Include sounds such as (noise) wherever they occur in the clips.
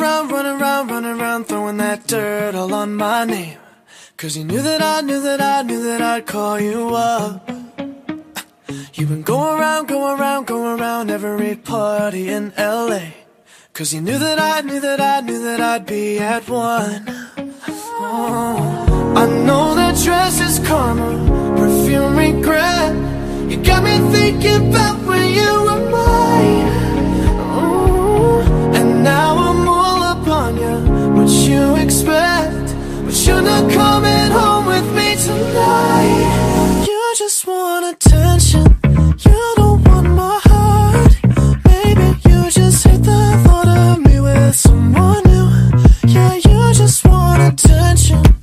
around, running around, running around, throwing that dirt all on my name. Cause you knew that I knew that I knew that I'd call you up. You've been going around, going around, going around every party in LA. Cause you knew that I knew that I knew that I'd be at one. Oh, I know that dress is karma, perfume regret. You got me thinking about when you were mine. Oh, and now You expect? But you're not coming home with me tonight. You just want attention. You don't want my heart. Maybe you just hate the thought of me with someone new. Yeah, you just want attention.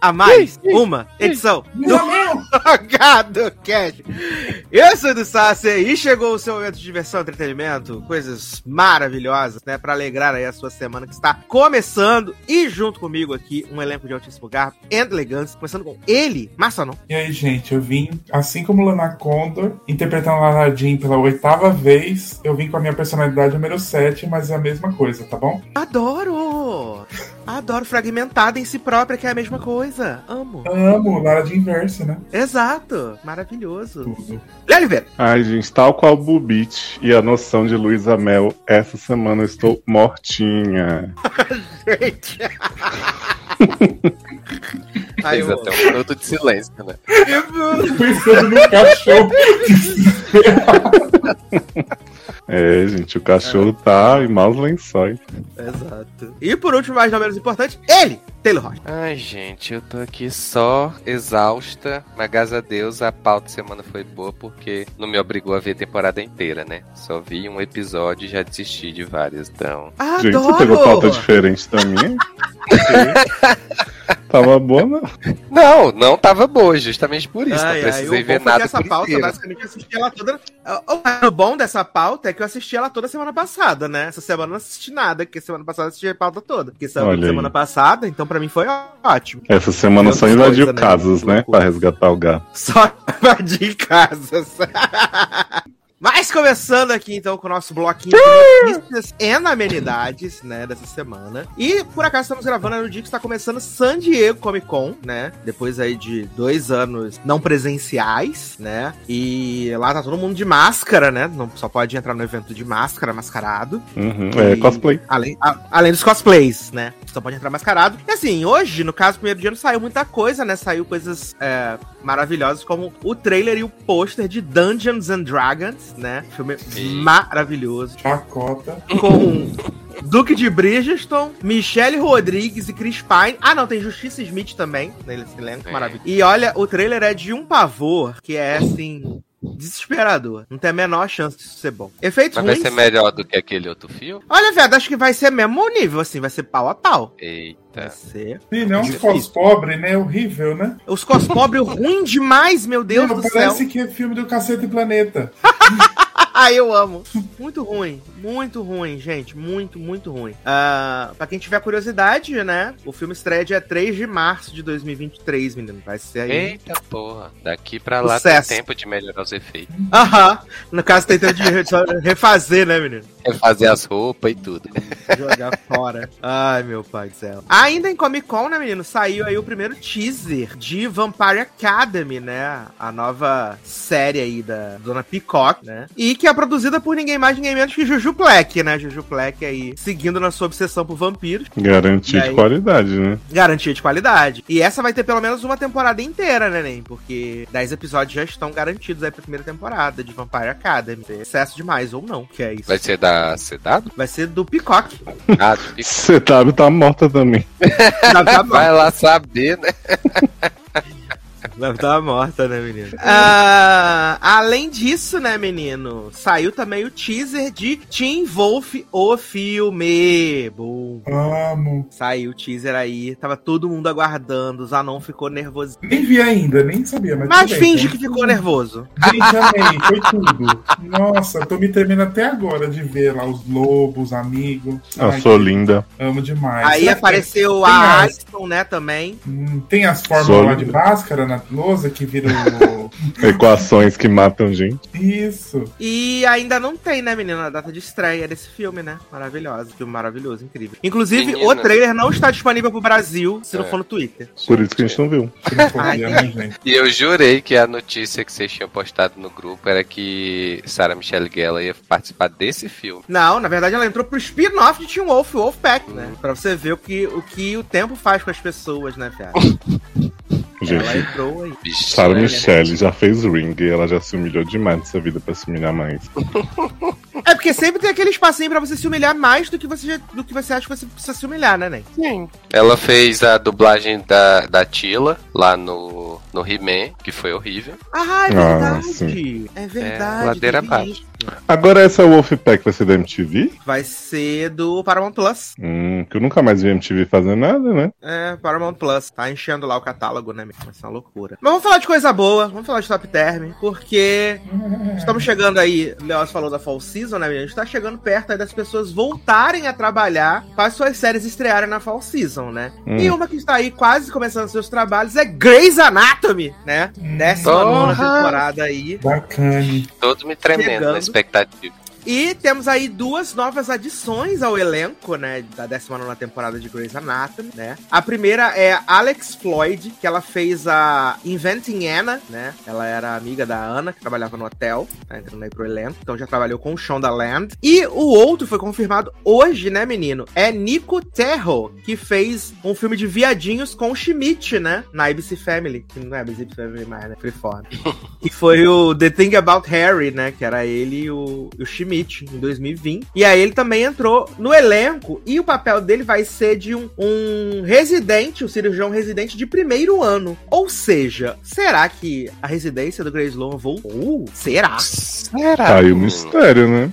A mais uma edição do Logado Cash. Eu sou do Sassi e chegou o seu momento de diversão e entretenimento, coisas maravilhosas, né, pra alegrar aí a sua semana que está começando e junto comigo aqui um elenco de altíssimo garbo e elegância, começando com ele, Marçano. E aí, gente, eu vim, assim como Lana Condor, interpretando Aladdin pela oitava vez, eu vim com a minha personalidade número 7, mas é a mesma coisa, tá bom? Adoro! Adoro fragmentada em si própria, que é a mesma coisa. Amo. Amo, Lara de inverso, né? Exato. Maravilhoso. Tudo. Léo Oliveira. Ai, gente, tal qual Bubit e a noção de Luísa Mel, essa semana eu estou mortinha. Gente. (laughs) Ai, Fez eu até um minuto de silêncio, né? Pensando no cachorro. (laughs) (laughs) É, gente, o cachorro tá em maus lençóis. Exato. E por último, mas não menos importante, ele, Taylor Rocha. Ai, gente, eu tô aqui só exausta, mas graças a Deus a pauta de semana foi boa porque não me obrigou a ver a temporada inteira, né? Só vi um episódio e já desisti de várias, então. Gente, Adoro! você pegou pauta diferente da minha? (laughs) Tava boa, não? Não, não tava boa, justamente por isso. Ai, não ai, precisei o ver nada essa por pauta, inteiro. basicamente, eu assisti ela toda. O- bom dessa pauta é que eu assisti ela toda semana passada, né? Essa semana eu não assisti nada, porque semana passada eu assisti a pauta toda. Porque aí. semana passada, então pra mim foi ótimo. Essa semana só invadiu coisa, né? casas, né? Pra resgatar o gato. Só (laughs) invadir casas. (laughs) Mas começando aqui então com o nosso bloquinho de notícias e amenidades, né, dessa semana. E por acaso estamos gravando no dia que está começando San Diego Comic Con, né? Depois aí de dois anos não presenciais, né? E lá tá todo mundo de máscara, né? Não só pode entrar no evento de máscara, mascarado. Uhum, É, E- cosplay. Além, a- além dos cosplays, né? Só pode entrar mascarado. E assim, hoje, no caso, primeiro dia não saiu muita coisa, né? Saiu coisas é, maravilhosas, como o trailer e o pôster de Dungeons and Dragons, né? Filme Sim. maravilhoso. Chacota. Com Duque de Bridgestone, Michelle Rodrigues e Chris Pine. Ah, não, tem Justiça Smith também nesse elenco, É. maravilhoso. E olha, o trailer é de um pavor que é assim. Desesperador. Não tem a menor chance disso ser bom. Efeitos Mas vai ser melhor do que aquele outro filme? Olha, velho, acho que vai ser mesmo nível, assim, vai ser pau a pau. Vai Eita. ser. E não os Difícil. cos pobre, né? Horrível, né? Os cospobre (laughs) ruim demais, meu Deus Não, do parece céu. que é filme do Cacete Planeta. (laughs) (laughs) Ah, eu amo. Muito ruim, muito ruim, gente. Muito, muito ruim. Ah, pra quem tiver curiosidade, né? O filme estreia dia 3 de março de 2023, menino. Vai ser aí. Eita porra. Daqui pra lá Sucesso. tem tempo de melhorar os efeitos. Aham. No caso, tem tempo de refazer, né, menino? Refazer as roupas e tudo. (laughs) Jogar fora. Ai, meu pai do céu. Ainda em Comic Con, né, menino? Saiu aí o primeiro teaser de Vampire Academy, né? A nova série aí da Dona Peacock, né? E que é produzida por ninguém mais, ninguém menos que Juju Black, né? Juju Black aí seguindo na sua obsessão por vampiros. Garantia aí? de qualidade, né? Garantia de qualidade. E essa vai ter pelo menos uma temporada inteira, né, Nen? Porque 10 episódios já estão garantidos aí pra primeira temporada de Vampire Academy. Excesso demais, ou não, que é isso. Vai ser da CW? Vai ser do Peacock. Ah, do. (laughs) CW tá morta também. (laughs) Deve tá bom. Vai lá saber, né? (laughs) Deve estar morta, né, menino? Ah, além disso, né, menino? Saiu também o teaser de Teen Wolf, o filme. Boom. Amo. Saiu o teaser aí. Tava todo mundo aguardando. O Zanon ficou nervoso. Nem vi ainda, nem sabia, mas. Mas bem, finge que ficou nervoso. Gente, amei, foi tudo. Nossa, tô me tremendo até agora de ver lá os lobos, amigos. Eu Ai, sou linda. Amo demais. Aí Será apareceu a as- Alison, né, também. Hum, Tem as fórmulas Sou lá de máscara na, lousa que vira o. (laughs) Equações que matam gente. Isso. E ainda não tem, né, menina, a data de estreia desse filme, né? Maravilhoso. Filme maravilhoso, incrível. Inclusive, Menina. o trailer não está disponível pro Brasil se não É. for no Twitter. Por isso que a gente não viu. Né, gente? E eu jurei que a notícia que vocês tinham postado no grupo era que Sarah Michelle Gellar ia participar desse filme. Não, na verdade ela entrou pro spin-off de Teen Wolf, Wolfpack, né? Pra você ver o que, o que o tempo faz com as pessoas, né, (laughs) viado? Ela Gente, entrou aí. Bicho, Sarah? Michelle já fez Ring e ela já se humilhou demais nessa vida pra se humilhar mais. É porque sempre tem aquele espacinho pra você se humilhar mais do que você, já- do que você acha que você precisa se humilhar, né, Nen? Sim. Ela fez a dublagem da, da Tila lá no, no He-Man, que foi horrível. Ah, é Ah, verdade. sim. é verdade. É, ladeira abaixo. Agora essa Wolfpack vai ser da MTV? Vai ser do Paramount Plus. Hum, que eu nunca mais vi MTV fazendo nada, né? É, Paramount Plus. Tá enchendo lá o catálogo, né, meu? Vai ser uma loucura. Mas vamos falar de coisa boa, vamos falar de Top Term, porque estamos chegando aí, o Leoz falou da Fall Season, né, menino? A gente tá chegando perto aí das pessoas voltarem a trabalhar para as suas séries estrearem na Fall Season, né? Hum. E uma que está aí quase começando seus trabalhos é Grey's Anatomy, né? Décima nona temporada aí. Bacana. Todos me tremendo Chegando. na expectativa. E temos aí duas novas adições ao elenco, né, da 19 temporada de Grey's Anatomy, né? A primeira é Alex Floyd, que ela fez a Inventing Anna, né? Ela era amiga da Ana, que trabalhava no hotel, tá entrando aí pro elenco, então já trabalhou com o Shonda Land. E o outro foi confirmado hoje, né, menino? É Nico Terro, que fez um filme de viadinhos com o Schmidt, né? Na ABC Family, que não é ABC Family mais, né? Freeform. que (laughs) foi o The Thing About Harry, né? Que era ele e o, e o Schmidt em 2020. E aí ele também entrou no elenco e o papel dele vai ser de um, um residente, um cirurgião residente de primeiro ano. Ou seja, será que a residência do Grey Sloan voltou? Será? Será? Tá aí o mistério, né?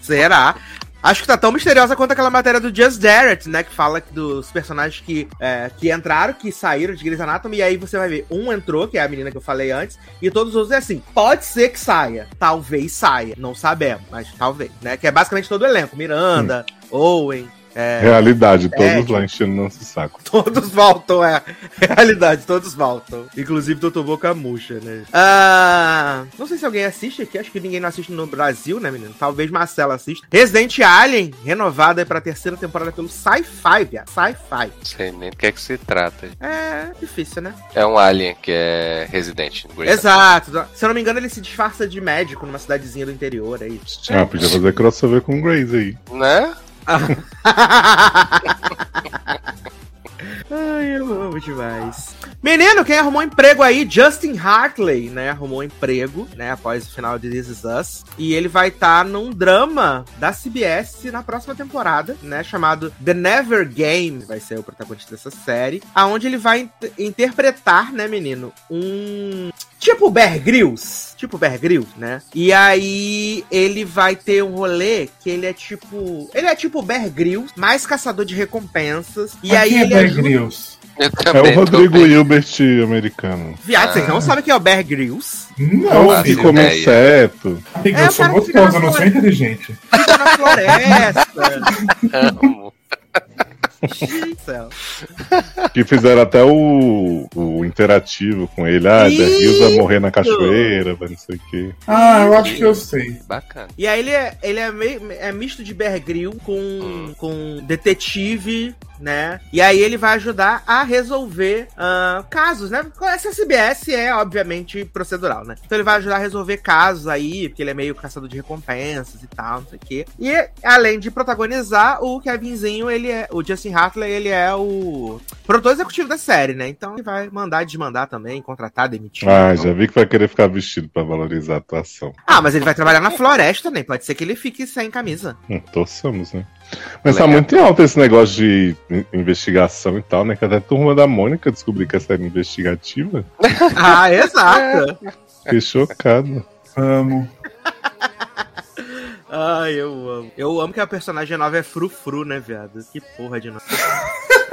Será? Acho que tá tão misteriosa quanto aquela matéria do Just Darrett, né? Que fala dos personagens que, é, que entraram, que saíram de Grey's Anatomy. E aí você vai ver, um entrou, que é a menina que eu falei antes. E todos os outros é assim, pode ser que saia. Talvez saia. Não sabemos, mas talvez, né? Que é basicamente todo o elenco. Miranda, Owen, é, Realidade, todos É. lá enchendo nosso saco. (laughs) Todos voltam, é. (laughs) Realidade, todos voltam. Inclusive Doutor Boca Murcha, né? Ah, não sei se alguém assiste aqui, acho que ninguém não assiste no Brasil, né, menino? Talvez Marcela assista. Resident Alien, renovada aí pra terceira temporada pelo Sci-Fi, viado. Sci-Fi. Não sei nem do que é que se trata. É difícil, né? É um alien que é residente Exato. Se eu não me engano, ele se disfarça de médico numa cidadezinha do interior aí. Ah, podia fazer crossover com Grace aí. Né? Ai, eu amo demais. Menino, quem arrumou emprego aí? Justin Hartley, né? Arrumou emprego, né? Após o final de This Is Us. E ele vai estar num drama da CBS na próxima temporada, né? Chamado The Never Game. Vai ser o protagonista dessa série. Aonde ele vai in- interpretar, né, menino? Um. Tipo Bear Grylls. Tipo Bear Grylls, né? E aí ele vai ter um rolê que ele é tipo. Ele é tipo Bear Grylls, mais caçador de recompensas. E Mas aí quem é ele Bear ajuda- Grylls? É o Rodrigo. Hilbert americano. Viado, vocês não sabem quem é o Bear Grylls? Não, que come ideia. inseto. Amigo, É, eu sou que gostoso, eu não sou inteligente. Fica na floresta. (laughs) Amo. (laughs) Que fizeram até o, o interativo com ele. Ah, The Hills vai morrer na cachoeira, vai não sei o quê. Ah, eu acho que eu sei. Bacana. E aí ele é, ele é, meio, é misto de Bear Grylls com, com detetive, né? E aí ele vai ajudar a resolver ah, casos, né? Essa CBS é, obviamente, procedural, né? Então ele vai ajudar a resolver casos aí, porque ele é meio caçador de recompensas e tal, não sei o quê. E além de protagonizar, o Kevinzinho, ele é. O Justin Hartley, ele é o produtor executivo da série, né? Então ele vai mandar desmandar também, contratar, demitir. Ah, Então- já vi que vai querer ficar vestido pra valorizar a atuação. Ah, mas ele vai trabalhar na floresta, né? Pode ser que ele fique sem camisa. Hum, torçamos, né? Mas tá Legal. muito em alta esse negócio de investigação e tal, né? Que até a turma da Mônica descobriu que essa era investigativa. (laughs) Ah, exato. Fiquei chocado. Amo. Ai, eu amo. Eu amo que a personagem nova é Frufru, né, viado? Que porra de nome.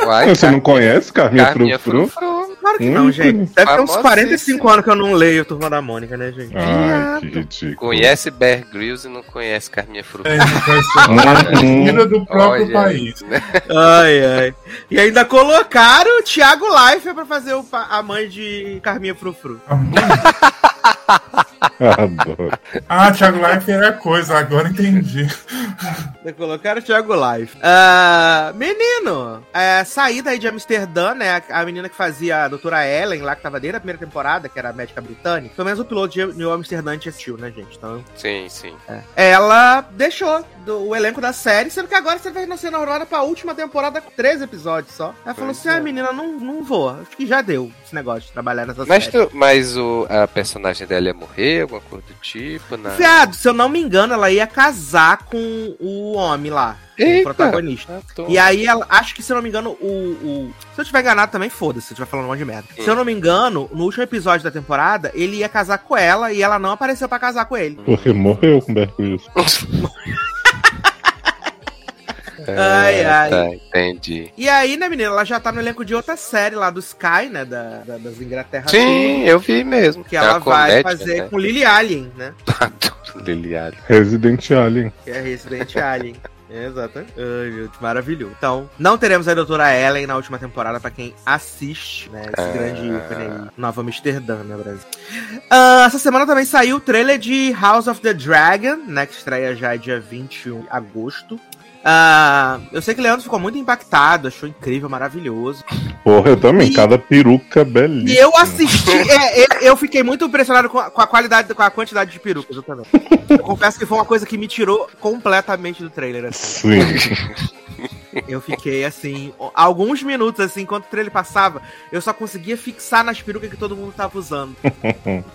Uai, Você não conhece Carminha Carminha Frufru? Frufru. Claro que Hum, não, gente. Deve ter uns famosíssimo. 45 anos que eu não leio Turma da Mônica, né, gente? Ai, que ridículo. Conhece Bear Grylls e não conhece Carminha Fruta. É, não Hum. (laughs) filha do próprio Olha. país. Ai, ai. E ainda colocaram o Thiago Leifert pra fazer o a mãe de Carminha Frufru. (laughs) Adoro. Ah, Thiago Life era coisa, agora entendi. Colocaram o Thiago Leifert. Ah, menino, é, saída aí de Amsterdã, né? A, a menina que fazia a doutora Ellen lá, que tava desde a primeira temporada, que era a médica britânica. Pelo menos o piloto de New Amsterdã a gente assistiu, né, gente? Então, Sim, sim. É. Ela deixou do- o elenco da série, sendo que agora você vai nascer na Aurora pra última temporada com 13 episódios só. Ela falou Pois assim: é. ah, menina, não, não vou. Acho que já deu esse negócio de trabalhar nessa Mas, série. tu, mas o, a personagem dela ia morrer, alguma coisa do tipo? Não. Fiado, se eu não me engano, ela ia casar com o homem lá, o Eita. protagonista. Ah, tô- E aí, ela, acho que se eu não me engano, o. o- se eu tiver enganado também, foda-se, se eu estiver falando um monte de merda. Se eu não me engano, no último episódio da temporada, ele ia casar com ela e ela não apareceu pra casar com ele. Porque morreu com Bear Grylls. (laughs) Ai, ai. Tá, entendi. E aí, né, menina, ela já tá no elenco de outra série lá do Sky, né? Da, da- das Inglaterra Sim, eu vi mesmo. Que É ela vai comédia, fazer né? com Lily Allen, né? (laughs) Lily Allen. Resident Alien. Que é Resident Alien. (laughs) Exato. Ai, meu Deus, maravilhoso. Então, não teremos a doutora Ellen na última temporada pra quem assiste, né? Esse Ah. grande ícone aí. Nova Amsterdã, né, Brasil? Ah, essa semana também saiu o trailer de House of the Dragon, né? Que estreia já dia 21 de agosto. Ah, eu sei que o Leandro ficou muito impactado, achou incrível, maravilhoso. Porra, eu também. E- Cada peruca belíssima. E eu assisti, (laughs) é, eu, eu fiquei muito impressionado com a, com a qualidade, com a quantidade de perucas, eu também. Eu confesso que foi uma coisa que me tirou completamente do trailer, assim. Sim. (laughs) Eu fiquei assim, alguns minutos assim, enquanto o trailer passava, eu só conseguia fixar nas perucas que todo mundo tava usando. (laughs)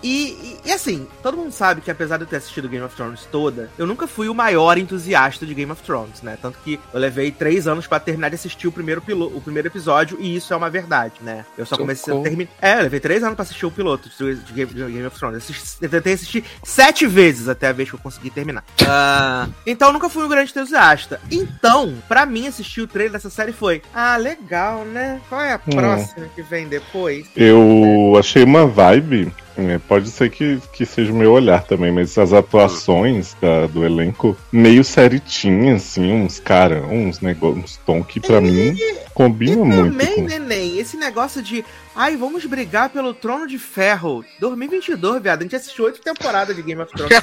E, e- e, assim, todo mundo sabe que apesar de eu ter assistido Game of Thrones toda, eu nunca fui o maior entusiasta de Game of Thrones, né? Tanto que eu levei três anos pra terminar de assistir o primeiro, pilo, o primeiro episódio, e isso é uma verdade, né? Eu só comecei a terminar. É, eu levei três anos pra assistir o piloto de, de Game, de Game of Thrones. Eu, assisti, eu tentei assistir sete vezes até a vez que eu consegui terminar. Ah, então eu nunca fui um grande entusiasta. Então, pra mim, assistir o trailer dessa série foi: Ah, legal, né? Qual é a Hum. próxima que vem depois? Eu achei uma vibe. É, pode ser que, que seja o meu olhar também, mas as atuações da- do elenco meio seritinha, assim, uns cara, uns negócios, uns tom que pra mim E combina muito. também, com- neném, esse negócio de. Ai, vamos brigar pelo trono de ferro. 2022, viado. A gente assistiu oito temporadas de Game of Thrones. (laughs)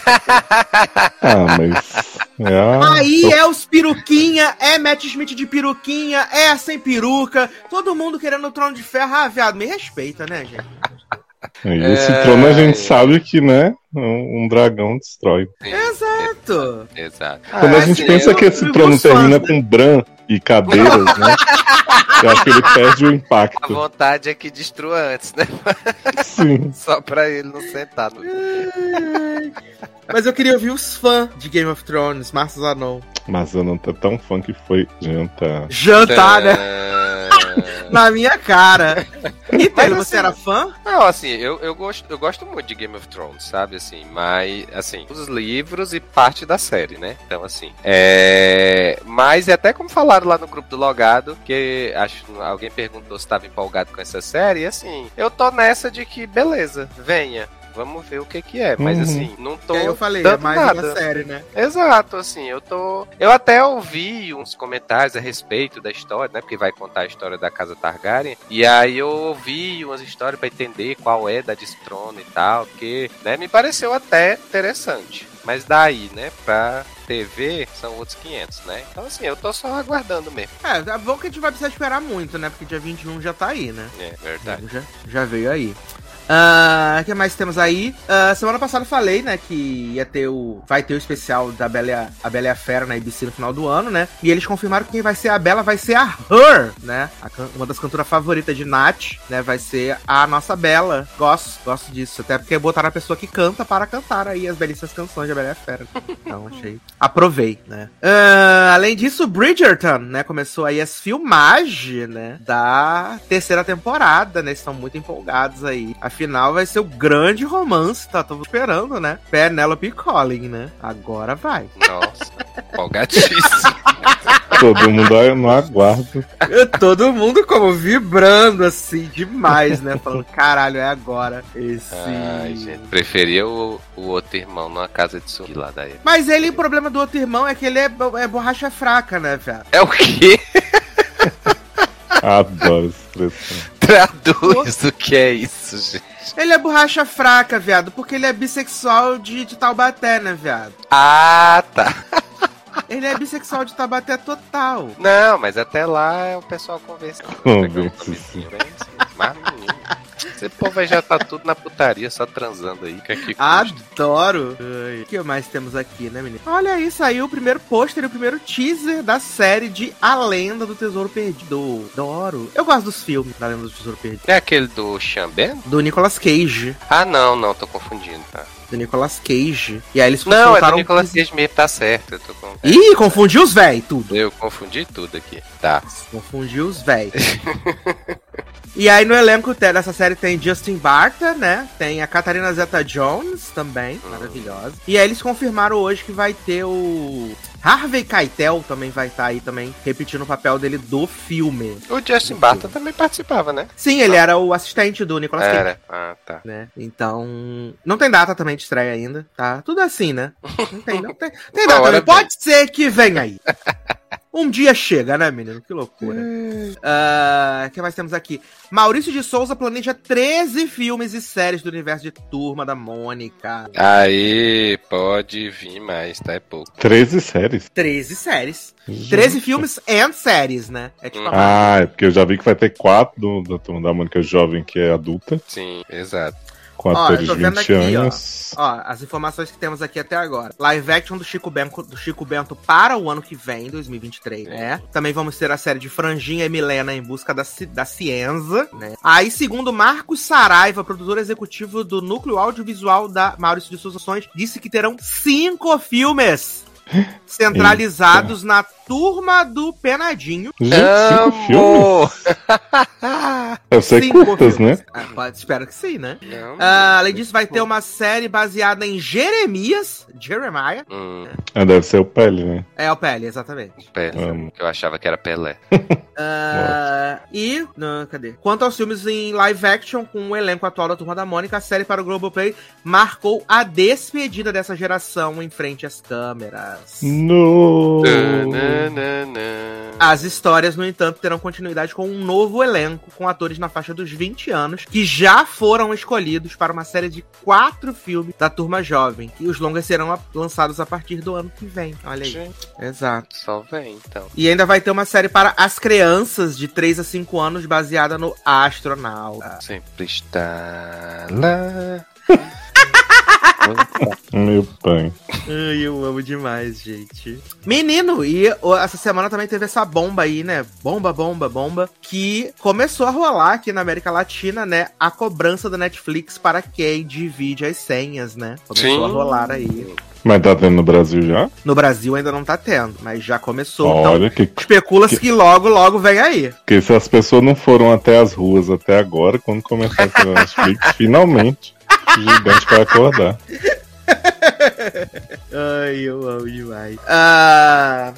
Ah, mas. É Aí é os peruquinha, é Matt Smith de peruquinha, é a sem peruca. Todo mundo querendo o trono de ferro. Ah, viado, me respeita, né, gente? E esse É. trono a gente sabe que, né? Um, dragão destrói. Sim, Exato. Exato. Quando a Ah, gente assim, pensa eu- que esse trono termina né? com Bran e cadeiras, né? (laughs) Eu acho que ele perde o A impacto. vontade é que destrua antes, né? Sim. (laughs) Só pra ele não sentar no. (laughs) Mas eu queria ouvir os fãs de Game of Thrones, Marcos Zanon. Mas eu não tô tão fã que foi jantar. Jantar, né? Ah, Na minha cara. E Mas você assim- era fã? Não, assim, eu, eu, gosto, eu gosto muito de Game of Thrones, sabe? Assim, mas, assim, os livros e parte da série, né? Então, assim. É... Mas é até como falaram lá no grupo do Logado, que acho alguém perguntou se estava empolgado com essa série, e assim, eu tô nessa de que, beleza, venha. Vamos ver o que que é, mas Uhum. assim, não tô E aí eu falei, é mais nada. uma série, né? Exato, assim, eu tô. Eu até ouvi uns comentários a respeito da história, né? Porque vai contar a história da casa Targaryen. E aí eu ouvi umas histórias pra entender qual é da Destrono e tal, porque, né, me pareceu até interessante. Mas daí, né, pra TV são outros 500, né? Então, assim, eu tô só aguardando mesmo. É, é bom que a gente vai precisar esperar muito, né? Porque dia 21 já tá aí, né? É verdade. Já, já veio aí. Ah, O que mais temos aí? Ah, semana passada eu falei, né, que ia ter o. Vai ter o especial da Bela, a- a Bela e a Fera na ABC no final do ano, né? E eles confirmaram que quem vai ser a Bela vai ser a Her, né? A uma das cantoras favoritas de Nath, né? Vai ser a nossa Bela. Gosto, gosto disso. Até porque botaram a pessoa que canta para cantar aí as belíssimas canções da Bela e a Fera. Então achei. (laughs) Aprovei, né? Ah, além disso, Bridgerton, né? Começou aí as filmagens, né? Da terceira temporada, né? Estão muito empolgados aí. Afinal, vai ser o grande romance, tá? Tô esperando, né? Penelope e Colin, né? Agora vai. Nossa, empolgadíssimo. (laughs) Todo mundo não aguarda. Todo mundo como vibrando assim demais, né? Falando, caralho, é agora. Esse. Ai, gente, preferia o, o outro irmão numa casa de sushi lá daí. Mas ele, o problema do outro irmão é que ele é, é borracha fraca, né, velho? É o quê? Adoro essa expressão. Traduz o que é isso, gente. Ele é borracha fraca, viado, porque ele é bissexual de, de Taubaté, né, viado? Ah, tá. Ele é bissexual de Taubaté total. Não, mas até lá o pessoal. Mas, menino, esse povo aí já tá tudo na putaria, só transando aí. Que aqui Adoro! O que mais temos aqui, né, menino? Olha aí, saiu o primeiro pôster e o primeiro teaser da série de A Lenda do Tesouro Perdido. Adoro. Eu gosto dos filmes da Lenda do Tesouro Perdido. É aquele do Xambé? Do Nicolas Cage. Ah, não, não, tô confundindo, tá? Do Nicolas Cage. E aí eles Não, é do Nicolas Cage mesmo, tá certo. Eu tô com... Ih, confundiu os véi, tudo. Eu confundi tudo aqui. Tá. Confundiu os véi. E aí no elenco dessa série tem Justin Barta, né? Tem a Catarina Zeta-Jones também, maravilhosa. E aí eles confirmaram hoje que vai ter o Harvey Keitel também vai estar aí também repetindo o papel dele do filme. O Justin Barton também participava, né? Sim, ele era o assistente do Nicolas Cage. Era. Ah, tá. Né? Então, não tem data também de estreia ainda, tá? Tudo assim, né? Não tem, não tem. Tem data hora. Pode ser que venha aí. (laughs) Um dia chega, né, menino? Que loucura. O que mais temos aqui? Maurício de Souza planeja 13 filmes e séries do universo de Turma da Mônica. Aí, pode vir mais, tá? É pouco. 13 séries. 13 séries. 13 filmes e séries, né? É tipo a Ah, é porque eu já vi que vai ter quatro do, da turma da Mônica Jovem, que é adulta, Sim, exato. Com Ó, atores tô de vendo 20 aqui, ó. anos. Ó, as informações que temos aqui até agora. Live action do Chico Bento, do Chico Bento para o ano que vem, 2023, né? Também vamos ter a série de Franjinha e Milena em busca da, da ciência, né? Aí, segundo Marcos Saraiva, produtor executivo do núcleo audiovisual da Maurício de Souza Ações, disse que terão cinco filmes (laughs) centralizados na turma do Penadinho. Gente, cinco filmes? Deve ser Cinco curtas, filmes. né? Ah, pode, espero que sim, né? Não. Ah, além disso, vai ter uma série baseada em Jeremias, Jeremiah. Hum, Ah, deve ser o Pele, né? É o Pele, exatamente. Amo. que eu achava que era Pelé. (laughs) Ah, e. Não, cadê? Quanto aos filmes em live action, com o elenco atual da Turma da Mônica, a série para o Globoplay marcou a despedida dessa geração em frente às câmeras. No. As histórias, no entanto, terão continuidade com um novo elenco, com atores na faixa dos 20 anos, que já foram escolhidos para uma série de quatro filmes da Turma Jovem. E os longas serão lançados a partir do ano que vem. Olha aí. Gente, Exato. só vem, então. E ainda vai ter uma série para as crianças de 3 a 5 anos, baseada no Astronauta. Sempre está lá. (laughs) Meu pai. Ai, eu amo demais, gente. Menino, e essa semana também teve essa bomba aí, né? Bomba, bomba, bomba. Que começou a rolar aqui na América Latina, né? A cobrança da Netflix para quem divide as senhas, né? Começou Sim. a rolar aí. Mas tá tendo no Brasil já? No Brasil ainda não tá tendo, mas já começou. Então, Olha, que, especula-se que logo, logo vem aí. que se as pessoas não foram até as ruas até agora, quando começar essa Netflix, (laughs) finalmente gigante vai acordar. Ai, eu amo demais. Ah.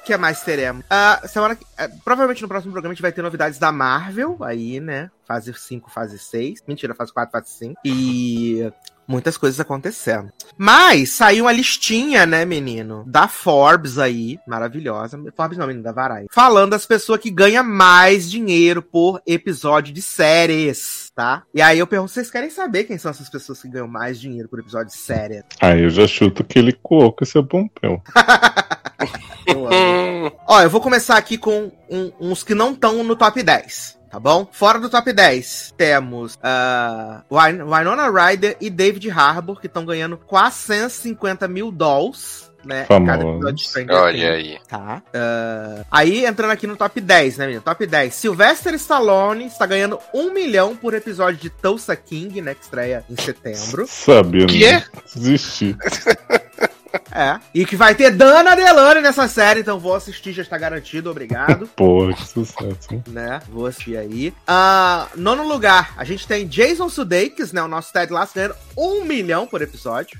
O que mais teremos? Ah, semana que- ah, provavelmente no próximo programa a gente vai ter novidades da Marvel aí, né? Fase 5, fase 6. Mentira, fase 4, fase 5. E muitas coisas acontecendo. Mas saiu uma listinha, né, menino? Da Forbes aí, maravilhosa. Forbes não, menino, da Variety. Falando das pessoas que ganham mais dinheiro por episódio de séries, tá? E aí eu pergunto, vocês querem saber quem são essas pessoas que ganham mais dinheiro por episódio de série? Aí eu já chuto que ele coou com esse Pompeu. (laughs) Eu amo. Ó, eu vou começar aqui com um- uns que não estão no top 10. Tá bom? Fora do top 10, temos Wyn- Winona Ryder e David Harbour, que estão ganhando 450 mil dólares, né? em Cada Famosos. episódio de Stranger olha Things. aí. Tá. Ah, aí, entrando aqui no top 10, né, menino? Top 10. Sylvester Stallone está ganhando um milhão por episódio de Tulsa King, né? Que estreia em setembro. Sabia, Quê? né? Desistir. (laughs) É. E que vai ter Dana Delane nessa série, então vou assistir, já está garantido, obrigado. (laughs) Porra, que sucesso. né? Vou assistir aí. Ah, nono lugar, a gente tem Jason Sudeikis, né? O nosso Ted Lasso ganhando um milhão por episódio.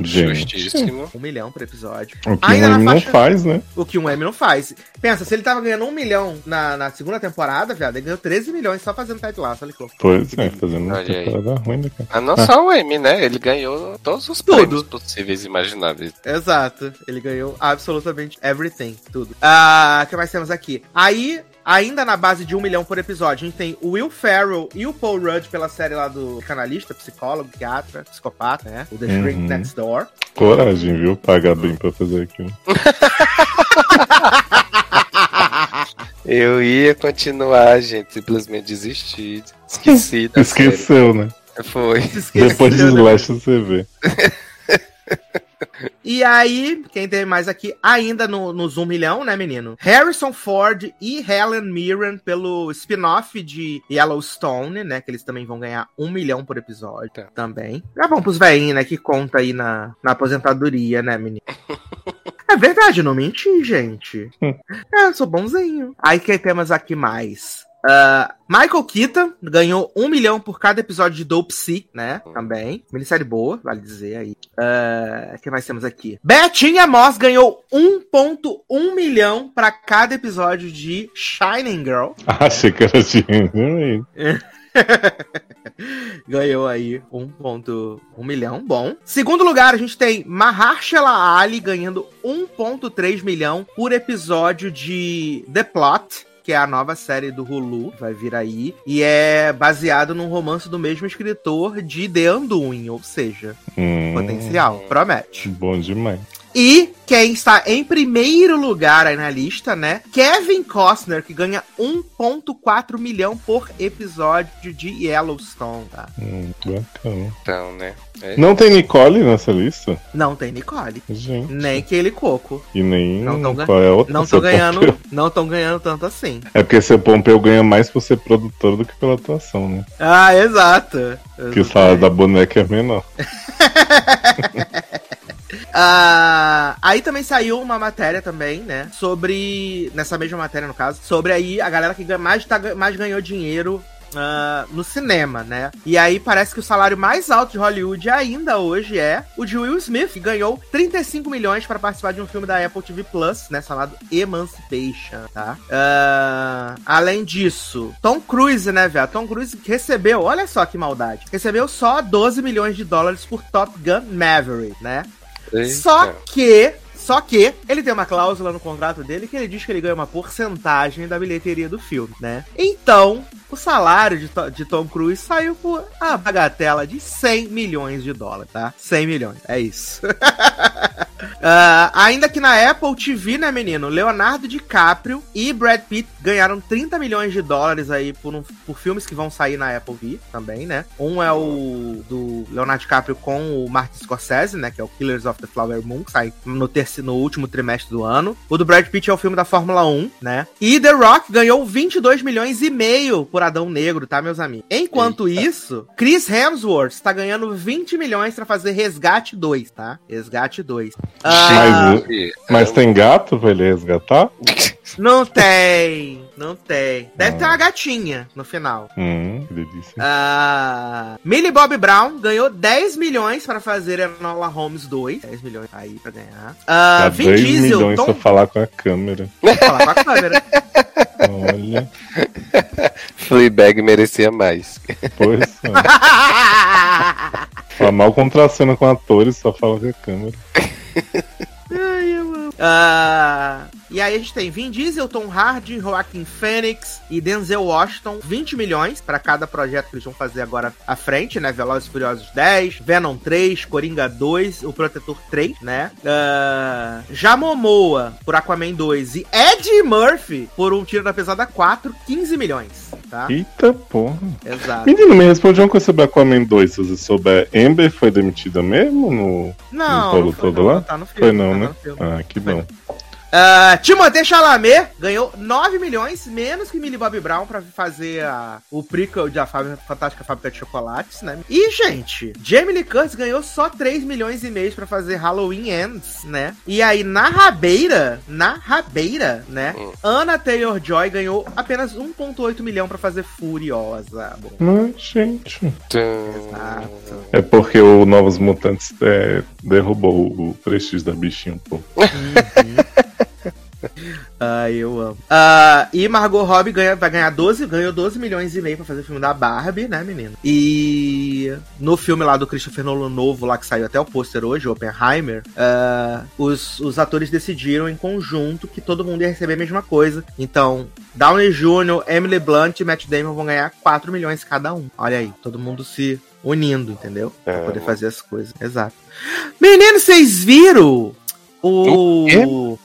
Gente. Justíssimo. Um milhão por episódio. O que Ainda um M não faixa- faz, né? O que um M não faz. Pensa, se ele tava ganhando um milhão na, na segunda temporada, viado, ele ganhou 13 milhões só fazendo Ted Lasso. Olha que louco. Pois é, fazendo uma temporada ruim, né, cara? Ah, não só o M, né? Ele ganhou todos os Tudo. prêmios possíveis e imagináveis. Exato. Ele ganhou absolutamente everything. Tudo. Ah, o que mais temos aqui? Aí. Ainda na base de um milhão por episódio, a gente tem o Will Ferrell e o Paul Rudd pela série lá do canalista, psicólogo, psiquiatra, psicopata, né? O The Shrink Uhum. Next Door. Coragem, viu? Pagar bem pra fazer aquilo. (laughs) Eu ia continuar, gente, simplesmente desisti. Esqueci da Esqueceu, né? série. Foi. Se esqueceu, Depois de né? Slash você vê. (laughs) E aí, quem tem mais aqui, ainda no, nos 1 milhão, né, menino? Harrison Ford e Helen Mirren pelo spin-off de Yellowstone, né? Que eles também vão ganhar 1 milhão por episódio Tá. também. É bom pros velhinhos, né? Que conta aí na, na aposentadoria, né, menino? (laughs) É verdade, não menti, gente. É, eu sou bonzinho. Aí que temos aqui mais? Ah, Michael Keaton ganhou um milhão por cada episódio de Dope Sea, né? Também. Minissérie boa, vale dizer aí. O que mais temos aqui? Betinha Moss ganhou 1.1 milhão pra cada episódio de Shining Girl. Achei que era. Ganhou aí 1.1 milhão, bom. Segundo lugar, a gente tem Mahershala Ali ganhando 1.3 milhão por episódio de The Plot. Que é a nova série do Hulu, vai vir aí. E é baseado num romance do mesmo escritor de The Undoing, ou seja, Hum, potencial, promete. Bom demais. E quem está em primeiro lugar aí na lista, né? Kevin Costner, que ganha 1.4 milhão por episódio de Yellowstone, tá? Hum, bacana. Então, né? É. Não tem Nicole nessa lista? Não tem Nicole. Gente. Nem aquele coco. E nem. Não tão gan- qual é outra? Não tô ganhando, Pompeu? não tão ganhando tanto assim. É porque seu Pompeu ganha mais por ser produtor do que pela atuação, né? Ah, exato. Que o salário da boneca é menor. (laughs) Ah, aí também saiu uma matéria também, né? Sobre. Nessa mesma matéria, no caso, sobre aí a galera que mais, tá, mais ganhou dinheiro. ah, no cinema, né? E aí parece que o salário mais alto de Hollywood ainda hoje é o de Will Smith, que ganhou 35 milhões para participar de um filme da Apple TV Plus, né? Chamado Emancipation, tá? Ah, além disso, Tom Cruise, né, velho? Tom Cruise recebeu, olha só que maldade, recebeu só 12 milhões de dólares por Top Gun Maverick, né? Eita. Só que, só que, ele tem uma cláusula no contrato dele que ele diz que ele ganha uma porcentagem da bilheteria do filme, né? Então, o salário de, de Tom Cruise saiu por a bagatela de 100 milhões de dólares, tá? 100 milhões, é isso. (laughs) Ah, ainda que na Apple TV, né, menino? Leonardo DiCaprio e Brad Pitt ganharam 30 milhões de dólares aí por, um- por filmes que vão sair na Apple TV também, né? Um é o do Leonardo DiCaprio com o Martin Scorsese, né? Que é o Killers of the Flower Moon, que sai no, terceiro, no último trimestre do ano. O do Brad Pitt é o filme da Fórmula 1, né? E The Rock ganhou 22 milhões e meio por Adão Negro, tá, meus amigos? Enquanto isso, Chris Hemsworth tá ganhando 20 milhões pra fazer Resgate 2, tá? Resgate 2. Ah, Gente, Mas tem gato pra ele resgatar? não tem, não tem. Deve ter uma gatinha no final. Hum, que delícia. Ah, Millie Bob Brown ganhou 10 milhões pra fazer Enola Holmes 2. 10 milhões aí pra ganhar. Ah, Dá Vin 10 Diesel, milhões Tom... pra falar com a câmera. Falar com a câmera. (laughs) Olha, (laughs) Fleabag merecia mais. pois é. Fala (laughs) mal contracena com atores, só fala com a câmera. Ai, eu amo. Ah, e aí a gente tem Vin Diesel, Tom Hardy, Joaquin Phoenix e Denzel Washington, 20 milhões pra cada projeto que eles vão fazer agora à frente, né? Velozes e Furiosos 10, Venom 3, Coringa 2, O Protetor 3, né? Ah, já Momoa por Aquaman 2 e Ed Murphy por Um Tiro da Pesada 4, 15 milhões, tá? Eita porra. Exato. Menino, me responde uma coisa sobre Aquaman 2, se você souber. Amber foi demitida mesmo no. Não, rolo não foi, todo não, lá? tá no filme. Foi não, tá né? no. Ah, que Foi bom. Uh, Timothée Chalamet ganhou 9 milhões, menos que Millie Bobby Brown, pra fazer a, o prequel de A Fábrica, Fantástica Fábrica de Chocolates, né? E, gente, Jamie Lee Curtis ganhou só 3 milhões e meio pra fazer Halloween Ends, né? E aí, na rabeira, na rabeira, né? Hum. Anna Taylor-Joy ganhou apenas 1.8 milhão pra fazer Furiosa. Bom, Mas, gente. exato. É porque o Novos Mutantes é, derrubou o prestígio da bichinha um pouco. (laughs) Ai, eu amo. Ah, e Margot Robbie ganha, vai ganhar 12, ganhou 12 milhões e meio pra fazer o filme da Barbie, né, menino? E no filme lá do Christopher Nolan novo, lá que saiu até o pôster hoje, Oppenheimer, ah, os, os atores decidiram em conjunto que todo mundo ia receber a mesma coisa. Então, Downey Jr., Emily Blunt e Matt Damon vão ganhar 4 milhões cada um. Olha aí, todo mundo se unindo, entendeu? Pra É. poder fazer as coisas. Exato. Menino, vocês viram o. O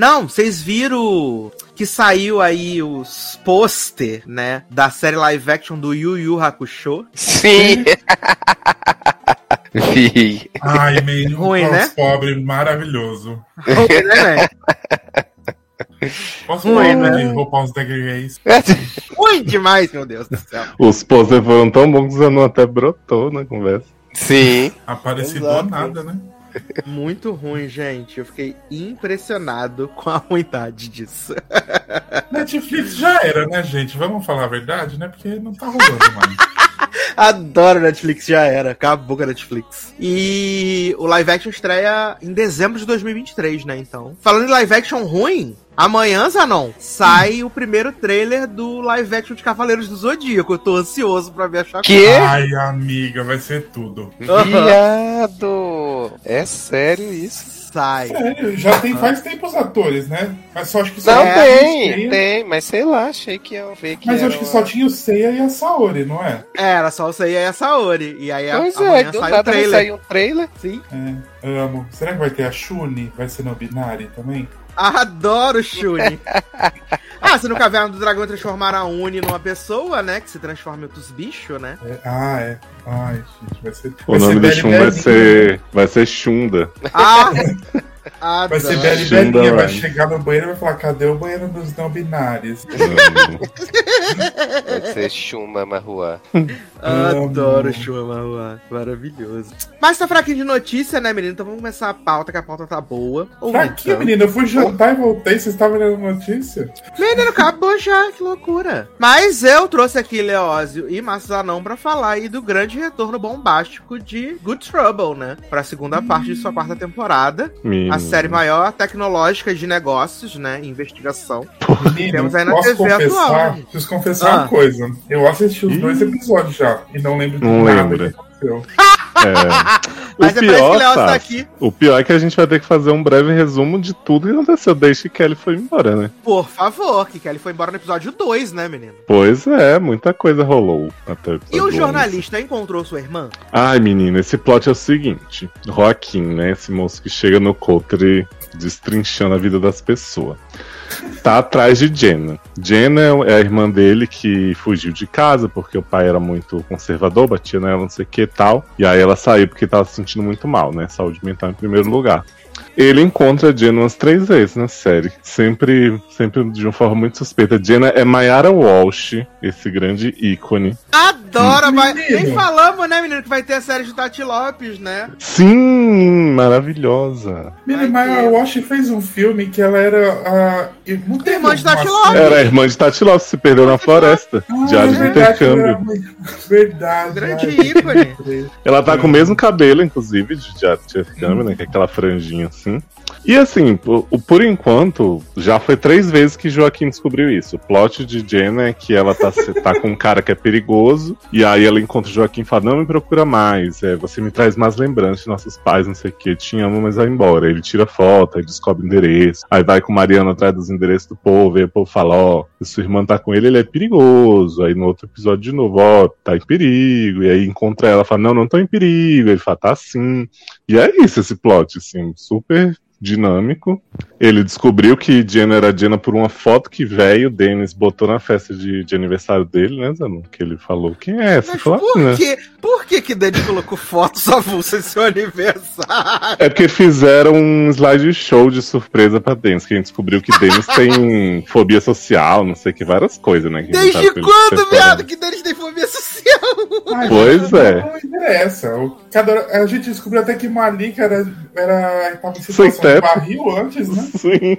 Não, vocês viram que saiu aí os pôster, né? Da série live action do Yu Yu Hakusho. Sim! (laughs) Vi. Ai, meio Ruim, né? pobre maravilhoso. Ruim, né, velho? (laughs) Posso Ruim, né? de Drag (laughs) Race? Ruim demais, meu Deus do céu. Os poses foram tão bons que o Zanon até brotou na conversa. Sim. Aparecido Exato. do nada, né? Muito ruim, gente. Eu fiquei impressionado com a ruindade disso. Netflix já era, né, gente? Vamos falar a verdade, né? Porque não tá rolando mais. (laughs) (laughs) Adoro Netflix, já era. Acabou com a Netflix. E o live action estreia em dezembro de 2023, né? Então. Falando em live action ruim, amanhã, Zanon, sai o primeiro trailer do live action de Cavaleiros do Zodíaco. Eu tô ansioso pra ver a chacota. Que? Ai, amiga, vai ser tudo. Viado! É sério isso? Sai. Sério, já tem faz tempo os atores, né? Mas só acho que só Não, É, tem, Seiya- tem, mas sei lá, achei que ia ver que Mas eu acho que uma- só tinha o Seiya e a Saori, não é? É, era só o Seiya e a Saori. E aí a- Pois é, amanhã do sai o nada vai trailer. sair um trailer. Sim. É, amo. Será que vai ter a Shuni? Vai ser no Binari também? Adoro Shuni. (laughs) ah, se no Caverna do Dragão transformar a Uni numa pessoa, né? Que se transforma em outros bichos, né? É, ah, é. Ai, gente, vai ser. O vai nome ser do Shun vai ser, vai ser Shunda. Ah! (laughs) Adoro. Vai ser Belly Shunda Belinha, vai Run. chegar no banheiro e vai falar: cadê o banheiro dos não binários? Vai ser Shuma Marruá. Adoro Amo. Shuma Maravilhoso. Mas tá fraquinho de notícia, né, menino? Então vamos começar a pauta, que a pauta tá boa. Ou Pra então. quê, menina? Eu fui jantar e voltei, vocês estavam lendo notícia? Menino, acabou já, que loucura. Mas eu trouxe aqui Leózio e Massanão pra falar aí do grande retorno bombástico de Good Trouble, né? Pra segunda parte de sua quarta temporada. Menino. Série maior tecnológica de negócios, né? Investigação. Temos aí na posso TV confessar, atual, gente. preciso confessar Ah. uma coisa. Eu assisti os Ih. dois episódios já e não lembro de Não nada lembra. que aconteceu. É. (laughs) Mas o é parece que pior, Leózio tá aqui. o pior é que a gente vai ter que fazer um breve resumo de tudo que aconteceu desde que Kelly foi embora, né? Por favor, que Kelly foi embora no episódio 2, né, menino? Pois é, muita coisa rolou até o E o 11. jornalista encontrou sua irmã? Ai, menino, esse plot é o seguinte: Joaquim, né? Esse moço que chega no Cotre destrinchando a vida das pessoas. Tá atrás de Jenna. Jenna é a irmã dele que fugiu de casa porque o pai era muito conservador, batia nela, não sei o que tal. E aí ela saiu porque tava se sentindo muito mal, né? Saúde mental em primeiro lugar. Ele encontra a Jenna umas três vezes na série. Sempre, sempre de uma forma muito suspeita. Jenna é Mayara Walsh, esse grande ícone. Adora, mas Menino. nem falamos, né, menino, que vai ter a série de Tati Lopes, né? Sim, maravilhosa. Menina, Vai mas ter. a Wash fez um filme que ela era a. Não teve Irmã de Tati série- Lopes. Era a irmã de Tati Lopes, se perdeu na floresta. Ah, Diário de verdade, intercâmbio. Verdade. Grande ícone. Ela tá com o mesmo cabelo, inclusive, de Diário de intercâmbio, né? Que é aquela franjinha assim. E assim, por, por enquanto, já foi três vezes que Joaquim descobriu isso. O plot de Jenna é que ela tá, tá com um cara que é perigoso, e aí ela encontra o Joaquim e fala: Não me procura mais, é, você me traz mais lembranças de nossos pais, não sei o que, te amo, mas vai embora. Ele tira foto, aí descobre o endereço, aí vai com o Mariano atrás dos endereços do povo, e o povo fala: Ó, se sua irmã tá com ele, ele é perigoso. Aí no outro episódio de novo, ó, tá em perigo, e aí encontra ela, fala: Não, não tô em perigo. Ele fala: Tá sim. E é isso esse plot, assim, super dinâmico. Ele descobriu que Jenna era Jenna por uma foto que velho Dennis botou na festa de, de aniversário dele, né, Zanu? Que ele falou, quem é essa? Mas Falou, por "Ah, que, por que que Denis colocou fotos avulsas em seu aniversário? É porque fizeram um slide show de surpresa pra Dennis, que a gente descobriu que Dennis (laughs) tem fobia social, não sei que, várias coisas, né? que Desde quando, viado, que Denis tem fobia social? Ai, Pois é. Não interessa. Cada- a gente descobriu até que Malika era, era, tava em Sem situação teto. barril antes, né? (laughs) Sim.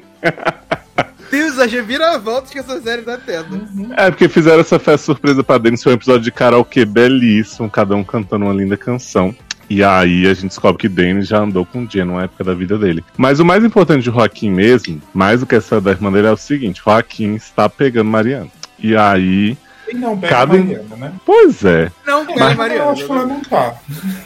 Deus, a reviravoltas que essa série tá tendo. É, porque fizeram essa festa surpresa pra Dennis, foi um episódio de karaokê belíssimo, cada um cantando uma linda canção. E aí a gente descobre que Dennis já andou com Jen numa época da vida dele. Mas o mais importante de Joaquim mesmo, mais do que essa da irmã dele, é o seguinte: Joaquim está pegando Mariana. E aí. E não pega Cada- Mariana, né? Pois é. Não, pega Mas eu Mariana. acho que ela não tá.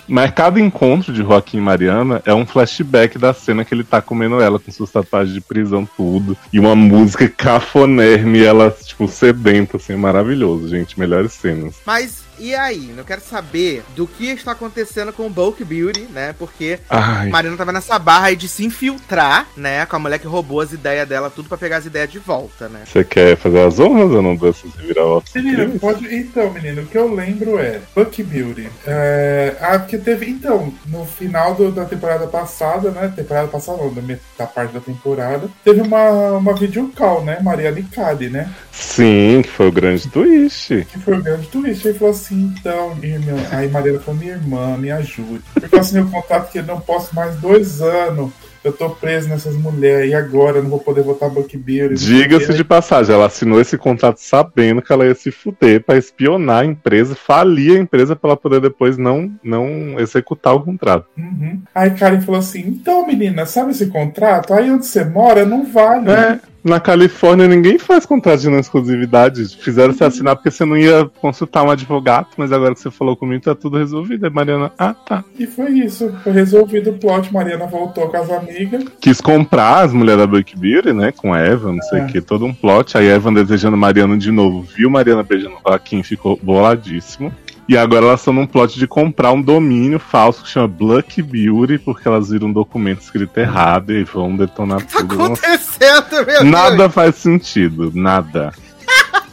Mas cada encontro de Joaquim e Mariana é um flashback da cena que ele tá comendo ela com suas tatuagens de prisão, tudo. E uma música cafonérrima e ela, tipo, sedenta, assim, é maravilhoso, gente. Melhores cenas. Mas e aí? Eu quero saber do que está acontecendo com o Bulk Beauty, né? Porque Ai. Marina tava nessa barra aí de se infiltrar, né? Com a mulher que roubou as ideias dela, tudo pra pegar as ideias de volta, né? Você quer fazer as honras ou não dessas reviravoltas? Menino, pode... Então, menino, o que eu lembro é Bucky Beauty. É... Ah, porque teve. Então, no final do- da temporada passada, né? Temporada passada, não, da, parte da temporada, teve uma, uma videocall, né? Mariana e Cade, né? Sim, que foi o grande twist. Que foi o grande twist. Aí falou assim, então, irmã. Aí Mariana falou, minha irmã, me ajude. Porque eu assinei o contrato que eu não posso mais dois anos. Eu tô preso nessas mulheres e agora eu não vou poder votar Beauty. Diga-se de passagem, ela assinou esse contrato sabendo que ela ia se fuder pra espionar a empresa, falir a empresa pra ela poder depois não, não executar o contrato. Uhum. Aí Karen falou assim: então, menina, sabe esse contrato? Aí onde você mora não vale. É, na Califórnia ninguém faz contrato de não exclusividade. Fizeram você assinar porque você não ia consultar um advogado, mas agora que você falou comigo tá tudo resolvido. Aí Mariana, ah tá. E foi isso. Foi resolvido o plot. Mariana voltou com as amigas. Quis comprar as mulheres da Buck Beauty, né? Com a Evan, não sei o É. que, todo um plot. Aí Evan desejando Mariana de novo, viu Mariana beijando o Joaquim, ficou boladíssimo. E agora elas estão num plot de comprar um domínio falso que chama Black Beauty, porque elas viram um documento escrito errado e vão detonar Tá tudo. Nossa, acontecendo, meu Nada faz sentido, nada. Deus? (laughs)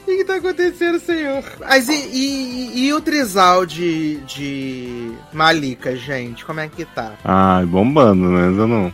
O que, que tá acontecendo, senhor? Mas e, e- e o trisal de, de Malika, gente? Como é que tá? Ai, bombando, né, Zanon?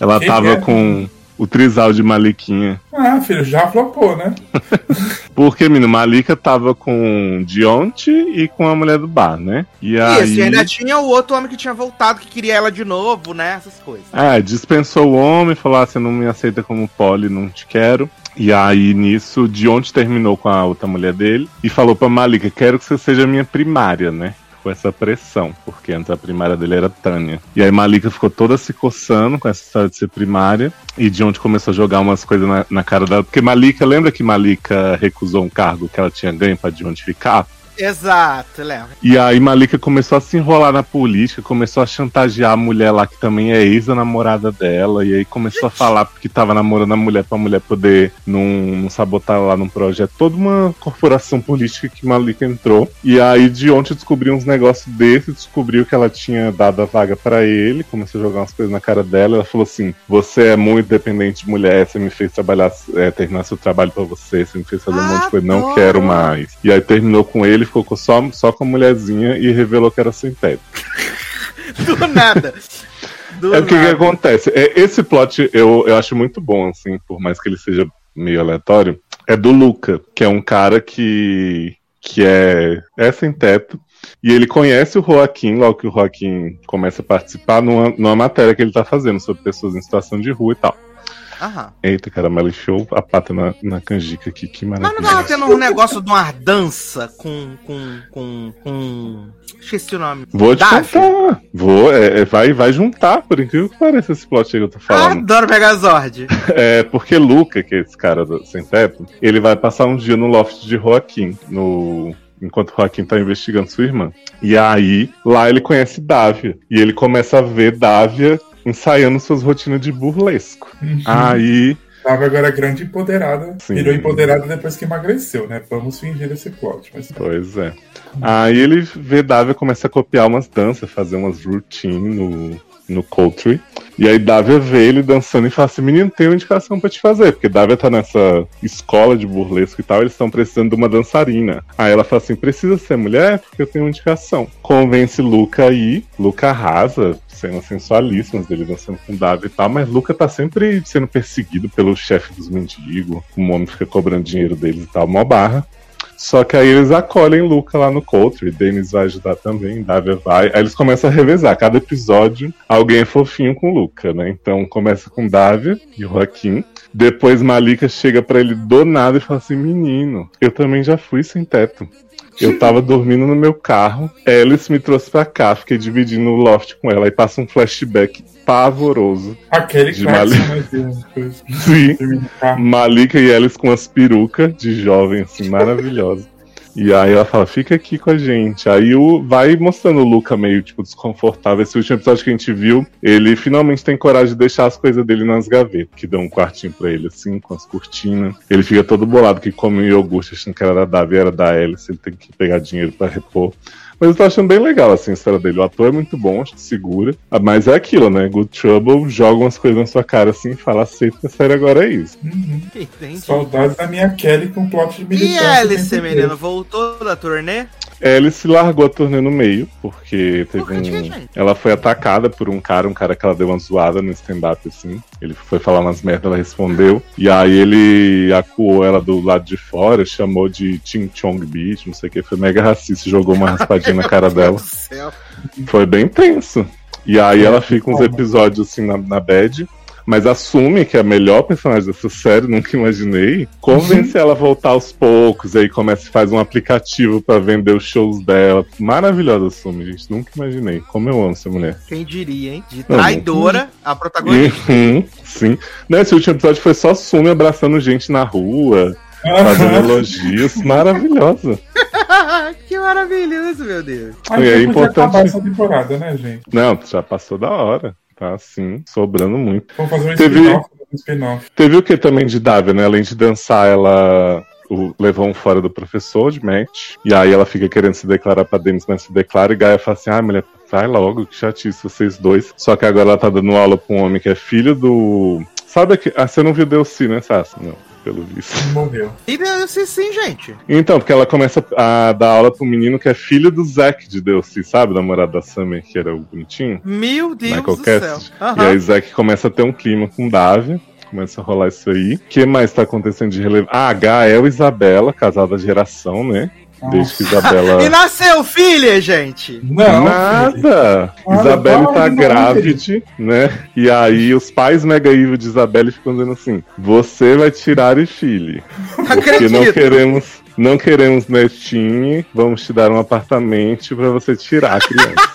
Ela Que tava (laughs) com o trisal de Maliquinha. Ah, filho, já flopou, né? (laughs) Porque, menino, Malika tava com Dionte e com a mulher do bar, né? E aí. Isso, e ainda tinha o outro homem que tinha voltado, que queria ela de novo, né? Essas coisas. Ah, dispensou o homem, falou: ah, você não me aceita como poli, não te quero. E aí, nisso, Dionte terminou com a outra mulher dele e falou pra Malika: quero que você seja minha primária, né? Com essa pressão, porque antes a primária dele era Tânia. E aí Malika ficou toda se coçando com essa história de ser primária. E Dionte começou a jogar umas coisas na, na cara dela. Porque Malika, lembra que Malika recusou um cargo que ela tinha ganho pra Dionte ficar? Exato, Léo. E aí Malika começou a se enrolar na política, começou a chantagear a mulher lá que também é ex-namorada dela, e aí começou a falar que tava namorando a mulher pra mulher poder não, não sabotar lá num projeto. Toda uma corporação política que Malika entrou. E aí de ontem descobriu uns negócios desses, descobriu que ela tinha dado a vaga pra ele, começou a jogar umas coisas na cara dela. Ela falou assim: Você é muito dependente de mulher, você me fez trabalhar, é, terminar seu trabalho pra você, você me fez fazer um monte de coisa, não quero mais. E aí terminou com ele, ficou com- só, só com a mulherzinha e revelou que era sem teto. (laughs) Do nada. Do É o que, que acontece. É, esse plot eu, eu acho muito bom, assim, por mais que ele seja meio aleatório. É do Luca, que é um cara que, que é, é sem teto. E ele conhece o Joaquim, logo que o Joaquim começa a participar numa, numa matéria que ele tá fazendo sobre pessoas em situação de rua e tal. Aham. Eita, caramelo show a pata na, na canjica aqui, que Mas maravilha. não tava tendo um negócio de uma dança com. com. com. com. Esqueci o nome. Vou te Daphne? contar. Vou, é, é, vai, vai juntar, por incrível que pareça, esse plot aí que eu tô falando. Adoro Megazord. (laughs) É, porque Luca, que é esse cara do sem teto, ele vai passar um dia no loft de Joaquim, no enquanto Joaquim tá investigando sua irmã. E aí, lá ele conhece Dávia. E ele começa a ver Dávia ensaiando suas rotinas de burlesco. Aí, Tava agora grande e empoderada. Sim. Virou empoderada depois que emagreceu, né? Vamos fingir esse plot. Mas... pois é. Aí ele vê Dávia começa a copiar umas danças, fazer umas routines no, no Country. E aí Dávia vê ele dançando e fala assim, menino, tem uma indicação pra te fazer, porque Dávia tá nessa escola de burlesco e tal, eles estão precisando de uma dançarina. Aí ela fala assim, precisa ser mulher? Porque eu tenho uma indicação. Convence Luca aí, Luca arrasa, cenas sensualíssimas dele dançando com Dávia e tal, mas Luca tá sempre sendo perseguido pelo chefe dos mendigos, o homem fica cobrando dinheiro deles e tal, mó barra. Só que aí eles acolhem Luca lá no Country, Denis vai ajudar também, Davia vai. Aí eles começam a revezar. Cada episódio, alguém é fofinho com Luca, né? Então começa com Davia e Joaquim. Depois Malika chega para ele do nada e fala assim: Menino, eu também já fui sem teto. Eu tava dormindo no meu carro, Alice me trouxe pra cá, fiquei dividindo o loft com ela e passa um flashback pavoroso. Aquele De Mali- né. (laughs) Sim. Malika e Alice com as perucas de jovem, assim, maravilhosa. E aí ela fala, fica aqui com a gente. Aí o, vai mostrando o Luca meio, tipo, desconfortável. Esse último episódio que a gente viu, ele finalmente tem coragem de deixar as coisas dele nas gavetas, que dão um quartinho pra ele, assim, com as cortinas. Ele fica todo bolado que come um iogurte achando que era da Davi, era da Alice, ele tem que pegar dinheiro pra repor. Mas eu tô achando bem legal, assim, a história dele. O ator é muito bom, acho que segura. Ah, Mas é aquilo, né? Good Trouble joga umas coisas na sua cara, assim, e fala, aceita que a série agora é isso. Entendi. Saudades da minha Kelly com plot de E militância. a Alice, menino, voltou da turnê? Alice largou a turnê no meio, porque teve Por que, um. gente? Ela foi atacada por um cara, um cara que ela deu uma zoada no stand-up, assim. Ele foi falar umas merdas, ela respondeu. E aí ele acuou ela do lado de fora, chamou de Ching Chong Beach, não sei o que. Foi mega racista, jogou uma raspadinha na cara (laughs) Meu dela. Deus do céu. Foi bem tenso. E aí ela fica uns episódios assim na, na bad. Mas assume que é a melhor personagem dessa série, nunca imaginei. Convence ela a voltar aos poucos, aí começa faz um aplicativo pra vender os shows dela. Maravilhosa assume, gente. Nunca imaginei. Como eu amo essa mulher. Quem diria, hein? De traidora a protagonista. Uhum, sim. Nesse último episódio foi só Sumi abraçando gente na rua, fazendo elogios. Maravilhosa. (laughs) que maravilhoso, meu Deus. Mas E é importante- acabar essa temporada, né, gente? Não, já passou da hora. Tá assim, sobrando muito. Vamos fazer um Teve- spin-off. Teve o que também de Davia, né? Além de dançar, ela o- levou um fora do professor de match. E aí ela fica querendo se declarar pra Denis, mas se declara. E Gaia fala assim: ah, mulher, vai logo, que chatice vocês dois. Só que agora ela tá dando aula pra um homem que é filho do. Sabe que. Ah, você não viu Delcy, né, Sassi? Não, pelo visto. Morreu. E Deus, sim, gente. Então, porque ela começa a dar aula um menino que é filho do Zack de Delcy, sabe? Namorado da Summer, que era o bonitinho. Meu Deus Michael do céu. Cassidy. E aí Zack começa a ter um clima com Davia. Começa a rolar isso aí. O que mais tá acontecendo de relevante? Ah, Gael e Isabela, casal da geração, né? Desde que E Isabela. nasceu filha, gente. Não, filho. Nada! Ah, Isabelle para tá de grávida, né? E aí os pais mega evil de Isabelle ficam dizendo assim: você vai tirar o filho. Porque não queremos, não queremos netinho, vamos te dar um apartamento pra você tirar a criança. (laughs)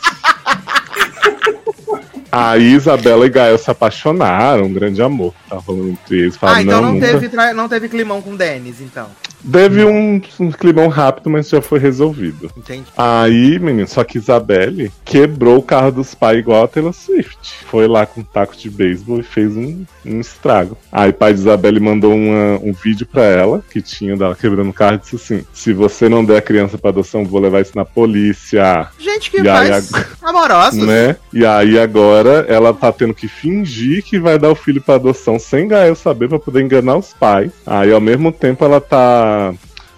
Aí Isabela e Gael se apaixonaram, um grande amor. Tá rolando entre eles. Falaram, Ah, então não, nunca- teve, tra- não teve climão com o Denis, então. Deve um, um climão rápido, mas já foi resolvido. Entendi. Aí, menino, só que Isabelle quebrou o carro dos pais igual a Taylor Swift. Foi lá com um taco de beisebol e fez um, um estrago. Aí o pai de Isabelle mandou uma- um vídeo pra ela, que tinha dela quebrando o carro, e disse assim: se você não der a criança pra adoção, vou levar isso na polícia. Gente que E aí, faz (laughs) amorosos. Né? E aí agora ela tá tendo que fingir que vai dar o filho pra adoção sem Gael saber pra poder enganar os pais. Aí ao mesmo tempo ela tá uh,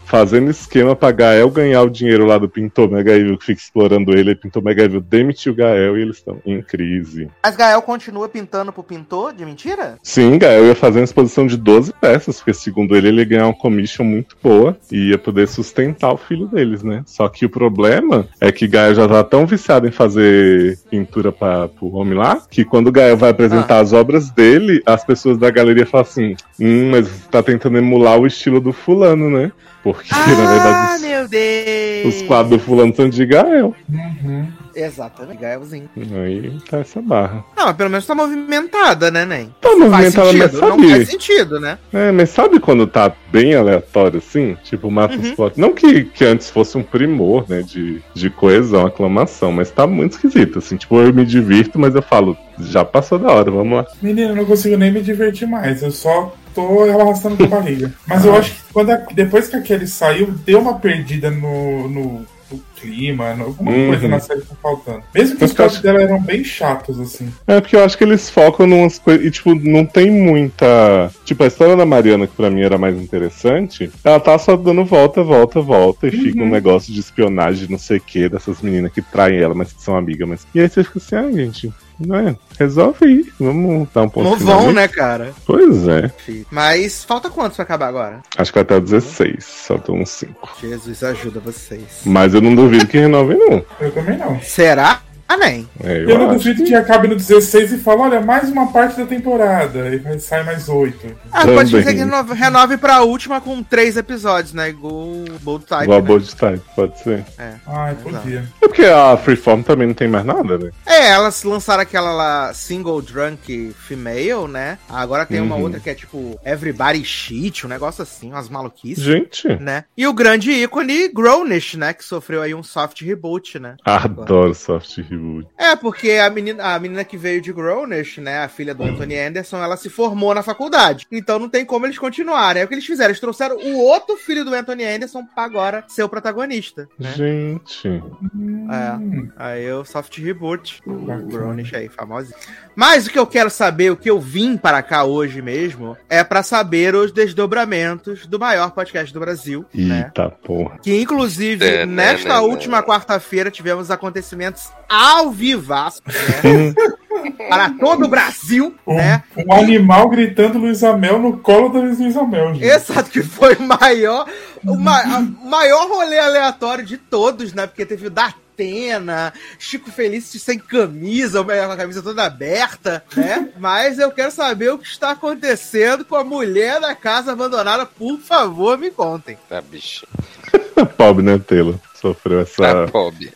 fazendo esquema pra Gael ganhar o dinheiro lá do Pintor Mega Evil que fica explorando ele. E Pintor Mega Evil demitiu o Gael e eles estão em crise. Mas Gael continua pintando pro pintor de mentira? Sim, Gael ia fazer uma exposição de 12 peças, porque segundo ele, ele ia ganhar uma commission muito boa e ia poder sustentar o filho deles, né? Só que o problema é que Gael já tá tão viciado em fazer pintura para pro homem lá, que quando o Gael vai apresentar as obras dele, as pessoas da galeria falam assim: hum, mas tá tentando emular o estilo do fulano, né? Porque, na Ah, verdade, meu Deus! os, os quadros do fulano são de Gael. Uhum. Exatamente, Gaelzinho. Aí tá essa barra. Não, mas pelo menos tá movimentada, né, Nen? Tá movimentada, mas sentido, não faz sentido, né? É, mas sabe quando tá bem aleatório assim? Tipo, mata Uhum. os plots. Não que, que antes fosse um primor, né? De, de coesão, aclamação, mas tá muito esquisito, assim. Tipo, eu me divirto, mas eu falo, já passou da hora, vamos lá. Menino, eu não consigo nem me divertir mais. Eu só tô arrastando com a barriga. Mas eu acho que quando a- depois que a Kelly saiu, deu uma perdida no, no o clima, alguma Uhum. coisa na série tá faltando. Mesmo que os cortes acho- dela eram bem chatos, assim. É porque eu acho que eles focam numas coisas. E, tipo, não tem muita. Tipo, a história da Mariana, que pra mim era mais interessante, ela tá só dando volta, volta, volta. E fica um negócio de espionagem, não sei o que, dessas meninas que traem ela, mas que são amigas. Mas... E aí você fica assim, ah, gente. Não é? Resolve aí. Vamos dar um ponto Não vão, né, cara? Pois é. Mas falta quantos pra acabar agora? Acho que vai até o 16. Só tem uns 5. Jesus ajuda vocês. Mas eu não duvido que renove, não. Eu também não. Será? Ah, nem. É, eu Eu não duvido que acabe no 16 e fala, olha, mais uma parte da temporada. E vai sair mais oito. Ah, pode Também. ser que renove, renove pra última com três episódios, né? Igual o Bold Type. Igual né? Bold Type, pode ser. Ai, podia. É porque a Freeform também não tem mais nada, né? É, elas lançaram aquela lá, Single Drunk Female, né? Agora tem uma Uhum. outra que é tipo Everybody Cheat, um negócio assim, umas maluquices. Gente, Né? E o grande ícone Grownish, né? Que sofreu aí um soft reboot, né? adoro soft reboot. É, porque a menina, a menina que veio de Grownish, né? A filha do Anthony Anderson, ela se formou na faculdade. Então não tem como eles continuarem. É o que eles fizeram. Eles trouxeram o outro filho do Anthony Anderson pra agora ser o protagonista. Né? Gente. É. Aí o soft reboot. O Grownish aí, famosinho. Mas o que eu quero saber, o que eu vim para cá hoje mesmo, é pra saber os desdobramentos do maior podcast do Brasil, né? Eita porra. Que inclusive, É, né, nesta né, última né. quarta-feira, tivemos acontecimentos ao vivaço, né? (laughs) para todo o Brasil, Um, né? um animal gritando Luiz Amel no colo da Luiz Amel, gente. Exato, que foi o maior, o ma- maior rolê aleatório de todos, né? Porque teve o da Atena, Chico Feliz sem camisa, com a camisa toda aberta, né? (laughs) Mas eu quero saber o que está acontecendo com a mulher da casa abandonada. Por favor, me contem. Tá, bicho. (laughs) Pobre, né, Taylor? Sofreu Tá essa. pobre.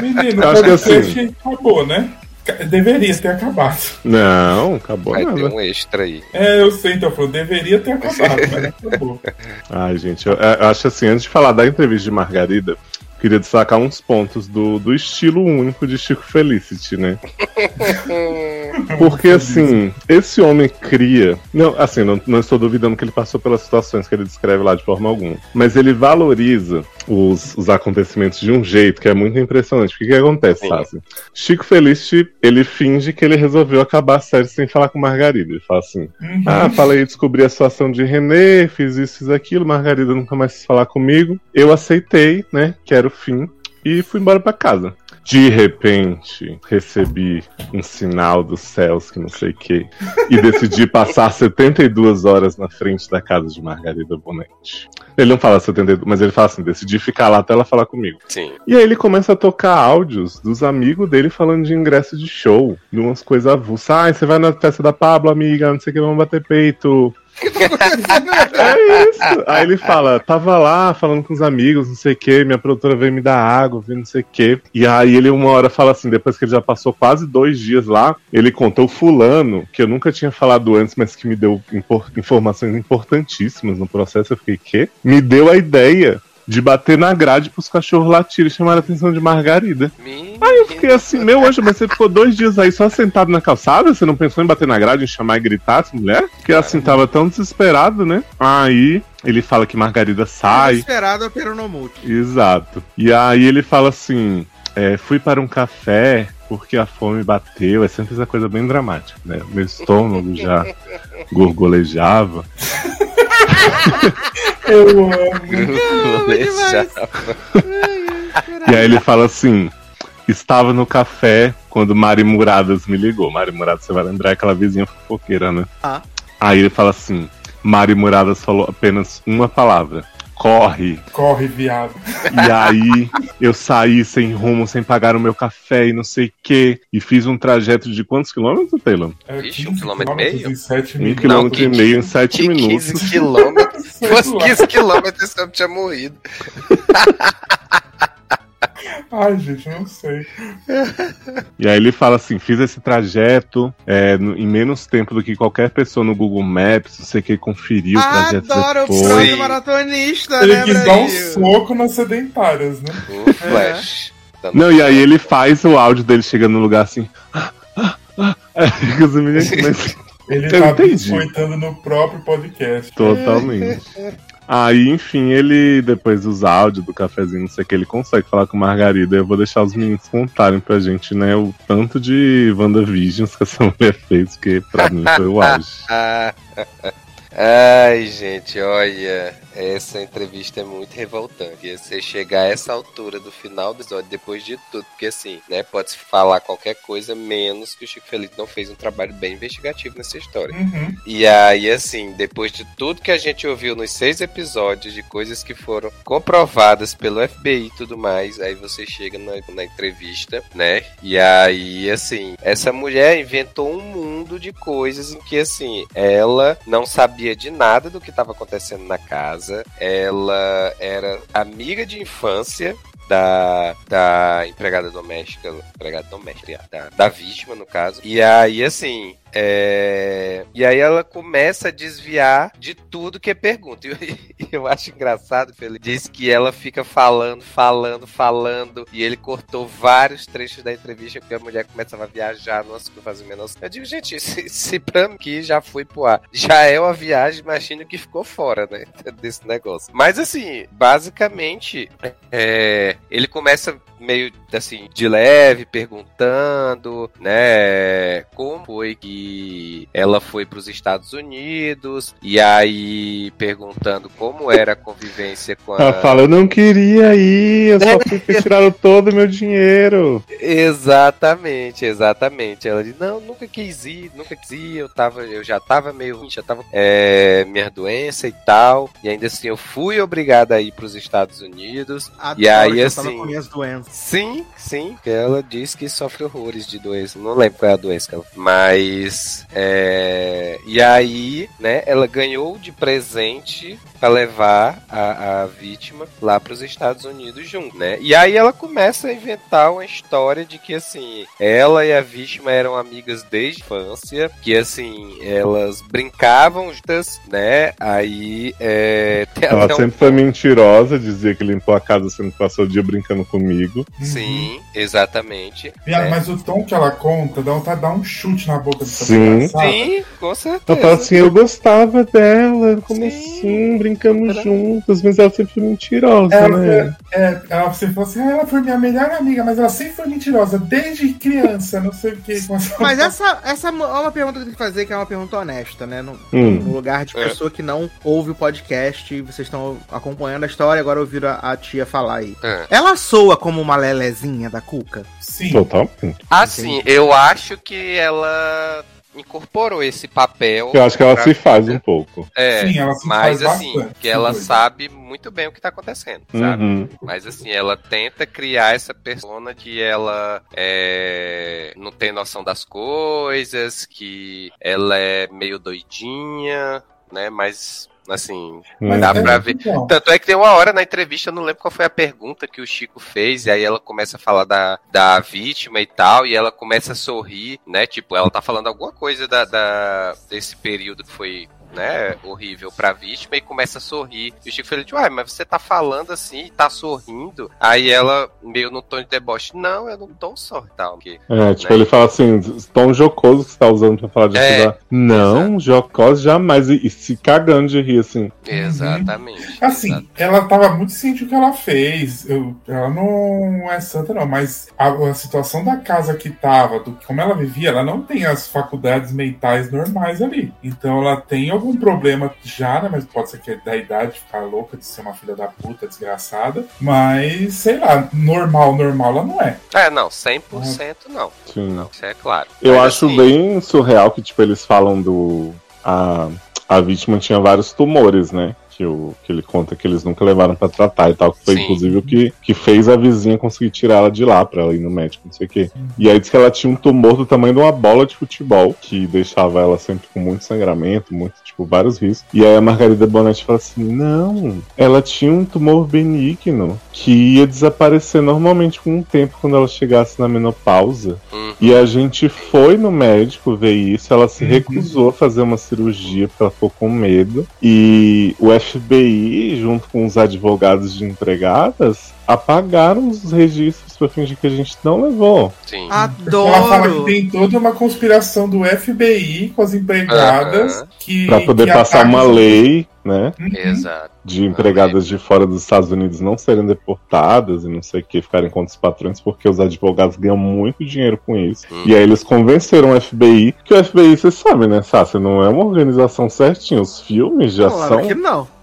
Menino, acho que podcast acabou, né? Deveria ter acabado. Não, acabou Vai ter nada. um extra aí. É, eu sei, então, falou, deveria ter acabado, mas (laughs) acabou. Ai, gente, eu, eu acho assim, antes de falar da entrevista de Margarida, queria destacar uns pontos do, do estilo único de Chico Felicity, né? (laughs) Porque assim, esse homem cria. Não, assim, não, não estou duvidando que ele passou pelas situações que ele descreve lá de forma alguma. Mas ele valoriza os, os acontecimentos de um jeito que é muito impressionante. O que acontece, Sim. Sassi? Chico Felicity, ele finge que ele resolveu acabar a série sem falar com Margarida. Ele fala assim: Uhum. ah, falei, descobri a situação de René, fiz isso, fiz aquilo, Margarida nunca mais quis falar comigo. Eu aceitei, né, que era o fim, e fui embora pra casa. De repente, recebi um sinal dos céus que não sei o que, e decidi (laughs) passar 72 horas na frente da casa de Margarida Bonetti. Ele não fala 72, mas ele fala assim: decidi ficar lá até ela falar comigo. Sim. E aí ele começa a tocar áudios dos amigos dele falando de ingresso de show, de umas coisas avulsas. Ah, você vai na festa da Pablo, amiga, não sei o que, vamos bater peito. É isso. Aí ele fala, tava lá falando com os amigos, não sei o que, minha produtora veio me dar água, veio não sei o que. E aí ele uma hora fala assim, depois que ele já passou quase dois dias lá, ele contou fulano, que eu nunca tinha falado antes, mas que me deu impor- informações importantíssimas no processo. Eu fiquei, quê? Me deu a ideia de bater na grade pros cachorros latirem e chamar a atenção de Margarida. Me... Aí eu fiquei assim, meu anjo, mas você ficou dois dias aí só sentado na calçada? Você não pensou em bater na grade, em chamar e gritar essa mulher? Porque assim, tava tão desesperado, né? Aí ele fala que Margarida sai. Esperado pelo Nomute. Exato. E aí ele fala assim: é, fui para um café porque a fome bateu. É sempre essa coisa bem dramática, né? Meu estômago já (laughs) gorgolejava. (laughs) Eu amo. E aí ele fala assim: estava no café quando Mari Muradas me ligou. Mari Muradas, você vai lembrar é aquela vizinha fofoqueira, né? Ah. Aí ele fala assim: Mari Muradas falou apenas uma palavra. Corre. Corre, viado. E aí eu saí sem rumo, sem pagar o meu café e não sei o quê. E fiz um trajeto de quantos quilômetros, Taylor? É Vixe, um 15 quilômetro e meio? em sete Um minutos. quilômetro que- e meio em sete Que minutos. 15 quilômetros. Se Sei fosse lá. 15 quilômetros, esse homem tinha morrido. (laughs) Ai, gente, não sei. (laughs) E aí ele fala assim: fiz esse trajeto é, no- em menos tempo do que qualquer pessoa no Google Maps, não sei o que, conferiu o trajeto Adoro o próprio maratonista, Ele né, quis dar um soco nas sedentárias, né? O Flash. Dando- Não, e aí ele faz o áudio dele chegando no lugar assim. (laughs) "Ah, ah, ah." Aí fica os meninos, mas Ele Eu tá entendi. biscoitando no próprio podcast. totalmente. (laughs) Aí, enfim, ele, depois dos áudios do cafezinho, não sei o que, ele consegue falar com Margarida. Eu vou deixar os meninos contarem pra gente, né, o tanto de WandaVisions que essa (laughs) mulher fez, que pra mim foi o auge. (laughs) Ai, gente, olha, essa entrevista é muito revoltante. Você chegar a essa altura do final do episódio, depois de tudo, porque assim, né, pode-se falar qualquer coisa, menos que o Chico Felipe não fez um trabalho bem investigativo nessa história. Uhum. E aí, assim, depois de tudo que a gente ouviu nos seis episódios, de coisas que foram comprovadas pelo FBI e tudo mais, aí você chega na, na entrevista, né? E aí, assim, essa mulher inventou um mundo de coisas em que, assim, ela não sabia de nada do que estava acontecendo na casa, ela era amiga de infância da, da empregada doméstica, empregada doméstica, da, da vítima, no caso. E aí, assim, é... E aí ela começa a desviar de tudo que é pergunta. (laughs) E eu, acho engraçado, ele diz que ela fica falando, falando, falando, e ele cortou vários trechos da entrevista porque a mulher começava a viajar, nossa, que fazia menos. Eu digo, gente, (laughs) se, se pra mim que já foi pro ar, já é uma viagem, imagino que ficou fora, né, (laughs) desse negócio. Mas assim, basicamente, é... ele começa meio assim, de leve, perguntando, né, como foi que ela foi para os Estados Unidos, e aí perguntando como era a convivência com a. Ela fala, eu não queria ir, eu só (laughs) fui ter tirado todo o meu dinheiro. Exatamente, exatamente. Ela diz, não, nunca quis ir, nunca quis ir, eu, tava, eu já tava meio, já tava é, minha doença e tal, e ainda assim eu fui obrigada a ir para os Estados Unidos, e aí assim... Sim, sim, ela diz que sofre horrores de doença. Não lembro qual é a doença que ela. Mas. É... E aí, né, ela ganhou de presente para levar a, a vítima lá para os Estados Unidos junto, né? E aí ela começa a inventar uma história de que assim, ela e a vítima eram amigas desde a infância, que assim, elas brincavam juntas, né? Aí é, ela sempre um... foi mentirosa, dizia que limpou a casa sendo que passou o dia brincando comigo. Sim, exatamente. É. Mas o tom que ela conta dá vontade de dar um chute na boca dessa Sim, sim, com certeza. Ela fala assim, eu gostava dela, como sim. assim? brincamos juntos, mas ela sempre foi mentirosa, ela, né? É, ela sempre falou assim, ah, ela foi minha melhor amiga, mas ela sempre foi mentirosa, desde criança, não sei o que. Mas (laughs) essa, essa é uma pergunta que eu tenho que fazer, que é uma pergunta honesta, né? No, hum. no lugar de é. pessoa é. que não ouve o podcast, e vocês estão acompanhando a história, agora ouviram a, a tia falar aí. É. Ela soa como uma lelezinha da Cuca? Sim. Totalmente. Assim, eu acho que ela incorporou esse papel. Eu acho que ela se faz um pouco. É, Sim, ela se mas faz assim, bastante, que ela sabe muito bem o que tá acontecendo, sabe? Uhum. Mas assim, ela tenta criar essa persona que ela é, não tem noção das coisas, que ela é meio doidinha, né? Mas Assim, Mas dá é, pra ver. Então. Tanto é que tem uma hora na entrevista, eu não lembro qual foi a pergunta que o Chico fez, e aí ela começa a falar da, da vítima e tal, e ela começa a sorrir, né? Tipo, ela tá falando alguma coisa da, da desse período que foi né, horrível pra vítima e começa a sorrir. E o Chico Felipe, uai, mas você tá falando assim e tá sorrindo. Aí ela, meio no tom de deboche, não, eu não tô só tal. Que, é, tipo, né? ele fala assim, tom jocoso que você tá usando pra falar de é, Não, jocoso jamais. E, e, se cagando de rir, assim. Exatamente. Uhum. Assim, exatamente. ela tava muito ciente do que ela fez. Eu, ela não é santa, não, mas a, a, situação da casa que tava, do como ela vivia, ela não tem as faculdades mentais normais ali. Então ela tem algum algum problema já, né? Mas pode ser que é da idade ficar louca de ser uma filha da puta desgraçada. Mas, sei lá, normal, normal ela não é. É, não, 100% não. Sim. Não, isso é claro. Eu mas, acho assim... bem surreal que, tipo, eles falam do. A, a vítima tinha vários tumores, né? Que, o, que ele conta que eles nunca levaram para tratar e tal, que foi Sim. inclusive o que, que fez a vizinha conseguir tirar ela de lá pra ela ir no médico, não sei o quê. E aí diz que ela tinha um tumor do tamanho de uma bola de futebol, que deixava ela sempre com muito sangramento, muito, tipo, vários riscos. E aí a Margarida Bonetti fala assim: não, ela tinha um tumor benigno que ia desaparecer normalmente com um tempo quando ela chegasse na menopausa. Uhum. E a gente foi no médico ver isso, ela se uhum. recusou a fazer uma cirurgia porque ela ficou com medo. E o FBI, junto com os advogados de empregadas, apagaram os registros isso pra fingir que a gente não levou. Sim. Ela fala que Adoro! tem toda uma conspiração do FBI com as empregadas Aham. que. Pra poder que passar uma lei, né? Uhum. Exato. De empregadas de fora dos Estados Unidos não serem deportadas e não sei o que, ficarem contra os patrões, porque os advogados ganham muito dinheiro com isso. Hum. E aí eles convenceram o FBI, que o FBI, você sabe, né, Sassi, não é uma organização certinha. Os filmes já Claro são que não.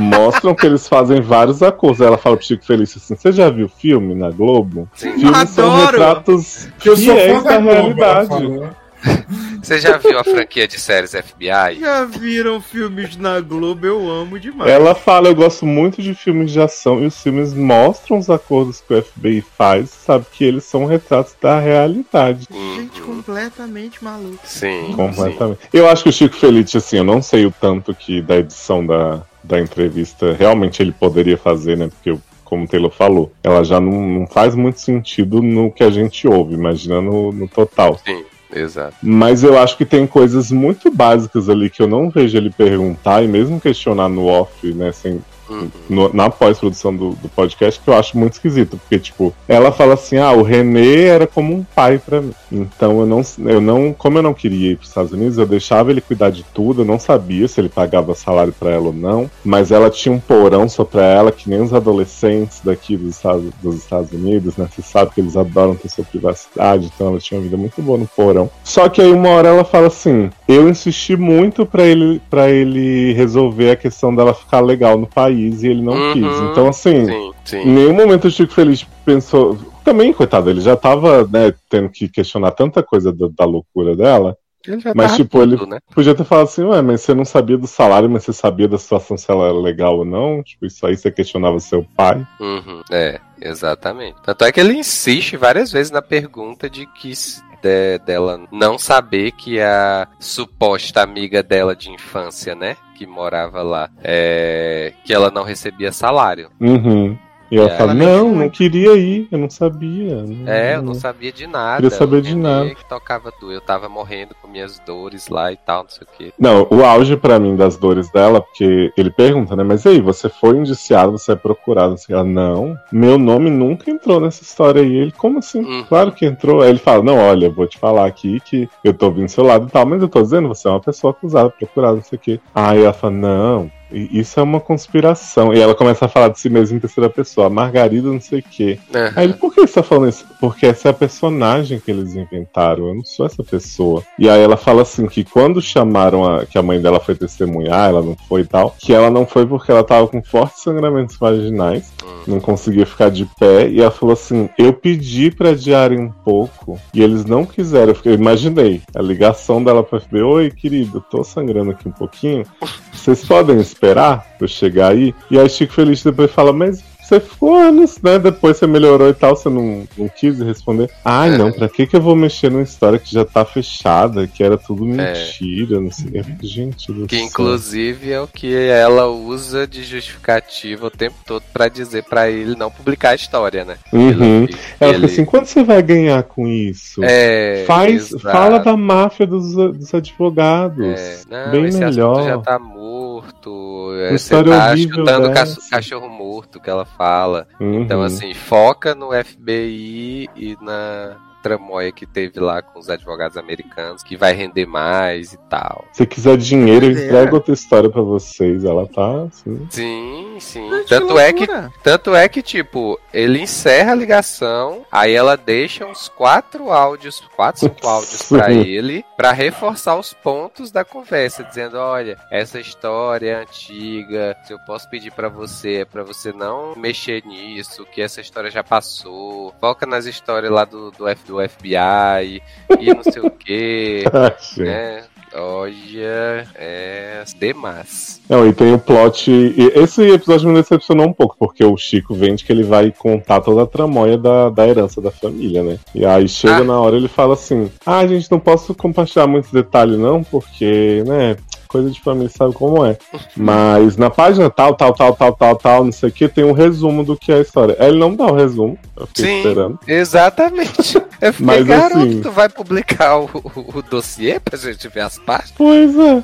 Mostram que eles fazem vários acordos. Ela fala pro Chico Felício assim: Você já viu filme na Globo? Sim. Filmes são Adoro! retratos Que eu sou fiéis fã da da Globo, ela realidade. falou. (laughs) Você já viu a franquia de séries FBI? Já viram filmes na Globo? Eu amo demais. Ela fala: Eu gosto muito de filmes de ação e os filmes mostram os acordos que o FBI faz, sabe que eles são retratos da realidade. Gente Uhum. completamente maluca. Sim, sim. Completamente. Eu acho que o Chico Felice, assim, eu não sei o tanto que da edição da, da entrevista realmente ele poderia fazer, né? Porque, eu- como o Taylor falou, ela já não, não faz muito sentido no que a gente ouve, imagina no, no total. Sim, exato. Mas eu acho que tem coisas muito básicas ali que eu não vejo ele perguntar e mesmo questionar no off, né? Sem, Uhum. no- na pós-produção do, do podcast, que eu acho muito esquisito, porque, tipo, ela fala assim: ah, o René era como um pai pra mim. Então eu não, eu não, como eu não queria ir pros Estados Unidos, eu deixava ele cuidar de tudo, eu não sabia se ele pagava salário pra ela ou não, mas ela tinha um porão só pra ela, que nem os adolescentes daqui dos Estados, dos Estados Unidos, né? Você sabe que eles adoram ter sua privacidade, então ela tinha uma vida muito boa no porão. Só que aí uma hora ela fala assim: eu insisti muito pra ele, para ele resolver a questão dela ficar legal no país e ele não Uhum. quis. Então, assim, Sim, sim. em nenhum momento o Chico Feliz pensou. Também, coitado, ele já tava, né, tendo que questionar tanta coisa da, da loucura dela. Ele já Mas, tava tipo, ele- tudo, né? Podia ter falado assim, ué, mas você não sabia do salário, mas você sabia da situação se ela era legal ou não. Tipo, isso aí você questionava seu pai. Uhum, é, exatamente. Tanto é que ele insiste várias vezes na pergunta de que se- de- dela não saber que a suposta amiga dela de infância, né, que morava lá, é, que ela não recebia salário. Uhum. E ela É, fala, ela não, não queria ir, eu não sabia. não- É, eu não sabia de nada. Queria saber de nada. Que tocava tudo. Eu tava morrendo com minhas dores lá e tal, não sei o quê. Não, o auge pra mim das dores dela, porque ele pergunta, né? Mas e aí, você foi indiciado, você é procurado? Assim, ela, não, meu nome nunca entrou nessa história aí. Ele, como assim? Uhum. Claro que entrou. Aí ele fala, não, olha, eu vou te falar aqui que eu tô vindo do seu lado e tal, mas eu tô dizendo, você é uma pessoa acusada, procurada, não sei o quê. Aí ela fala, não, isso é uma conspiração. E ela começa a falar de si mesma em terceira pessoa, a Margarida, não sei o quê. Aham. Aí ele, por que você tá falando isso? Porque essa é a personagem que eles inventaram, eu não sou essa pessoa. E aí ela fala assim, que quando chamaram a, que a mãe dela foi testemunhar, ela não foi e tal, que ela não foi porque ela tava com fortes sangramentos vaginais, Hum. não conseguia ficar de pé, e ela falou assim, eu pedi pra adiarem um pouco, e eles não quiseram, eu, imaginei a ligação dela pra FBI, oi querido, tô sangrando aqui um pouquinho, vocês podem esperar pra chegar aí? E aí Chico Feliz depois fala, mas você ficou anos, né? Depois você melhorou e tal, você não, não quis responder. Ai, É. não, pra que que eu vou mexer numa história que já tá fechada, que era tudo mentira, não sei. Eu fico, Gente do Que céu. inclusive é o que ela usa de justificativa o tempo todo pra dizer pra ele não publicar a história, né? Uhum. Ele- Ela ele- fica assim, quanto você vai ganhar com isso? É, Faz, exato. fala da máfia dos, dos advogados. É, não, Bem esse melhor. já tá morto. é, Uma Você história tá horrível chutando dessa. ca- cachorro morto que ela fala. Uhum. Então, assim, foca no FBI e na tramóia que teve lá com os advogados americanos, que vai render mais e tal. Se quiser dinheiro, eu É. entrego outra história pra vocês. Ela tá assim. Sim, sim. Mas que Tanto é que. Tanto é que, tipo, ele encerra a ligação, aí ela deixa uns quatro áudios, quatro, cinco áudios pra Sim. ele, pra reforçar os pontos da conversa, dizendo, olha, essa história é antiga, se eu posso pedir pra você, é pra você não mexer nisso, que essa história já passou, foca nas histórias lá do, do, F, do FBI, e não sei o que, (laughs) Achei. né? Olha, é demais. Não, e tem o plot. e esse episódio me decepcionou um pouco, porque o Chico vende que ele vai contar toda a tramóia da, da herança da família, né? E aí chega Ah. na hora ele fala assim: Ah, gente, não posso compartilhar muitos detalhes, não, porque, né? Coisa de família sabe como é. Mas na página tal, tal, tal, tal, tal, tal, não sei o que, tem um resumo do que é a história. Ele não dá o resumo, eu fiquei Sim. esperando. Exatamente. (laughs) Eu fiquei, Mas, garoto, assim- tu vai publicar o, o, o dossiê pra gente ver as partes? Pois é.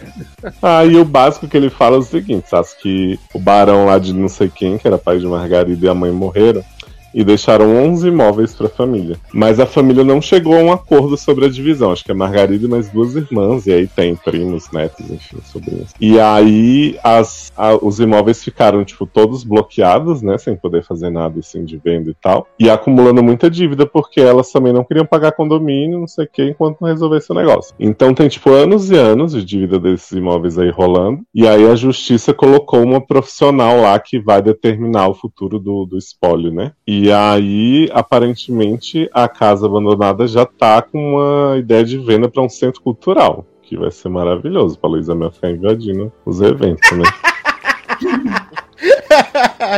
Aí o básico que ele fala é o seguinte, sabe? Que o barão lá de não sei quem, que era pai de Margarida e a mãe morreram. E deixaram 11 imóveis para a família. Mas a família não chegou a um acordo sobre a divisão. Acho que é Margarida e mais duas irmãs, e aí tem primos, netos, enfim, sobrinhos. E aí as, a, os imóveis ficaram, tipo, todos bloqueados, né? Sem poder fazer nada assim de venda e tal. E acumulando muita dívida, porque elas também não queriam pagar condomínio, não sei o que, enquanto não resolvesse o negócio. Então tem, tipo, anos e anos de dívida desses imóveis aí rolando. E aí a justiça colocou uma profissional lá que vai determinar o futuro do, do espólio, né? E aí, aparentemente, a casa abandonada já tá com uma ideia de venda para um centro cultural. Que vai ser maravilhoso pra Luísa Mel ficar invadindo os eventos, né? (laughs)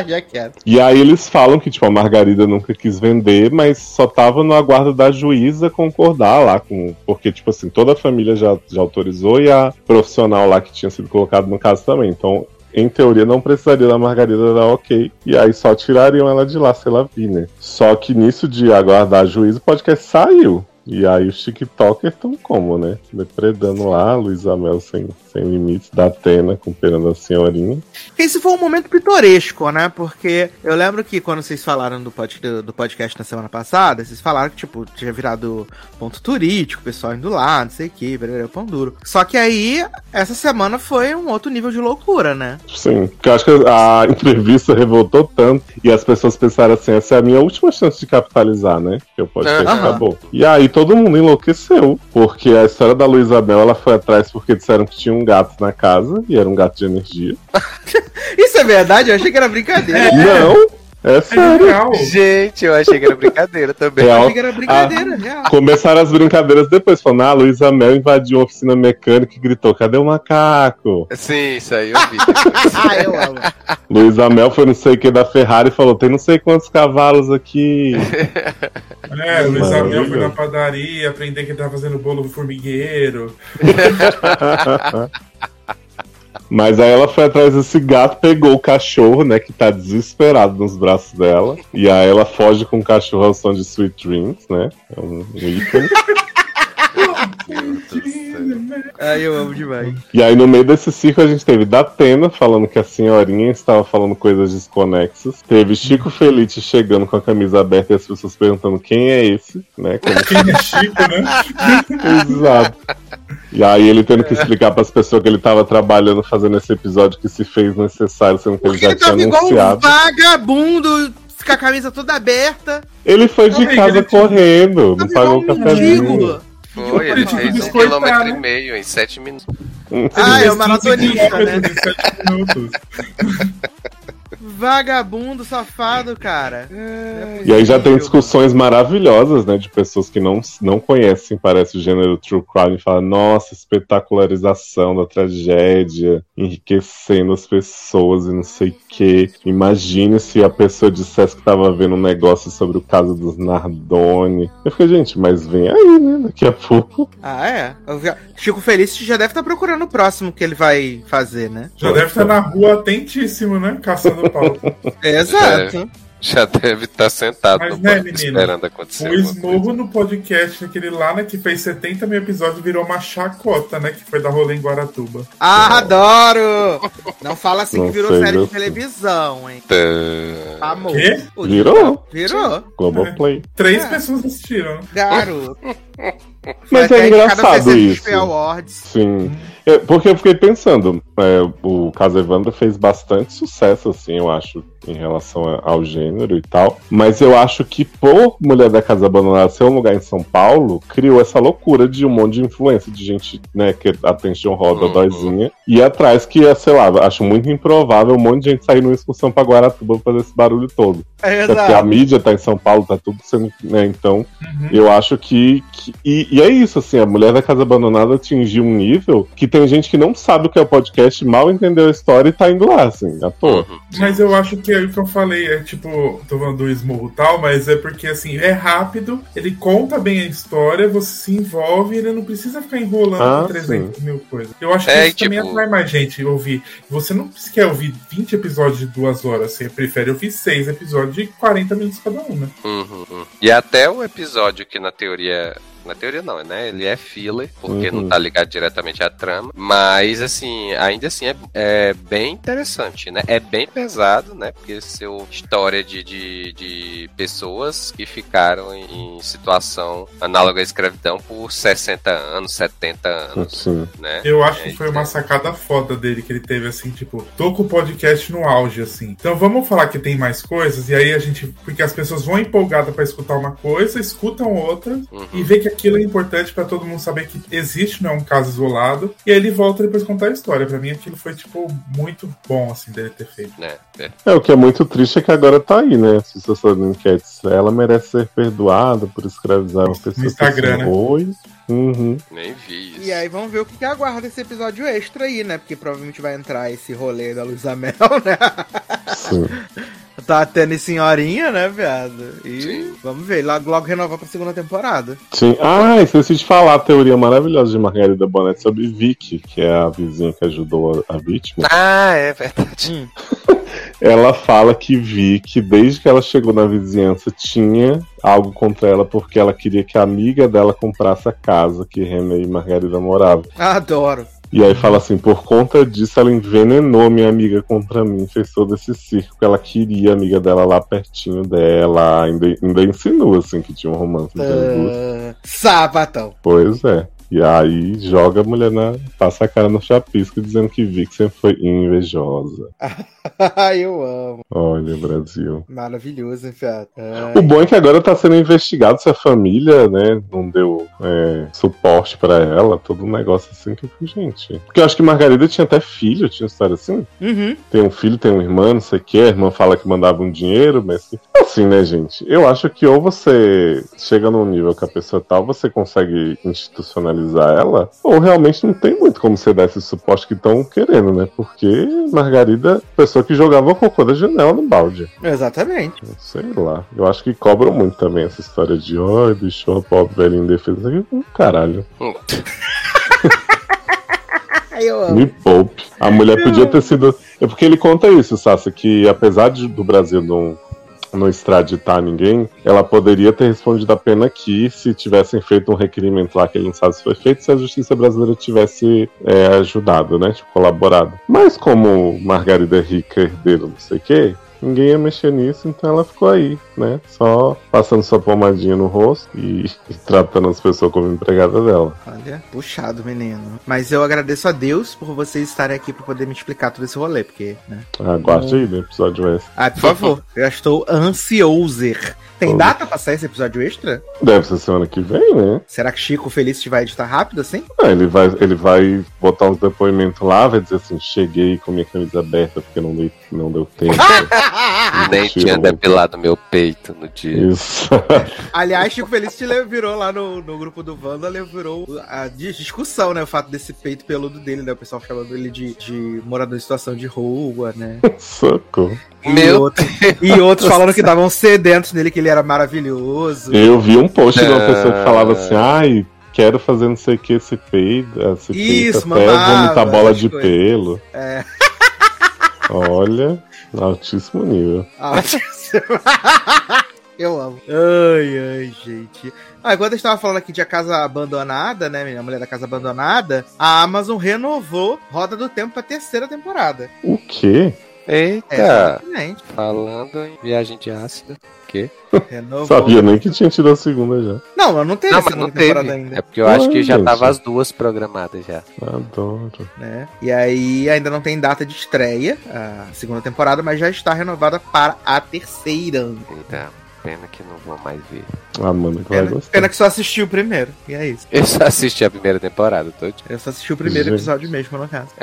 Já quero. E aí eles falam que, tipo, a Margarida nunca quis vender, mas só tava no aguardo da juíza concordar lá com. Porque, tipo assim, toda a família já, já autorizou e a profissional lá que tinha sido colocado no caso também. Então, em teoria, não precisaria da Margarida dar ok. E aí só tirariam ela de lá se ela vir, né? Só que nisso de aguardar a juíza, o podcast saiu. E aí os TikTokers estão como, né? Depredando lá, Luísa Mel sem, sem limites, da Atena com pena da senhorinha. Esse foi um momento pitoresco, né? Porque eu lembro que quando vocês falaram do, pod, do, do podcast na semana passada, vocês falaram que, tipo, tinha virado ponto turístico, o pessoal indo lá, não sei o que, pão duro. Só que aí, essa semana foi um outro nível de loucura, né? Sim, porque eu acho que a (laughs) entrevista revoltou tanto e as pessoas pensaram assim, essa é a minha última chance de capitalizar, né? Que o podcast Aham. acabou. E aí todo mundo enlouqueceu, porque a história da Luísa Mel, ela foi atrás porque disseram que tinha um gato na casa, e era um gato de energia. (laughs) Isso é verdade? Eu achei que era brincadeira. Não, é É sério. legal. Gente, eu achei que era brincadeira também. Eu Real. achei que era brincadeira, real. Começaram as brincadeiras depois, falando, ah, a Luísa Mel invadiu uma oficina mecânica e gritou, cadê o macaco? Sim, isso aí eu vi. (laughs) Ah, eu amo. Luísa Mel foi não sei o que da Ferrari e falou, tem não sei quantos cavalos aqui. (laughs) É, o Luiz Abel foi na padaria aprender que ele tava fazendo bolo do formigueiro. (laughs) Mas aí ela foi atrás desse gato, pegou o cachorro, né, que tá desesperado nos braços dela. E aí ela foge com o cachorro ao som de Sweet Dreams, né? É um ícone. (laughs) (laughs) Ai, eu amo demais. E aí no meio desse circo a gente teve Datena falando que a senhorinha estava falando coisas desconexas. Teve Chico Felite chegando com a camisa aberta e as pessoas perguntando quem é esse, né? Como (laughs) Quem é Chico, né? (laughs) Exato. E aí ele tendo que explicar para as pessoas que ele estava trabalhando fazendo esse episódio que se fez necessário, sendo que ele já ele tinha tava igual um anunciado. vagabundo, com a camisa toda aberta. Ele foi de casa correndo, não pagou o um cafezinho. mendigo. Foi, ele fez um quilômetro né? e meio em sete minutos. Ah, é o Ele fez 15 maratonista, né? Vagabundo, safado, cara. E aí já tem discussões maravilhosas, né, de pessoas que não, não conhecem, parece o gênero true crime, e falam, nossa, espetacularização da tragédia, enriquecendo as pessoas e não sei o que. Imagine se a pessoa dissesse que tava vendo um negócio sobre o caso dos Nardoni. Eu fiquei, gente, mas vem aí, né, daqui a pouco. Ah, é? Chico Feliz já deve estar procurando o próximo que ele vai fazer, né? Já deve estar na rua atentíssimo, né? Caçando (laughs) pau. Exato. Já deve estar sentado Mas, no né, banco menino? esperando acontecer. O coisa. no podcast, aquele lá, né, que fez 70 mil episódios, virou uma chacota, né? Que foi da rolê em Guaratuba. Ah, adoro! Não fala assim Não que virou sei, série de televisão, hein? Tá. Amor. Quê? Virou. Virou. Globoplay. Três É. pessoas assistiram. Garoto. (laughs) Mas é engraçado isso. Awards. Sim. É, porque eu fiquei pensando, é, o caso Evandro fez bastante sucesso, assim, eu acho, em relação a- ao gênero e tal. Mas eu acho que por Mulher da Casa Abandonada ser um lugar em São Paulo, criou essa loucura de um monte de influência, de gente, né, que atenção roda Uhum. dóizinha. E atrás que, sei lá, acho muito improvável um monte de gente sair numa excursão pra Guaratuba pra fazer esse barulho todo. É, Até porque a mídia tá em São Paulo, tá tudo sendo, né, então... Uhum. Eu acho que. que- e, e é isso, assim, a Mulher da Casa Abandonada atingiu um nível que tem gente que não sabe o que é o podcast, mal entendeu a história e tá indo lá, assim, à toa. Uhum. Mas eu acho que é o que eu falei, é tipo, tô falando do esmurro e tal, mas é porque assim, é rápido, ele conta bem a história, você se envolve, ele não precisa ficar enrolando Ah, com 300 mil coisas. Eu acho que É, isso também tipo- atrai mais gente ouvir. Você não quer ouvir 20 episódios de duas horas, você prefere ouvir seis episódios de 40 minutos cada um, né? Uhum, uhum. E até o episódio que na teoria Na teoria não, né? Ele é filler, porque Uhum. não tá ligado diretamente à trama. Mas, assim, ainda assim é, é bem interessante, né? É bem pesado, né? Porque seu história de, de, de pessoas que ficaram em situação análoga à escravidão por 60 anos, 70 anos, Sim. né? Eu acho que É, foi uma sacada foda dele que ele teve, assim, tipo, tô com o podcast no auge, assim. Então vamos falar que tem mais coisas, e aí a gente. Porque as pessoas vão empolgadas pra escutar uma coisa, escutam outra, Uhum. e vê que aquilo é importante pra todo mundo saber que existe, não é um caso isolado. E aí ele volta depois contar a história. Pra mim aquilo foi, tipo, muito bom, assim, dele ter feito. Né? É. É, o que é muito triste é que agora tá aí, né? Se você está fazendo enquetes, ela merece ser perdoada por escravizar uma pessoa. Instagram, assim, né? Uhum. Nem vi isso. E aí vamos ver o que, que aguarda esse episódio extra aí, né? Porque provavelmente vai entrar esse rolê da Luísa Mel, (laughs) né? Sim. Tá tendo senhorinha, né, viado? E Sim. vamos ver, logo, logo renovar pra segunda temporada. Sim. Ah, esqueci de falar a teoria maravilhosa de Margarida Bonetti sobre Vicky, que é a vizinha que ajudou a, a vítima. Ah, é verdade. (laughs) Ela fala que Vicky, desde que ela chegou na vizinhança, tinha algo contra ela porque ela queria que a amiga dela comprasse a casa que René e Margarida moravam. Adoro. E aí fala assim, por conta disso ela envenenou minha amiga contra mim, fez todo esse circo, ela queria a amiga dela lá pertinho dela, ainda, ainda insinua assim que tinha um romance entre as duas. Ah, Sapatão. Pois é. E aí joga a mulher na. passa a cara no chapisco dizendo que sempre foi invejosa. (laughs) Eu amo. Olha, Brasil. Maravilhoso, hein, fiado? O bom é que agora tá sendo investigado se a família, né, não deu é, suporte pra ela, todo um negócio assim que eu gente. Porque eu acho que Margarida tinha até filho, tinha história assim. Uhum. Tem um filho, tem uma irmã, não sei o que, a irmã fala que mandava um dinheiro, mas assim, né, gente? Eu acho que ou você chega num nível que a pessoa tal, você consegue institucionalizar ela, ou realmente não tem muito como você dar esse suporte que estão querendo, né? Porque Margarida, pessoa que jogava cocô da janela no balde. Exatamente. Sei lá. Eu acho que cobram muito também essa história de, ó, deixou a pobre velha indefesa. Caralho. Hum. (laughs) Eu amo. Me poupe. A mulher podia ter sido. É porque ele conta isso, Sassa, que apesar de, do Brasil não, não extraditar ninguém, ela poderia ter respondido a pena aqui se tivessem feito um requerimento lá que ele não sabe se foi feito, se a justiça brasileira tivesse é, ajudado, né? Tipo, colaborado. Mas como Margarida é rica, herdeira, não sei o quê. Ninguém ia mexer nisso, então ela ficou aí, né? Só passando sua pomadinha no rosto e, (laughs) e tratando as pessoas como empregada dela. Olha, puxado, menino. Mas eu agradeço a Deus por vocês estarem aqui pra poder me explicar todo esse rolê, porque, né? Aguarde aí no episódio extra. Ah, por favor, eu já estou ansioser. Tem data pra sair esse episódio extra? Deve ser semana que vem, né? Será que Chico Feliz vai editar rápido assim? Ah, ele, vai, ele vai botar uns depoimentos lá, vai dizer assim: cheguei com minha camisa aberta porque não deu, não deu tempo. (laughs) (laughs) Nem tinha depilado meu peito no dia. Isso. (laughs) Aliás, Chico Feliz te virou lá no, no grupo do Wanda, virou a di- discussão, né? O fato desse peito peludo dele, né? O pessoal chamando ele de, de morador em situação de rua, né? Socorro. E, Meu outro- e outros falando que estavam sedentos nele, que ele era maravilhoso. Eu vi um post de uma pessoa que falava assim: ai, quero fazer não sei o que, esse peido, esse peito Isso, até mamava, vomitar bola de coisas. pelo. É. Olha, (laughs) altíssimo nível. Ah, (laughs) Eu amo. Ai, ai, gente. Ah, enquanto a gente tava falando aqui de A Casa Abandonada, né, menina? A Mulher da Casa Abandonada, a Amazon renovou Roda do Tempo pra terceira temporada. O quê? Eita! Exatamente. Falando em viagem de ácido. Que? Renovou. Sabia nem que tinha tido a segunda já. Não, não teve Não, a mas segunda não teve. temporada É ainda, porque eu acho que já tava as duas programadas já. Adoro. né? E aí ainda não tem data de estreia, a segunda temporada, mas já está renovada para a terceira. Então, pena que não vou mais ver. A Amanda que vai Pena, gostar. pena que só assisti o primeiro. E é isso. Eu só assisti a primeira temporada, tô de... Eu só assisti o primeiro Gente. episódio mesmo, no caso. (laughs)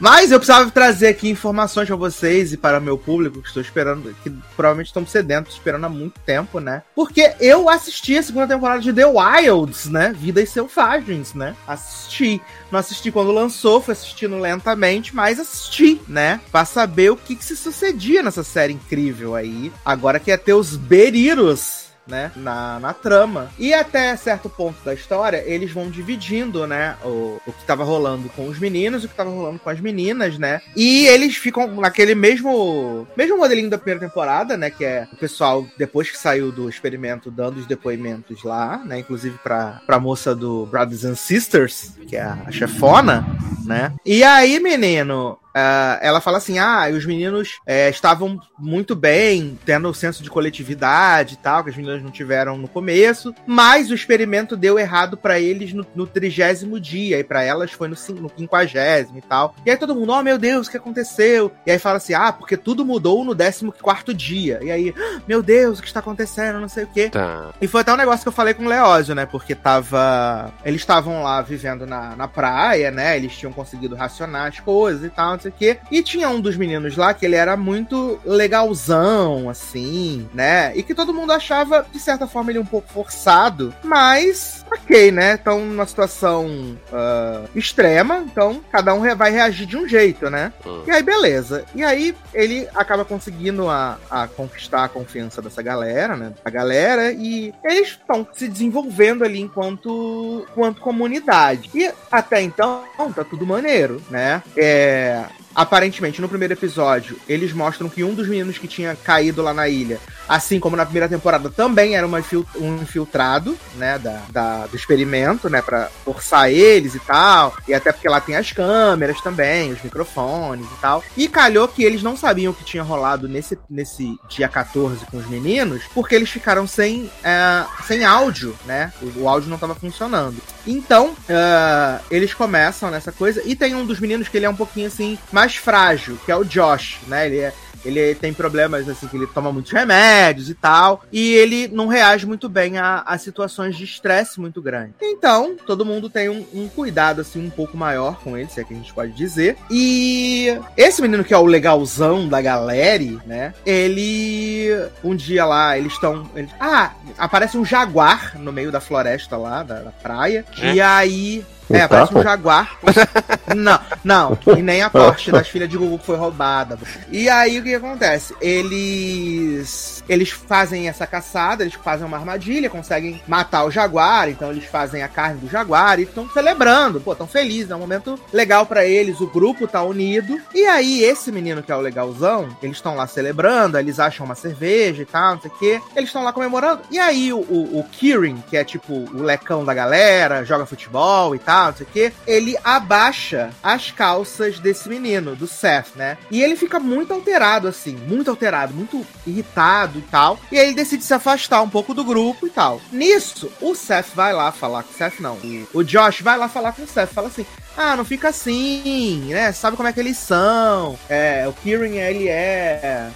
Mas eu precisava trazer aqui informações pra vocês e para o meu público que estou esperando, que provavelmente estão sedentos, esperando há muito tempo, né? Porque eu assisti a segunda temporada de The Wilds, né? Vidas Selvagens, né? Assisti. Não assisti quando lançou, fui assistindo lentamente, mas assisti, né? Pra saber o que, que se sucedia nessa série incrível aí. Agora que ia ter os Beriros né, na, na trama. E até certo ponto da história, eles vão dividindo, né, o, o que tava rolando com os meninos e o que tava rolando com as meninas, né? E eles ficam naquele mesmo mesmo modelinho da primeira temporada, né, que é o pessoal depois que saiu do experimento dando os depoimentos lá, né, inclusive pra, pra moça do Brothers and Sisters, que é a chefona, né? E aí, menino, Uh, ela fala assim: ah, os meninos é, estavam muito bem, tendo o senso de coletividade e tal, que as meninas não tiveram no começo, mas o experimento deu errado para eles no, trigésimo dia, e para elas foi no, no quinquagésimo e tal. E aí todo mundo, oh meu Deus, o que aconteceu? E aí fala assim: ah, porque tudo mudou no décimo quarto dia. E aí, ah, meu Deus, o que está acontecendo? Não sei o quê. Tá. E foi até um negócio que eu falei com o Leózio, né? Porque tava. Eles estavam lá vivendo na, na praia, né? Eles tinham conseguido racionar as coisas e tal sei o quê. E tinha um dos meninos lá que ele era muito legalzão, assim, né? E que todo mundo achava, de certa forma, ele um pouco forçado. Mas, ok, né? Estão numa situação uh, extrema, então cada um vai reagir de um jeito, né? Uhum. E aí, beleza. E aí, ele acaba conseguindo a, a conquistar a confiança dessa galera, né? A galera, e eles estão se desenvolvendo ali enquanto, enquanto comunidade. E até então, tá tudo maneiro, né? É, Aparentemente, no primeiro episódio, eles mostram que um dos meninos que tinha caído lá na ilha, assim como na primeira temporada, também era uma, um infiltrado, né, da, da, do experimento, né, pra forçar eles e tal. E até porque lá tem as câmeras também, os microfones e tal. E calhou que eles não sabiam o que tinha rolado nesse, nesse dia 14 com os meninos, porque eles ficaram sem, é, sem áudio, né? O, o, áudio não estava funcionando. Então, uh, eles começam nessa coisa. E tem um dos meninos que ele é um pouquinho assim mais frágil, que é o Josh, né? Ele é ele tem problemas, assim, que ele toma muitos remédios e tal. E ele não reage muito bem a, a situações de estresse muito grande. Então, todo mundo tem um, um, cuidado, assim, um pouco maior com ele, se é que a gente pode dizer. E esse menino que é o legalzão da galera, né? Ele. Um dia lá, eles estão. Ah, aparece um jaguar no meio da floresta lá, da, da praia. É. E aí é, parece um jaguar. (laughs) não, não. E nem a Porsche das filhas de Gugu que foi roubada. E aí o que, acontece? Eles. Eles fazem essa caçada, eles fazem uma armadilha, conseguem matar o jaguar, então eles fazem a carne do jaguar e estão celebrando. Pô, estão felizes, é um momento legal para eles, o grupo tá unido. E aí, esse menino que é o legalzão, eles estão lá celebrando, eles acham uma cerveja e tal, não sei o quê. Eles estão lá comemorando. E aí, o, o, o Kirin, que é tipo o lecão da galera, joga futebol e tal não sei o quê, ele abaixa as calças desse menino, do Seth, né? E ele fica muito alterado, assim, muito alterado, muito irritado e tal. E ele decide se afastar um pouco do grupo e tal. Nisso, o Seth vai lá falar com o Seth, não. O Josh vai lá falar com o Seth, fala assim: ah, não fica assim, né? Sabe como é que eles são? É, o Kieran, ele é.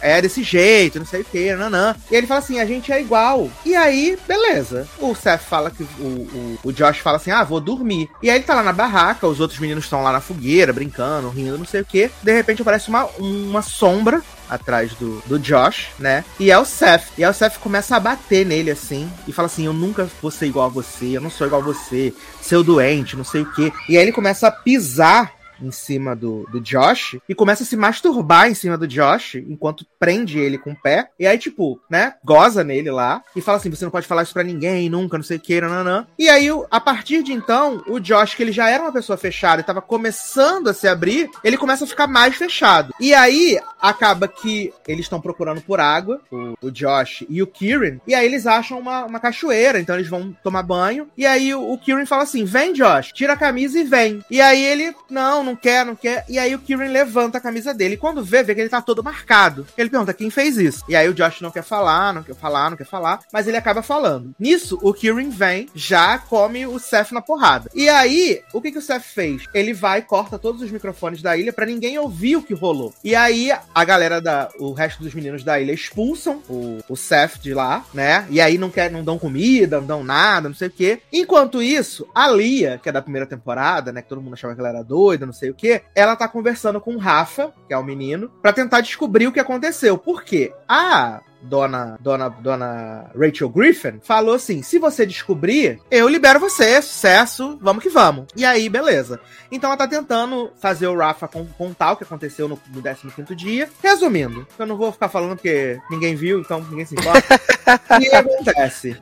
É desse jeito, não sei o que, nanã. E ele fala assim: a gente é igual. E aí, beleza. O Seth fala que. O, o, o Josh fala assim: ah, vou dormir. E aí ele tá lá na barraca, os outros meninos estão lá na fogueira, brincando, rindo, não sei o que. De repente aparece uma, uma sombra atrás do, do Josh, né? E é o Seth. E aí o Seth começa a bater nele assim e fala assim: Eu nunca vou ser igual a você, eu não sou igual a você, seu doente, não sei o quê. E aí ele começa a pisar em cima do, do Josh e começa a se masturbar em cima do Josh enquanto prende ele com o pé. E aí, tipo, né, goza nele lá e fala assim: você não pode falar isso pra ninguém, nunca, não sei o que, nanã. E aí, a partir de então, o Josh, que ele já era uma pessoa fechada e tava começando a se abrir, ele começa a ficar mais fechado. E aí, acaba que eles estão procurando por água, o, o, Josh e o Kieran, e aí eles acham uma, uma cachoeira, então eles vão tomar banho. E aí o, o Kieran fala assim: vem, Josh, tira a camisa e vem. E aí ele, não, não não quer, não quer. E aí o Kieran levanta a camisa dele. E quando vê, vê que ele tá todo marcado. Ele pergunta quem fez isso. E aí o Josh não quer falar, não quer falar, não quer falar. Mas ele acaba falando. Nisso, o Kieran vem, já come o Seth na porrada. E aí, o que, que o Seth fez? Ele vai, corta todos os microfones da ilha para ninguém ouvir o que rolou. E aí, a galera da. O resto dos meninos da ilha expulsam o, o Seth de lá, né? E aí não quer, não dão comida, não dão nada, não sei o quê. Enquanto isso, a Lia, que é da primeira temporada, né? Que todo mundo achava que ela era doida, não sei o quê, ela tá conversando com o Rafa, que é o menino, para tentar descobrir o que aconteceu. Por quê? A dona, dona, dona Rachel Griffin, falou assim: se você descobrir, eu libero você, sucesso, vamos que vamos. E aí, beleza. Então ela tá tentando fazer o Rafa contar o que aconteceu no, no 15 dia. Resumindo, eu não vou ficar falando porque ninguém viu, então ninguém se importa. (laughs) o que acontece?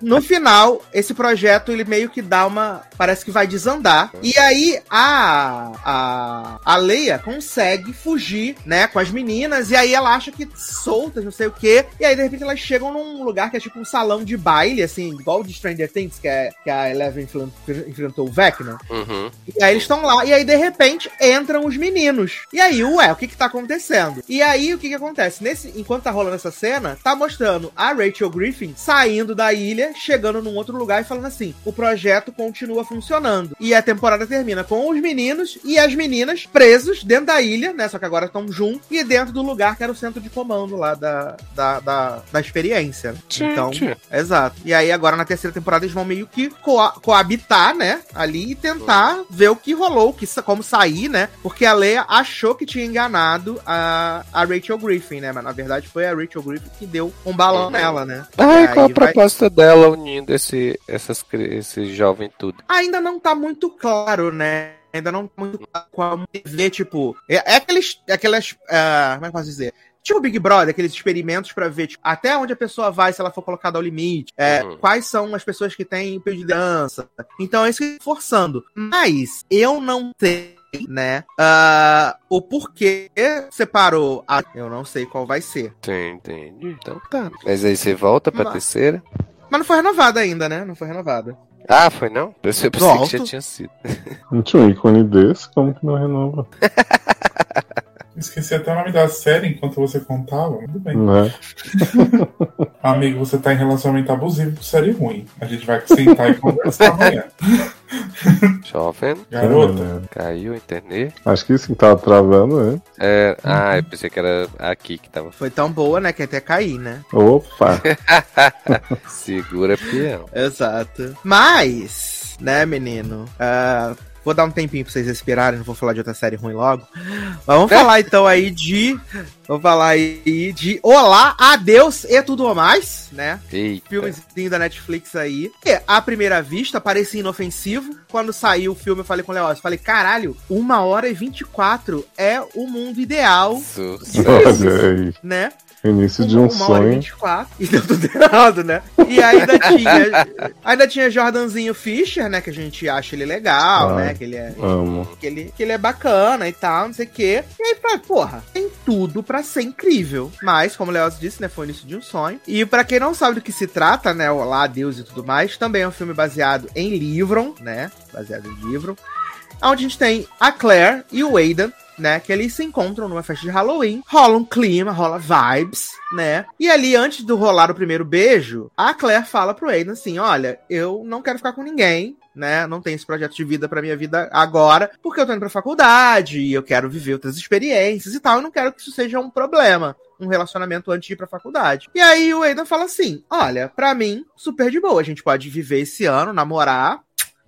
No final, esse projeto ele meio que dá uma. Parece que vai desandar. E aí a, a, a Leia consegue fugir, né, com as meninas. E aí ela acha que soltas, não sei o quê. E aí, de repente, elas chegam num lugar que é tipo um salão de baile, assim, igual o de Stranger Things, que, é, que a Eleven enfrentou o Vecna. Uhum. E aí eles estão lá. E aí, de repente, entram os meninos. E aí, ué, o que que tá acontecendo? E aí, o que que acontece? Nesse, enquanto tá rolando essa cena, tá mostrando a Rachel Griffin saindo da ilha, chegando num outro lugar e falando assim: o projeto continua funcionando. E a temporada termina com os meninos e as meninas presos dentro da ilha, né? Só que agora estão juntos e dentro do lugar que era o centro de comando lá da, da, da, da experiência. Gente. Então, exato. E aí, agora na terceira temporada, eles vão meio que coa coabitar, né? Ali e tentar ver o que rolou, que, como sair, né? Porque a Leia achou que tinha enganado a, a Rachel Griffin, né? Mas na verdade foi a Rachel Griffin que deu um balão Uhum. nela, né? Ai, E qual a aí vai- proposta dela unindo esse, essas, esse jovem tudo? ainda não tá muito claro, né? Ainda não tá muito claro como ver, tipo. É, é aqueles. é Aquelas. ah, como é que eu posso dizer? Tipo o Big Brother, aqueles experimentos pra ver tipo, até onde a pessoa vai se ela for colocada ao limite. é, Uhum. Quais são as pessoas que têm dança. Então é isso que eu tô forçando. Mas eu não sei, né? ah, o porquê separou. A... Eu não sei qual vai ser. Sim, entendi. Então tá. Mas aí você volta pra Mas- terceira? Mas não foi renovada ainda, né? Não foi renovada. Ah, foi não? Eu pensei que já tinha sido. Não tinha um ícone desse, como que não renova? (laughs) Esqueci até o nome da série enquanto você contava. Tudo bem. Né? (laughs) Amigo, você tá em relacionamento abusivo com série ruim. A gente vai sentar e conversar amanhã. (laughs) Jovem, Garota. É, caiu a internet. Acho que sim, tava travando, né? É, ah, eu pensei que era aqui que tava. Foi tão boa, né? Que até cair, né? Opa! (laughs) Segura peão. Exato. Mas, né, menino? ah, vou dar um tempinho pra vocês respirarem, não vou falar de outra série ruim logo. Mas vamos falar então aí de. Vamos falar aí de Olá, Adeus e tudo mais, né? Eita. Filmezinho da Netflix aí. E, à primeira vista, parecia inofensivo. Quando saiu o filme, eu falei com o eu falei, caralho, uma hora e 24 é o mundo ideal, aí. né? Início de um uma hora e sonho. 24. E deu tudo (laughs) errado, né? E ainda tinha. ainda tinha Jordanzinho Fischer, né? Que a gente acha ele legal, Ah. né? Que ele é. Amo. Que ele, que ele é bacana e tal, não sei o quê. E aí, fala, porra, tem tudo pra ser incrível. Mas, como o Leoz disse, né, foi o início de um sonho. E pra quem não sabe do que se trata, né, Olá, Deus e tudo mais, também é um filme baseado em livro, né, baseado em livro. Onde a gente tem a Claire e o Aidan, né, que eles se encontram numa festa de Halloween. Rola um clima, rola vibes, né. E ali, antes do rolar o primeiro beijo, a Claire fala pro Aidan assim, olha, eu não quero ficar com ninguém, né? Não tenho esse projeto de vida pra minha vida agora, porque eu tô indo pra faculdade e eu quero viver outras experiências e tal. Eu não quero que isso seja um problema. Um relacionamento antes de ir pra faculdade. E aí o Aidan fala assim: olha, pra mim, super de boa. A gente pode viver esse ano, namorar,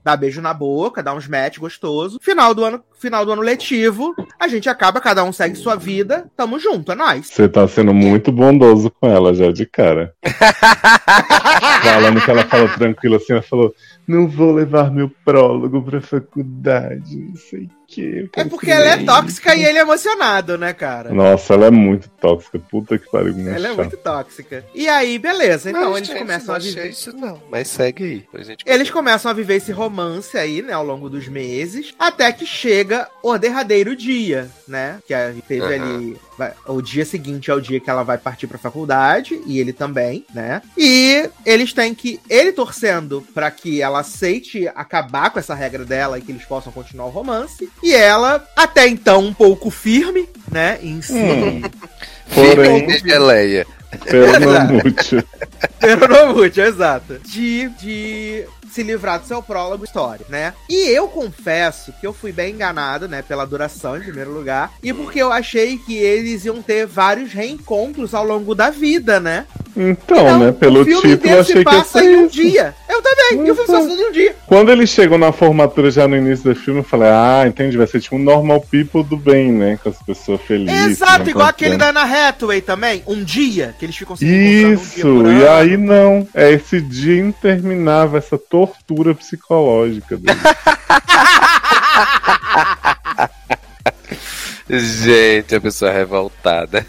dar beijo na boca, dar uns match gostoso. Final do ano, final do ano letivo, a gente acaba, cada um segue sua vida, tamo junto, é nóis. Você tá sendo muito bondoso com ela já de cara. (laughs) Falando que ela falou tranquila assim, ela falou: Não vou levar meu prólogo pra faculdade, não sei o quê. É porque ela é tóxica e ele é emocionado, né, cara? Nossa, ela é muito tóxica. Puta que pariu, Ela é muito tóxica. E aí, beleza. Então Mas, eles gente, começam não a viver. isso não, mas segue aí. gente Eles começam a viver esse romance aí, né, ao longo dos meses, até que chega o derradeiro dia, né? Que a- teve Aham. ali. vai- o dia seguinte é o dia que ela vai partir pra faculdade, e ele também, né? E eles têm que. Ele torcendo pra que ela aceite acabar com essa regra dela e que eles possam continuar o romance. E ela, até então, um pouco firme, né? Em si. Hum. (laughs) Porém- de geleia. Pernamute. (laughs) Peronomute, exato. De, de se livrar do seu prólogo história, né? E eu confesso que eu fui bem enganado, né, pela duração, em primeiro lugar, e porque eu achei que eles iam ter vários reencontros ao longo da vida, né? Então, né? Pelo o filme título, achei que ia ser em um isso. dia. Eu também, e o filme Então. passa em um dia. Quando eles chegam na formatura já no início do filme, eu falei, ah, entendi, vai ser tipo um normal people do bem, né? Com as pessoas felizes. Exato, se igual aquele da Anna Hathaway também. Um dia, que eles ficam se encontrando um dia Isso, e aí não. É esse dia interminável, essa tortura psicológica dele. (laughs) Gente, a pessoa revoltada.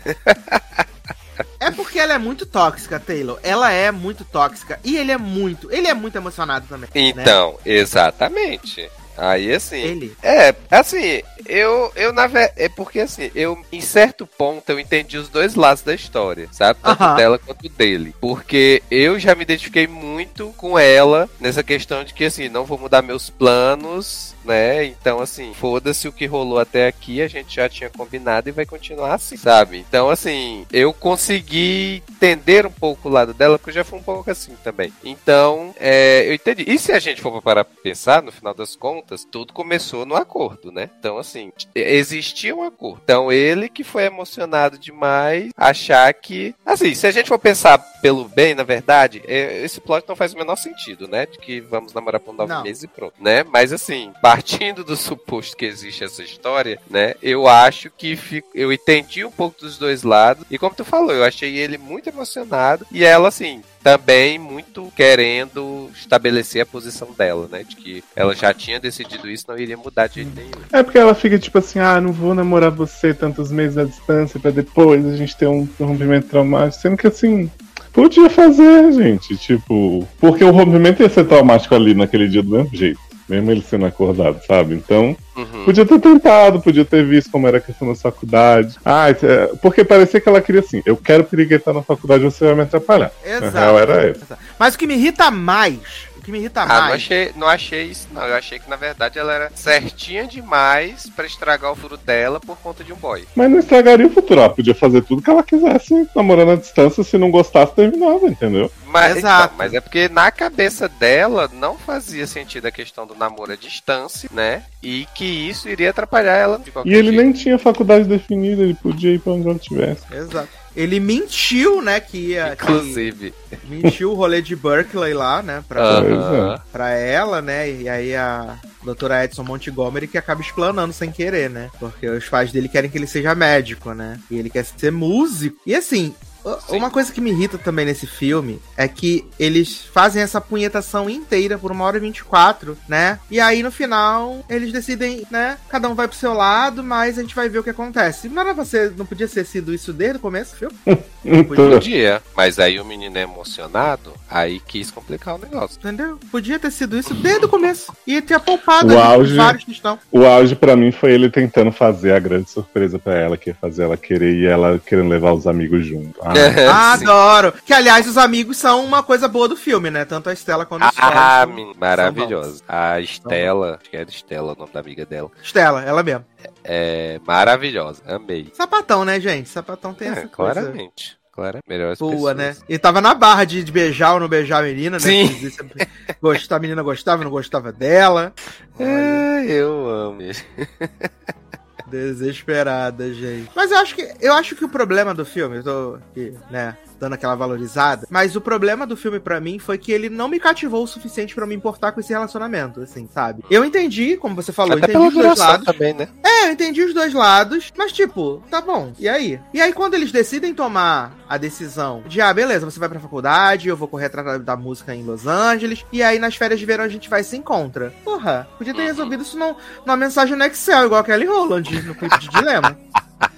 É porque ela é muito tóxica, Taylor. Ela é muito tóxica. E ele é muito. Ele é muito emocionado também. né? Então, exatamente. Aí assim. Ele. É, assim, eu, eu na verdade. É porque assim, eu, em certo ponto, eu entendi os dois lados da história, sabe? Tanto Aham. dela quanto dele. Porque eu já me identifiquei muito com ela nessa questão de que, assim, não vou mudar meus planos, né? Então, assim, foda-se o que rolou até aqui, a gente já tinha combinado e vai continuar assim, sabe? Então, assim, eu consegui entender um pouco o lado dela, porque eu já fui um pouco assim também. Então, é, eu entendi. E se a gente for parar pra pensar, no final das contas, tudo começou no acordo, né? Então, assim, existia um acordo. Então, ele que foi emocionado demais, achar que. Assim, se a gente for pensar pelo bem, na verdade, é, esse plot não faz o menor sentido, né? De que vamos namorar por nove Não. meses e pronto, né? Mas, assim, partindo do suposto que existe essa história, né? Eu acho que fico, eu entendi um pouco dos dois lados. E como tu falou, eu achei ele muito emocionado. E ela, assim, também muito querendo estabelecer a posição dela, né? De que ela já tinha decidido isso, não iria mudar de jeito nenhum. É porque ela fica tipo assim, ah, não vou namorar você tantos meses à distância pra depois a gente ter um rompimento traumático. Sendo que assim, podia fazer, gente. Tipo, porque o rompimento ia ser traumático ali naquele dia do mesmo jeito. Mesmo ele sendo acordado, sabe? Então, Uhum. podia ter tentado, podia ter visto como era a questão da faculdade. Ah, é, porque parecia que ela queria assim, eu quero piriguetar na faculdade, você vai me atrapalhar. Exato. Na real era essa. Exato. Mas o que me irrita mais. Que me irrita Ah, não mais. achei, não achei isso, não. Eu achei que na verdade ela era certinha demais pra estragar o futuro dela por conta de um boy. Mas não estragaria o futuro, ela podia fazer tudo que ela quisesse, namorando à distância, se não gostasse, terminava, entendeu? Mas, Exato. então, mas é porque na cabeça dela não fazia sentido a questão do namoro à distância, né? E que isso iria atrapalhar ela de qualquer E ele jeito. nem tinha faculdade definida, ele podia ir pra onde ela tivesse. Exato. Ele mentiu, né, que ia. que- Inclusive. mentiu o rolê de Berkeley lá, né, pra, Aham. pra ela, né, e aí a doutora Edson Montgomery que acaba explanando sem querer, né, porque os pais dele querem que ele seja médico, né, e ele quer ser músico. E assim, uma coisa que me irrita também nesse filme é que eles fazem essa punhetação inteira por uma hora e 24, né? E aí no final eles decidem, né? Cada um vai pro seu lado, mas a gente vai ver o que acontece. Não era ser, não podia ter sido isso desde o começo do filme? (laughs) Então, Podia, mas aí o menino é emocionado, aí quis complicar o negócio. Entendeu? Podia ter sido isso desde o começo. E ter poupado O auge- vários que estão. o auge pra mim foi ele tentando fazer a grande surpresa pra ela, que ia fazer ela querer e ela querendo levar os amigos junto. Ah, Sim. Adoro! Que, aliás, os amigos são uma coisa boa do filme, né? Tanto a Estela quanto o Ah, maravilhosa. A Estela, acho que era Estela o nome da amiga dela. Estela, ela mesmo. É maravilhosa, amei. Sapatão, né, gente? Sapatão tem É, essa coisa claramente. Claro, melhores boa, pessoas. né? E tava na barra de, de beijar ou não beijar a menina, né? Sim. Gostar, a menina gostava ou não gostava dela. É, eu amo. Desesperada, gente. Mas eu acho que eu acho que o problema do filme, eu tô aqui, né, dando aquela valorizada, mas o problema do filme pra mim foi que ele não me cativou o suficiente pra me importar com esse relacionamento, assim, sabe? Eu entendi, como você falou, Até entendi os dois lados. também, né? É, eu entendi os dois lados, mas tipo, tá bom, e aí? E aí quando eles decidem tomar a decisão de, ah, beleza, você vai pra faculdade, eu vou correr atrás da- música em Los Angeles, e aí nas férias de verão a gente vai e se encontra. Porra, podia ter resolvido isso num- numa mensagem no Excel, igual a Kelly Rowland no clipe de Dilema. (laughs)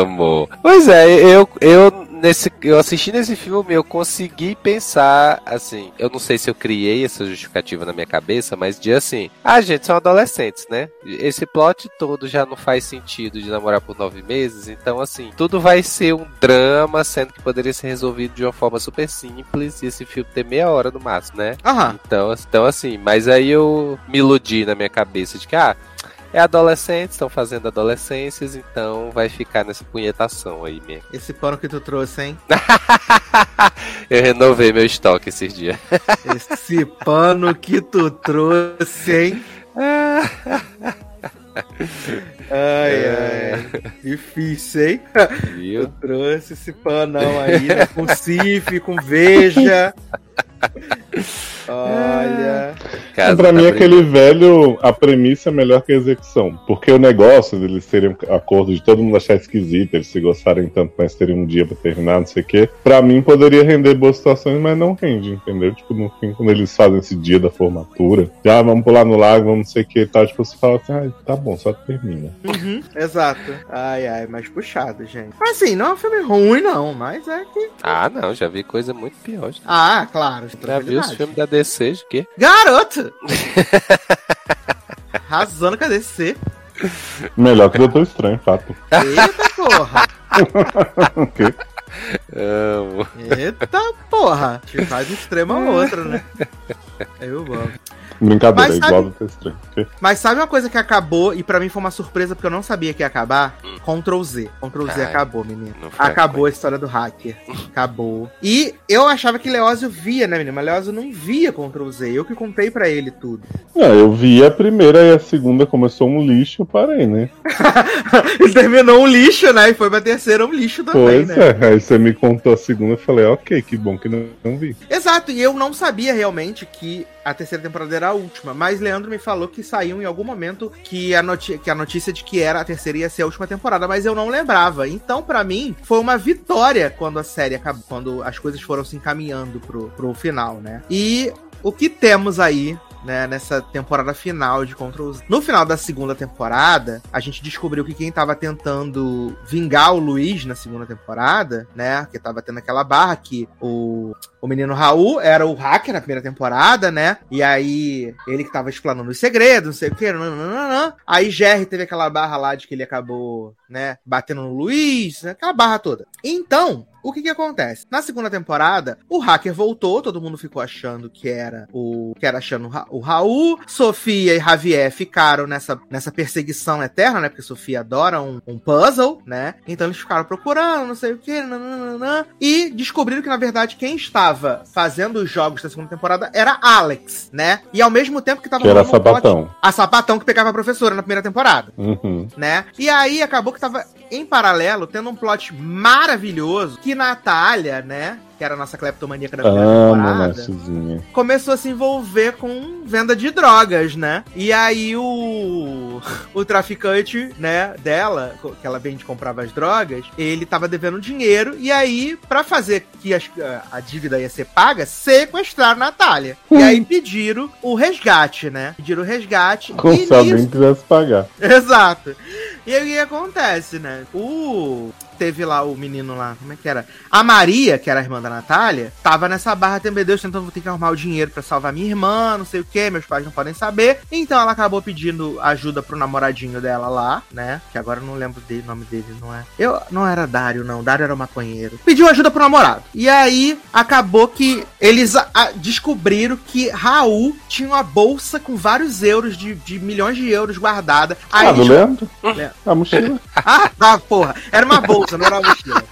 Amo. Pois é, eu, eu, nesse, eu assisti nesse filme, eu consegui pensar, assim, eu não sei se eu criei essa justificativa na minha cabeça, mas de assim, ah, gente, são adolescentes, né? Esse plot todo já não faz sentido de namorar por nove meses, então, assim, tudo vai ser um drama, sendo que poderia ser resolvido de uma forma super simples e esse filme ter meia hora no máximo, né? Aham. Então, então, assim, mas aí eu me iludi na minha cabeça de que, ah, é adolescente, estão fazendo adolescências, então vai ficar nessa punhetação aí mesmo. (laughs) Esse pano que tu trouxe, hein? Eu renovei meu estoque esses dias. (laughs) Esse pano que tu trouxe, hein? Ai, ai. Difícil, hein? Viu? Tu trouxe esse panão aí, né? com (laughs) cif, com veja. (laughs) Olha. Casa pra tá mim, aquele velho, a premissa é melhor que a execução. Porque o negócio deles terem um acordo de todo mundo achar esquisito, eles se gostarem tanto, mas terem um dia pra terminar, não sei o quê. Pra mim, poderia render boas situações, mas não rende, entendeu? Tipo, no fim, quando eles fazem esse dia da formatura, já vamos pular no lago, vamos não sei o que e tal, tipo, você fala assim, ah, tá bom, só termina. Uhum, (laughs) exato. Ai, ai, mais puxado, gente. Assim, não é um filme ruim, não, mas é que. Ah, não, já vi coisa muito pior. Ah, claro. Já viu os filmes da DC, de quê? Garoto! (laughs) Arrasando com a DC. Melhor que Doutor Estranho, fato. Eita porra! (laughs) O quê? Amo. Eita porra! Te faz um extremo ao outro, né? (laughs) Eu gosto. Brincadeira, Mas é igual quê? Mas sabe uma coisa que acabou, e pra mim foi uma surpresa porque eu não sabia que ia acabar? Ctrl Z. Ctrl Z Ai, acabou, menino. não Acabou a história do hacker. Acabou. E eu achava que Leózio via, né, menino? Mas Leózio não via Ctrl Z. Eu que contei pra ele tudo. Ah, eu vi a primeira e a segunda começou um lixo, eu parei, né? ele (laughs) terminou um lixo, né? E foi pra terceira um lixo também, Pois né? é, aí você me contou a segunda, eu falei, ok, que bom que não, não vi. Exato, e eu não sabia realmente que a terceira temporada era a última, mas Leandro me falou que saiu em algum momento que a, que a notícia de que era a terceira ia ser a última temporada, mas eu não lembrava. Então, pra mim, foi uma vitória quando a série acabou, quando as coisas foram se encaminhando pro, pro final, né? E o que temos aí né, nessa temporada final de Control Z. No final da segunda temporada, a gente descobriu que quem tava tentando vingar o Luiz na segunda temporada, né, que tava tendo aquela barra que o, o menino Raul era o hacker na primeira temporada, né, e aí ele que tava explanando os segredos, não sei o que, nananana. aí Jerry teve aquela barra lá de que ele acabou, né, batendo no Luiz, né, aquela barra toda. Então, o que que acontece? Na segunda temporada, o hacker voltou, todo mundo ficou achando que era o que era achando o Ra- o Raul, Sofia e Javier ficaram nessa, nessa perseguição eterna, né? Porque Sofia adora um, um puzzle, né? Então eles ficaram procurando, não sei o que, e descobriram que na verdade quem estava fazendo os jogos da segunda temporada era Alex, né? E ao mesmo tempo que tava Que era plot- sapatão. a sapatão que pegava a professora na primeira temporada Uhum. né? E aí acabou que tava em paralelo tendo um plot maravilhoso que Natália, né? Que era a nossa cleptomaníaca da primeira temporada, começou a se envolver com venda de drogas, né? E aí o (laughs) o traficante, né, dela, que ela vende comprava as drogas, ele tava devendo dinheiro e aí pra fazer que as- a dívida ia ser paga, sequestraram Natália. E aí (laughs) pediram o resgate, né? Pediram o resgate Como se alguém quisesse pagar. (laughs) Exato. E aí o que acontece, né? O. Teve lá o menino lá, como é que era? A Maria, que era a irmã da Natália, tava nessa barra tem meu Deus, tentando vou ter que arrumar o dinheiro pra salvar minha irmã, não sei o que, meus pais não podem saber. Então ela acabou pedindo ajuda pro namoradinho dela lá, né? Que agora eu não lembro dele, o nome dele, não é? Eu não era Dário, não. Dário era o maconheiro. Pediu ajuda pro namorado. E aí acabou que eles a- a- descobriram que Raul tinha uma bolsa com vários euros de, de milhões de euros guardada. Aí Ah, do eles Leandro? Leandro. A mochila. (laughs) ah, tá, porra. Era uma bolsa, não era uma mochila.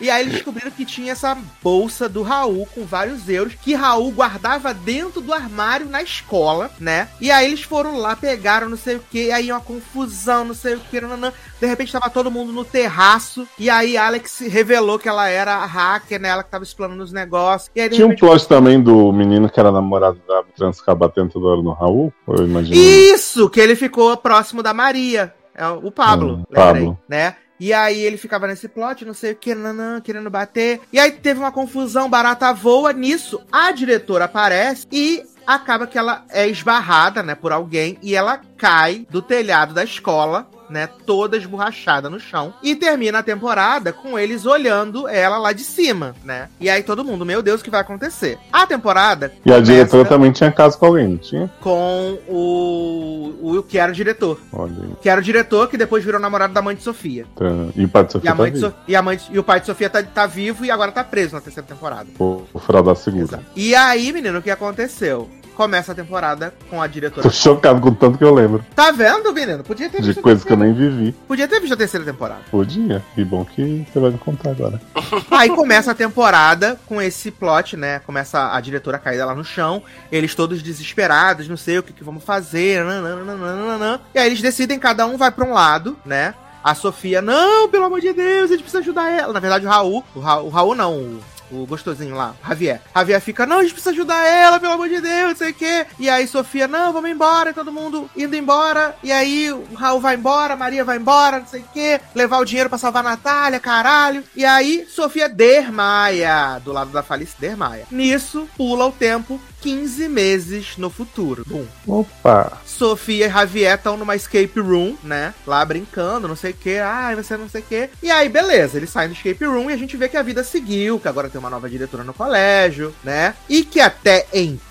E aí eles descobriram que tinha essa bolsa do Raul com vários euros que Raul guardava dentro do armário na escola, né? E aí eles foram lá, pegaram não sei o que, aí uma confusão, não sei o que, nananã. de repente tava todo mundo no terraço e aí Alex revelou que ela era a hacker, né? Ela que tava explanando os negócios. Aí Tinha um repente plot também do menino que era namorado da trans ficar batendo toda hora no Raul? Eu imagino. Isso, que ele ficou próximo da Maria. É o Pablo, Hum, lembrei, Pablo. né? E aí ele ficava nesse plot, não sei o que, nanã, querendo bater. E aí teve uma confusão, barata voa. Nisso, a diretora aparece e acaba que ela é esbarrada, né, por alguém. E ela cai do telhado da escola, né, toda esborrachada no chão. E termina a temporada com eles olhando ela lá de cima, né? E aí todo mundo, meu Deus, o que vai acontecer? A temporada E a diretora também tinha caso com alguém, tinha? com o, o que era o diretor. Olha aí. Que era o diretor que depois virou namorado da mãe de Sofia. Tá. E o pai de E, Sofia a tá mãe de vivo. So- e, a mãe de- e o pai de Sofia tá, tá vivo e agora tá preso na terceira temporada. O, o fraudar seguro. E aí, menino, o que aconteceu? Começa a temporada com a diretora. Tô chocado com tanto que eu lembro. Tá vendo, menino? Podia ter De visto a coisas que eu nem vivi. Podia ter visto a terceira temporada. Podia. E bom que você vai me contar agora. (laughs) Aí começa a temporada com esse plot, né? Começa a diretora caída lá no chão, eles todos desesperados, não sei o que, que vamos fazer, nananana. e aí eles decidem, cada um vai pra um lado, né? A Sofia, não, pelo amor de Deus, a gente precisa ajudar ela. Na verdade, o Raul, o Raul, o Raul não, o, o gostosinho lá, Javier. Javier fica, não, a gente precisa ajudar ela, pelo amor de Deus, não sei o quê. E aí Sofia, não, vamos embora, e todo mundo indo embora. E aí o Raul vai embora, Maria vai embora, não sei o quê. Levar o dinheiro pra salvar a Natália, caralho. E aí Sofia desmaia, do lado da Falice, desmaia. Nisso, pula o tempo 15 meses no futuro. Bum. Opa! Sofia e Javier estão numa escape room, né? Lá brincando, não sei o que. Ai, você não sei o que. E aí, beleza, eles saem do escape room e a gente vê que a vida seguiu, que agora tem uma nova diretora no colégio, né? E que até então,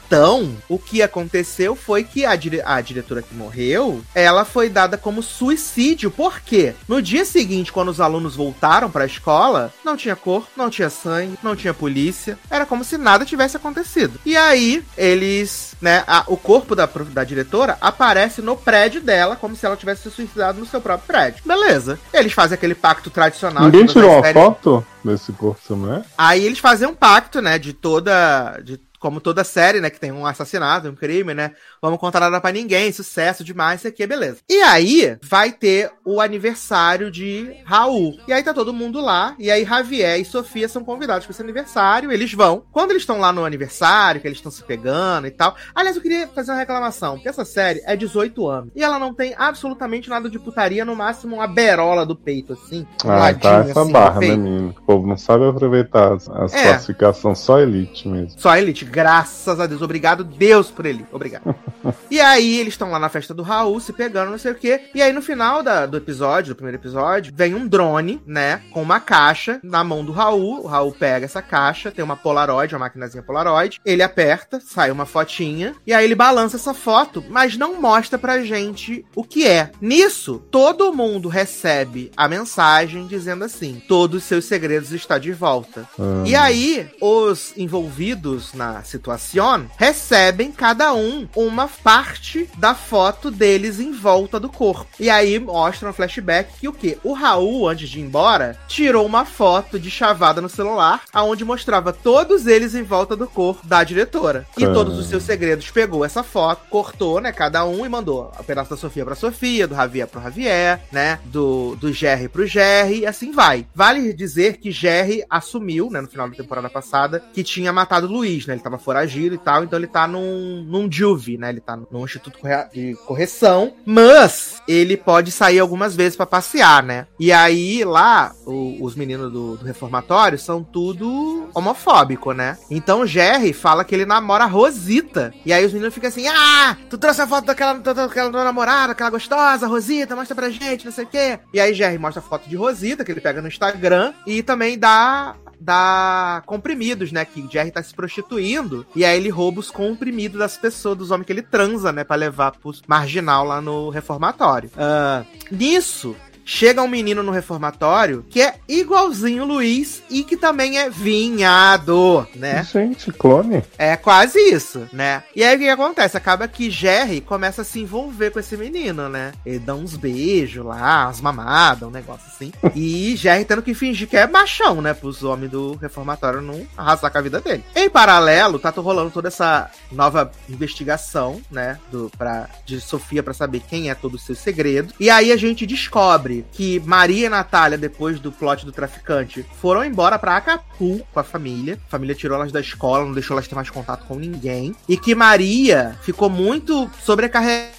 o que aconteceu foi que a, dire a diretora que morreu, ela foi dada como suicídio. Por quê? No dia seguinte, quando os alunos voltaram pra escola, não tinha cor, não tinha sangue, não tinha polícia. Era como se nada tivesse acontecido. E aí, eles, né, a- o corpo da, da diretora aparece no prédio dela, como se ela tivesse se suicidado no seu próprio prédio. Beleza. Eles fazem aquele pacto tradicional. Ninguém tirou uma séries. foto desse corpo dessa mulher? Aí eles fazem um pacto, né, de toda. De, como toda série, né, que tem um assassinato, um crime, né? Vamos contar nada pra ninguém, sucesso demais, isso aqui, beleza. E aí vai ter o aniversário de Raul. E aí tá todo mundo lá, e aí Javier e Sofia são convidados pra esse aniversário, eles vão. Quando eles estão lá no aniversário, que eles estão se pegando e tal. Aliás, eu queria fazer uma reclamação, porque essa série é 18 anos. E ela não tem absolutamente nada de putaria, no máximo uma berola do peito, assim. Ah, ladinho, tá essa assim, barra, né, menino? O povo não sabe aproveitar as, as É. classificações, só elite mesmo. Só Elite, graças a Deus. Obrigado, Deus, por ele. Obrigado. (laughs) e aí, eles estão lá na festa do Raul, se pegando, não sei o quê. E aí, no final da- do episódio, do primeiro episódio, vem um drone, né? Com uma caixa na mão do Raul. O Raul pega essa caixa, tem uma Polaroid, uma maquinazinha Polaroid. Ele aperta, sai uma fotinha. E aí, ele balança essa foto, mas não mostra pra gente o que é. Nisso, todo mundo recebe a mensagem dizendo assim: Todos os seus segredos estão de volta. Ah, E aí, os envolvidos na situação recebem cada um uma parte da foto deles em volta do corpo. E aí mostra um flashback que o quê? O Raul, antes de ir embora, tirou uma foto de chavada no celular, aonde mostrava todos eles em volta do corpo da diretora. E Ah. todos os seus segredos pegou essa foto, cortou, né, cada um e mandou o pedaço da Sofia pra Sofia, do Javier pro Javier, né, do, do Jerry pro Jerry, e assim vai. Vale dizer que Jerry assumiu, né, no final da temporada passada, que tinha matado o Luiz, né, ele tava foragido e tal, então ele tá num, num Juve, né, ele tá num instituto de correção, mas ele pode sair algumas vezes pra passear, né, e aí lá, o- os meninos do, do reformatório são tudo homofóbico, né, então Jerry fala que ele namora Rosita, e aí os meninos ficam assim, ah, tu trouxe a foto daquela, daquela tua namorada, aquela gostosa, Rosita, mostra pra gente, não sei o quê. E aí Jerry mostra a foto de Rosita, que ele pega no Instagram, e também dá dá comprimidos, né? Que Jerry tá se prostituindo. E aí ele rouba os comprimidos das pessoas, dos homens que ele transa, né? Pra levar pros marginal lá no reformatório. Ah, nisso. Chega um menino no reformatório que é igualzinho o Luiz e que também é vinhado, né? Gente, clone. É quase isso, né? E aí o que, acontece? Acaba que Jerry começa a se envolver com esse menino, né? Ele dá uns beijos lá, umas mamadas, um negócio assim. E Jerry tendo que fingir que é machão, né? Pros homens do reformatório não arrasar com a vida dele. Em paralelo, tá rolando toda essa nova investigação, né? Do, pra, de Sofia pra saber quem é todos os seus segredos. E aí a gente descobre que Maria e Natália, depois do plot do traficante, foram embora pra Acapulco com a família. A família tirou elas da escola, não deixou elas ter mais contato com ninguém. E que Maria ficou muito sobrecarregada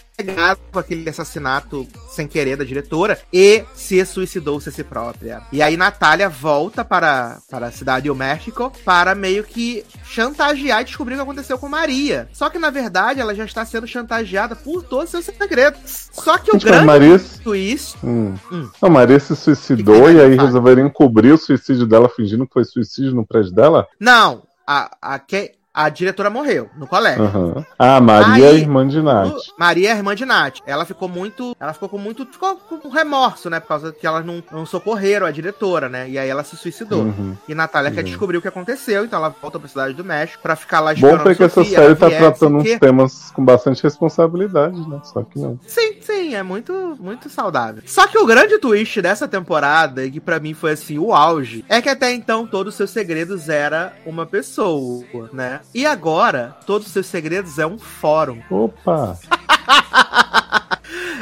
com aquele assassinato sem querer da diretora e se suicidou-se a si própria. E aí Natália volta para, para a cidade do México para meio que chantagear e descobrir o que aconteceu com Maria. Só que na verdade ela já está sendo chantageada por todos os seus segredos. Só que o Gente, grande Maria, twist hum. Hum. Não, Maria se suicidou Que que e aí resolveram encobrir o suicídio dela fingindo que foi suicídio no prédio dela? Não, a, a que, a diretora morreu no colégio. Aham. Ah, Maria é Aí, irmã de Nath. O- Maria é irmã de Nath. Ela ficou muito. Ela ficou com muito. Ficou com remorso, né? Por causa que elas não, não socorreram a diretora, né? E aí ela se suicidou. Uhum. E Natália quer Uhum. descobrir o que aconteceu, então ela volta pra cidade do México pra ficar lá Bom esperando ver que essa Sofia, série tá sei tratando uns temas com bastante responsabilidade, né? Só que não. Sim, sim, é muito, muito saudável. Só que o grande twist dessa temporada, e que pra mim foi assim, o auge, é que até então todos os seus segredos era uma pessoa, né? E agora, todos os seus segredos é um fórum. Opa! (laughs)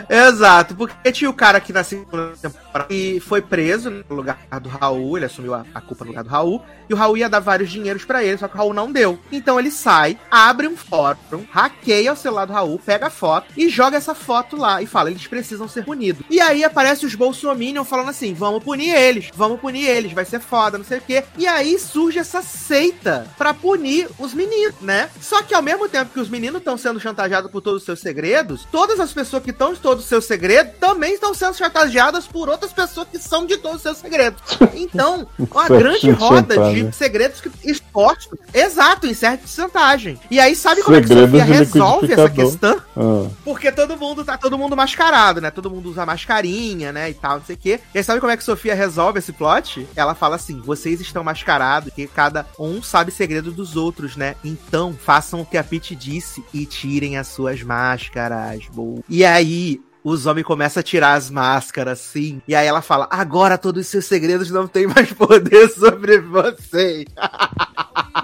Exato, porque tinha o cara aqui na segunda temporada e foi preso no lugar do Raul, ele assumiu a, a culpa no lugar do Raul, e o Raul ia dar vários dinheiros pra ele, só que o Raul não deu. Então ele sai, abre um fórum, hackeia o celular do Raul, pega a foto e joga essa foto lá e fala, eles precisam ser punidos. E aí aparece os Bolsominion falando assim, vamos punir eles, vamos punir eles, vai ser foda, não sei o quê. E aí surge essa seita pra punir os meninos, né? Só que ao mesmo tempo que os meninos estão sendo chantageados por todos os seus segredos, todas as pessoas que estão de todos os seus segredos também estão sendo chantageadas por outras pessoas que são de todos os seus segredos. (laughs) Então, uma grande roda de segredos que expostos. Exato, em certa de chantagem. E aí, sabe como Segredos é que Sofia resolve essa questão? Ah, Porque todo mundo tá todo mundo mascarado, né? Todo mundo usa mascarinha, né? E tal, não sei o quê. E aí, sabe como é que Sofia resolve esse plot? Ela fala assim: vocês estão mascarados, que cada um sabe segredo dos outros, né? Então, façam o que a Pete disse e tirem as suas máscaras. boa. E aí. Os homens começam a tirar as máscaras, assim. E aí ela fala: Agora todos os seus segredos não têm mais poder sobre vocês.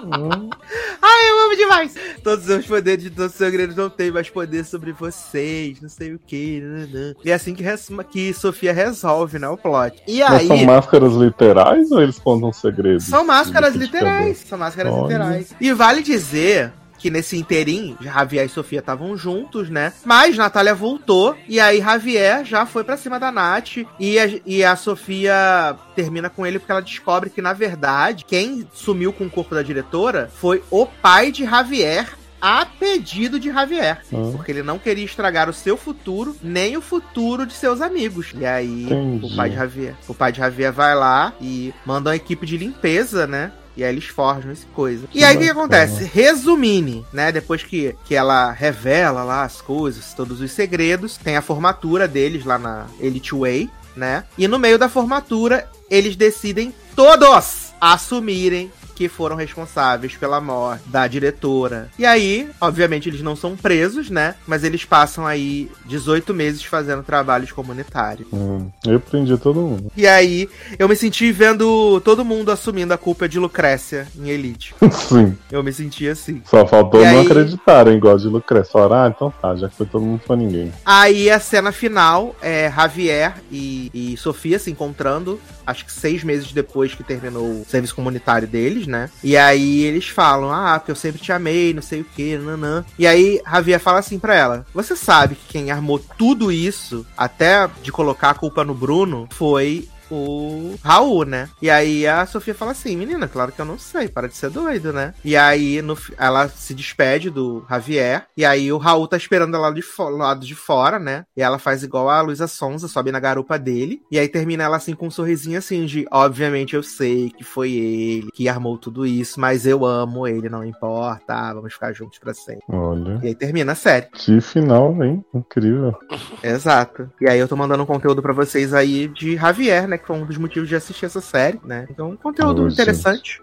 hum, (laughs) Ai, eu amo demais. Todos os seus poderes de todos os segredos não têm mais poder sobre vocês, não sei o que. E é assim que, que Sofia resolve, né, o plot. E mas aí... são máscaras literais ou eles contam segredos? São máscaras literais. São máscaras Olha. literais. E vale dizer que nesse inteirinho, Javier e Sofia estavam juntos, né? Mas Natália voltou e aí Javier já foi pra cima da Nath e a, e a Sofia termina com ele porque ela descobre que, na verdade, quem sumiu com o corpo da diretora foi o pai de Javier a pedido de Javier. Ah. Porque ele não queria estragar o seu futuro, nem o futuro de seus amigos. E aí, Entendi. o pai de Javier. O pai de Javier vai lá e manda uma equipe de limpeza, né? E aí eles forjam essa coisa. E aí o que, que acontece? Resumindo, né? Depois que, que ela revela lá as coisas, todos os segredos, tem a formatura deles lá na Elite Way, né? E no meio da formatura, eles decidem todos assumirem que foram responsáveis pela morte da diretora. E aí, obviamente, eles não são presos, né? Mas eles passam aí 18 meses fazendo trabalhos comunitários. Hum, eu prendi todo mundo. E aí, eu me senti vendo todo mundo assumindo a culpa de Lucrécia em Elite. (laughs) Sim. Eu me senti assim. Só faltou E não aí- acreditarem, igual de Lucrécia. Falaram, ah, então tá, já que foi todo mundo pra ninguém. Aí a cena final é Javier e, e Sofia se encontrando, acho que seis meses depois que terminou o serviço comunitário deles, né? E aí eles falam, ah, porque eu sempre te amei, não sei o que, nanã. E aí Javier fala assim pra ela: Você sabe que quem armou tudo isso, até de colocar a culpa no Bruno, foi o Raul, né? E aí a Sofia fala assim, menina, claro que eu não sei, para de ser doido, né? E aí no, ela se despede do Javier, e aí o Raul tá esperando ela de lado de fora, né? E ela faz igual a Luísa Sonza, sobe na garupa dele, e aí termina ela assim com um sorrisinho assim de, obviamente eu sei que foi ele que armou tudo isso, mas eu amo ele, não importa, vamos ficar juntos pra sempre. Olha. E aí termina a série. Que final, hein? Incrível. Exato. E aí eu tô mandando um conteúdo pra vocês aí de Javier, né? Que foi um dos motivos de assistir essa série, né? Então, conteúdo gente. interessante.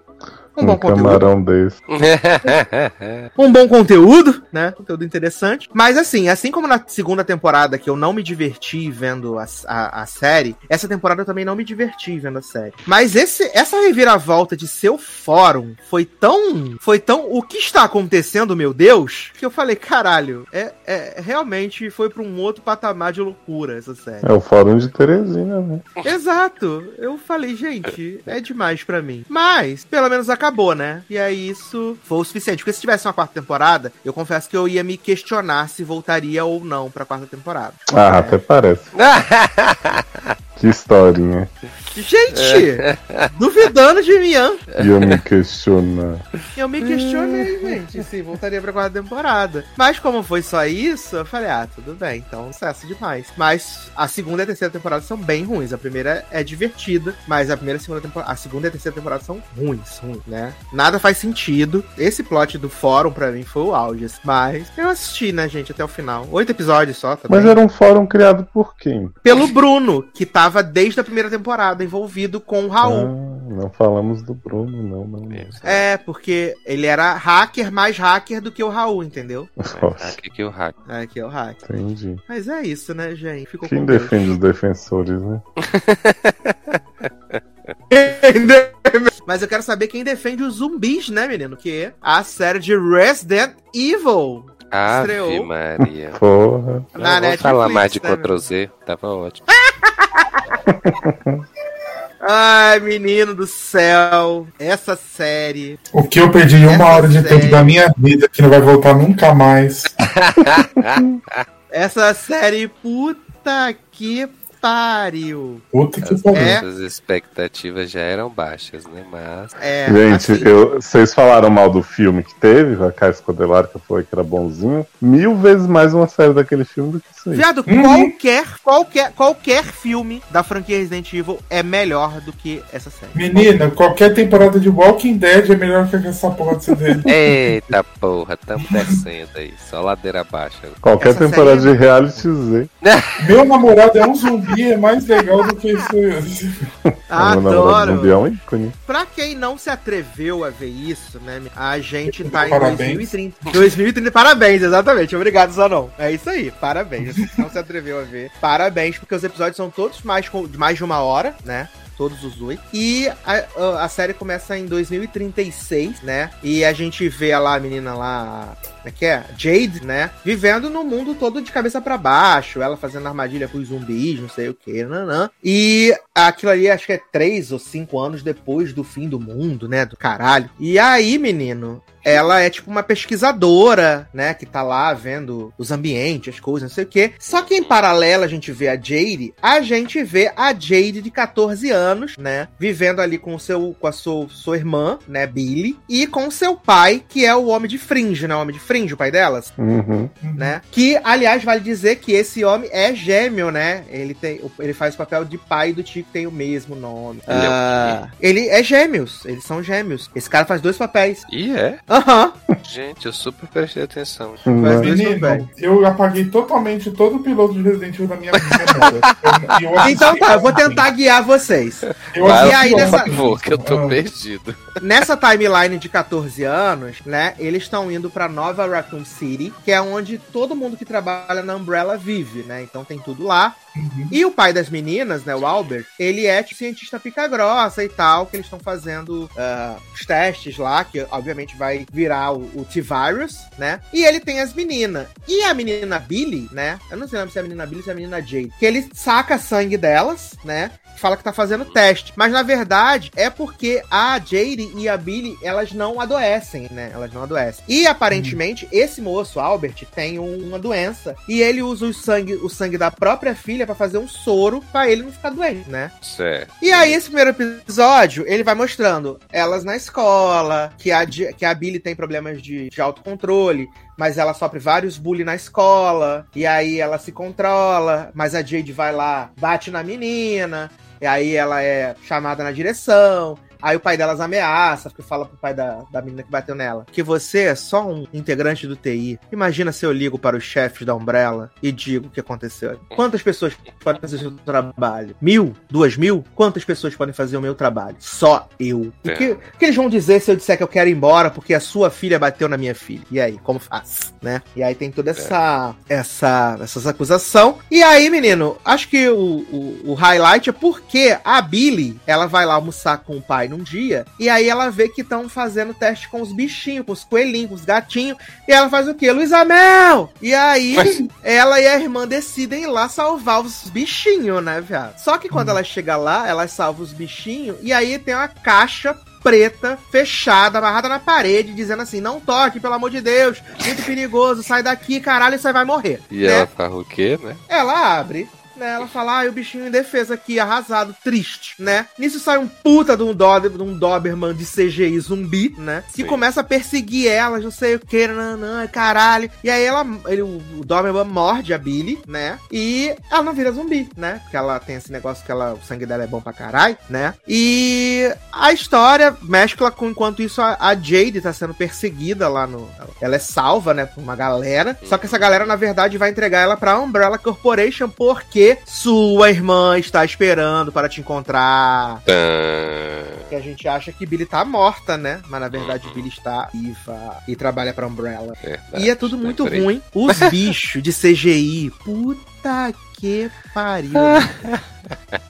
Um Um, bom conteúdo. camarão desse. (laughs) Um bom conteúdo, né? Conteúdo interessante. Mas assim, assim como na segunda temporada que eu não me diverti vendo a, a, a série, essa temporada eu também não me diverti vendo a série. Mas esse, essa reviravolta de seu fórum foi tão. Foi tão. O que está acontecendo, meu Deus? Que eu falei, caralho, é, é realmente foi pra um outro patamar de loucura essa série. É o fórum de Teresina, né? (laughs) Exato. Eu falei, gente, é demais pra mim. Mas, pelo menos acabou, né? E aí isso foi o suficiente. Porque se tivesse uma quarta temporada, eu confesso que eu ia me questionar se voltaria ou não pra quarta temporada. Ah, É. até parece. (laughs) Que historinha. Gente, duvidando de mim, hein? E eu me questionar. Eu me questionei, (laughs) gente, se voltaria pra quarta temporada. Mas como foi só isso, eu falei, ah, tudo bem, então sucesso demais. Mas a segunda e a terceira temporada são bem ruins. A primeira é divertida, mas a primeira e a segunda temporada, a segunda e a terceira temporada são ruins, ruins, né? Nada faz sentido. Esse plot do fórum pra mim foi o auge, assim. mas eu assisti, né, gente, até o final. Oito episódios só, tá Mas bem? era um fórum criado por quem? Pelo Bruno, que tava desde a primeira temporada envolvido com o Raul. Ah, não falamos do Bruno, não, não. não. É, porque ele era hacker mais hacker do que o Raul, entendeu? (laughs) Nossa, Aqui que o hack. É, que é o hacker. entendi. Mas é isso, né, gente? Ficou Quem com Deus. defende os defensores, né? (laughs) Mas eu quero saber quem defende os zumbis, né, menino? Que é a série de Resident Evil. Ave Estreou. Maria. (laughs) Porra. Na Não vou falar mais de né, Ctrl Z, tava ótimo. (laughs) Ai, menino do céu. Essa série. O que eu perdi em uma hora de série- tempo da minha vida que não vai voltar nunca mais. (laughs) Essa série, puta que pariu. Puta que As pariu. É. nossas expectativas já eram baixas, né? Mas. É, Gente, assim, eu, vocês falaram mal do filme que teve, a Caio Escodelar, que falou que era bonzinho. Mil vezes mais uma série daquele filme do que isso aí. Viado, Uhum. qualquer, qualquer, qualquer filme da franquia Resident Evil é melhor do que essa série. Menina, qualquer temporada de Walking Dead é melhor que essa porra de CD. (laughs) Eita porra, tamo descendo aí. Só ladeira abaixo. Qualquer Essa temporada série de reality Z. (laughs) Meu namorado é um zumbi, é mais legal do que isso. Zumbi é Adoro. um ícone. Pra quem não se atreveu a ver isso, né? A gente tá em Parabéns. 2030. 2030, parabéns, exatamente. Obrigado, Zanon. É isso aí, parabéns. Não se atreveu a ver. Parabéns, porque os episódios são todos mais, mais de uma hora, né? Todos os oito. E a, a- a série começa em 2036, né? E a gente vê lá a menina lá. É que é? Jade, né? Vivendo no mundo todo de cabeça pra baixo. Ela fazendo armadilha com os zumbis, não sei o que, nanã. E aquilo ali acho que é três ou cinco anos depois do fim do mundo, né? Do caralho. E aí, menino, ela é tipo uma pesquisadora, né? Que tá lá vendo os ambientes, as coisas, não sei o quê. Só que em paralelo a gente vê a Jade, a gente vê a Jade de 14 anos, né? Vivendo ali com o seu, com a sua, sua irmã, né? Billy, e com seu pai, que é o homem de Fringe, né? O homem de Fringe, o pai delas Uhum. né? Que, aliás, vale dizer que esse homem é gêmeo, né? Ele, tem, ele faz o papel de pai do tio que tem o mesmo nome. Ele é o Ah, ele é gêmeos, eles são gêmeos. Esse cara faz dois papéis. E é? Aham. Gente, eu super prestei atenção. Mas Menino, eu apaguei totalmente todo o piloto de Resident Evil da minha memória. Assisti (laughs) Então tá, eu vou tentar guiar vocês. Eu Vai, E aí, nessa- favor, que eu tô Ah. perdido. Nessa timeline de 14 anos, né? Eles estão indo pra Nova Raccoon City, que é onde todo mundo que trabalha na Umbrella vive, né? Então tem tudo lá. Uhum. E o pai das meninas, né, o Albert, ele é tipo, cientista pica grossa e tal, que eles estão fazendo ah, os testes lá, que obviamente vai virar o, o T-Virus, né? E ele tem as meninas. E a menina Billy, né? Eu não sei se é a menina Billy ou se é a menina Jade. Que ele saca sangue delas, né? Fala que tá fazendo teste. Mas na verdade é porque a Jade e a Billy, elas não adoecem, né? Elas não adoecem. E aparentemente, esse moço, Albert, tem um- uma doença. E ele usa o sangue, o sangue da própria filha pra fazer um soro pra ele não ficar doente, né? Certo. E aí, esse primeiro episódio, ele vai mostrando elas na escola, que a, que a Billy tem problemas de, de autocontrole, mas ela sofre vários bullying na escola, e aí ela se controla, mas a Jade vai lá, bate na menina, aí ela é chamada na direção. Aí o pai delas ameaça, porque fala pro pai da, da menina que bateu nela que você é só um integrante do TI. Imagina se eu ligo para os chefes da Umbrella e digo o que aconteceu. Quantas pessoas podem fazer o seu trabalho? Mil? Duas mil? Quantas pessoas podem fazer o meu trabalho? Só eu. O que, o que eles vão dizer se eu disser que eu quero ir embora porque a sua filha bateu na minha filha? E aí, como faz? Né? E aí tem toda essa, essa essas acusação. E aí, menino, acho que o, o, o highlight é porque a Billy, ela vai lá almoçar com o pai num dia, e aí ela vê que estão fazendo teste com os bichinhos, com os coelhinhos, com os gatinhos, e ela faz o quê? Luísa Mel! E aí, ela e a irmã decidem ir lá salvar os bichinhos, né, viado? Só que quando ela chega lá, ela salva os bichinhos, e aí tem uma caixa preta, fechada, amarrada na parede, dizendo assim: não toque, pelo amor de Deus, muito perigoso, sai daqui, caralho, você vai morrer. E né? ela fala o quê, né? Ela abre, né? Ela fala, ah, o bichinho indefeso aqui, arrasado, triste, né? Nisso sai um puta de um, Dober, de um Doberman de CGI zumbi, né? Que Sim. começa a perseguir ela, não sei o que, não, não, caralho. E aí ela, ele, o o Doberman morde a Billy, né? E ela não vira zumbi, né? Porque ela tem esse negócio que ela, o sangue dela é bom pra caralho, né? E a história mescla com, enquanto isso, a, a Jade tá sendo perseguida lá no. Ela é salva, né, por uma galera. Só que essa galera, na verdade, vai entregar ela pra Umbrella Corporation porque sua irmã está esperando para te encontrar. Tã. Que a gente acha que Billy tá morta, né? Mas na verdade Uhum. Billy está viva e trabalha pra Umbrella. Verdade, E é tudo muito lembrei. ruim. Os (laughs) bichos de CGI, puta que pariu. (laughs)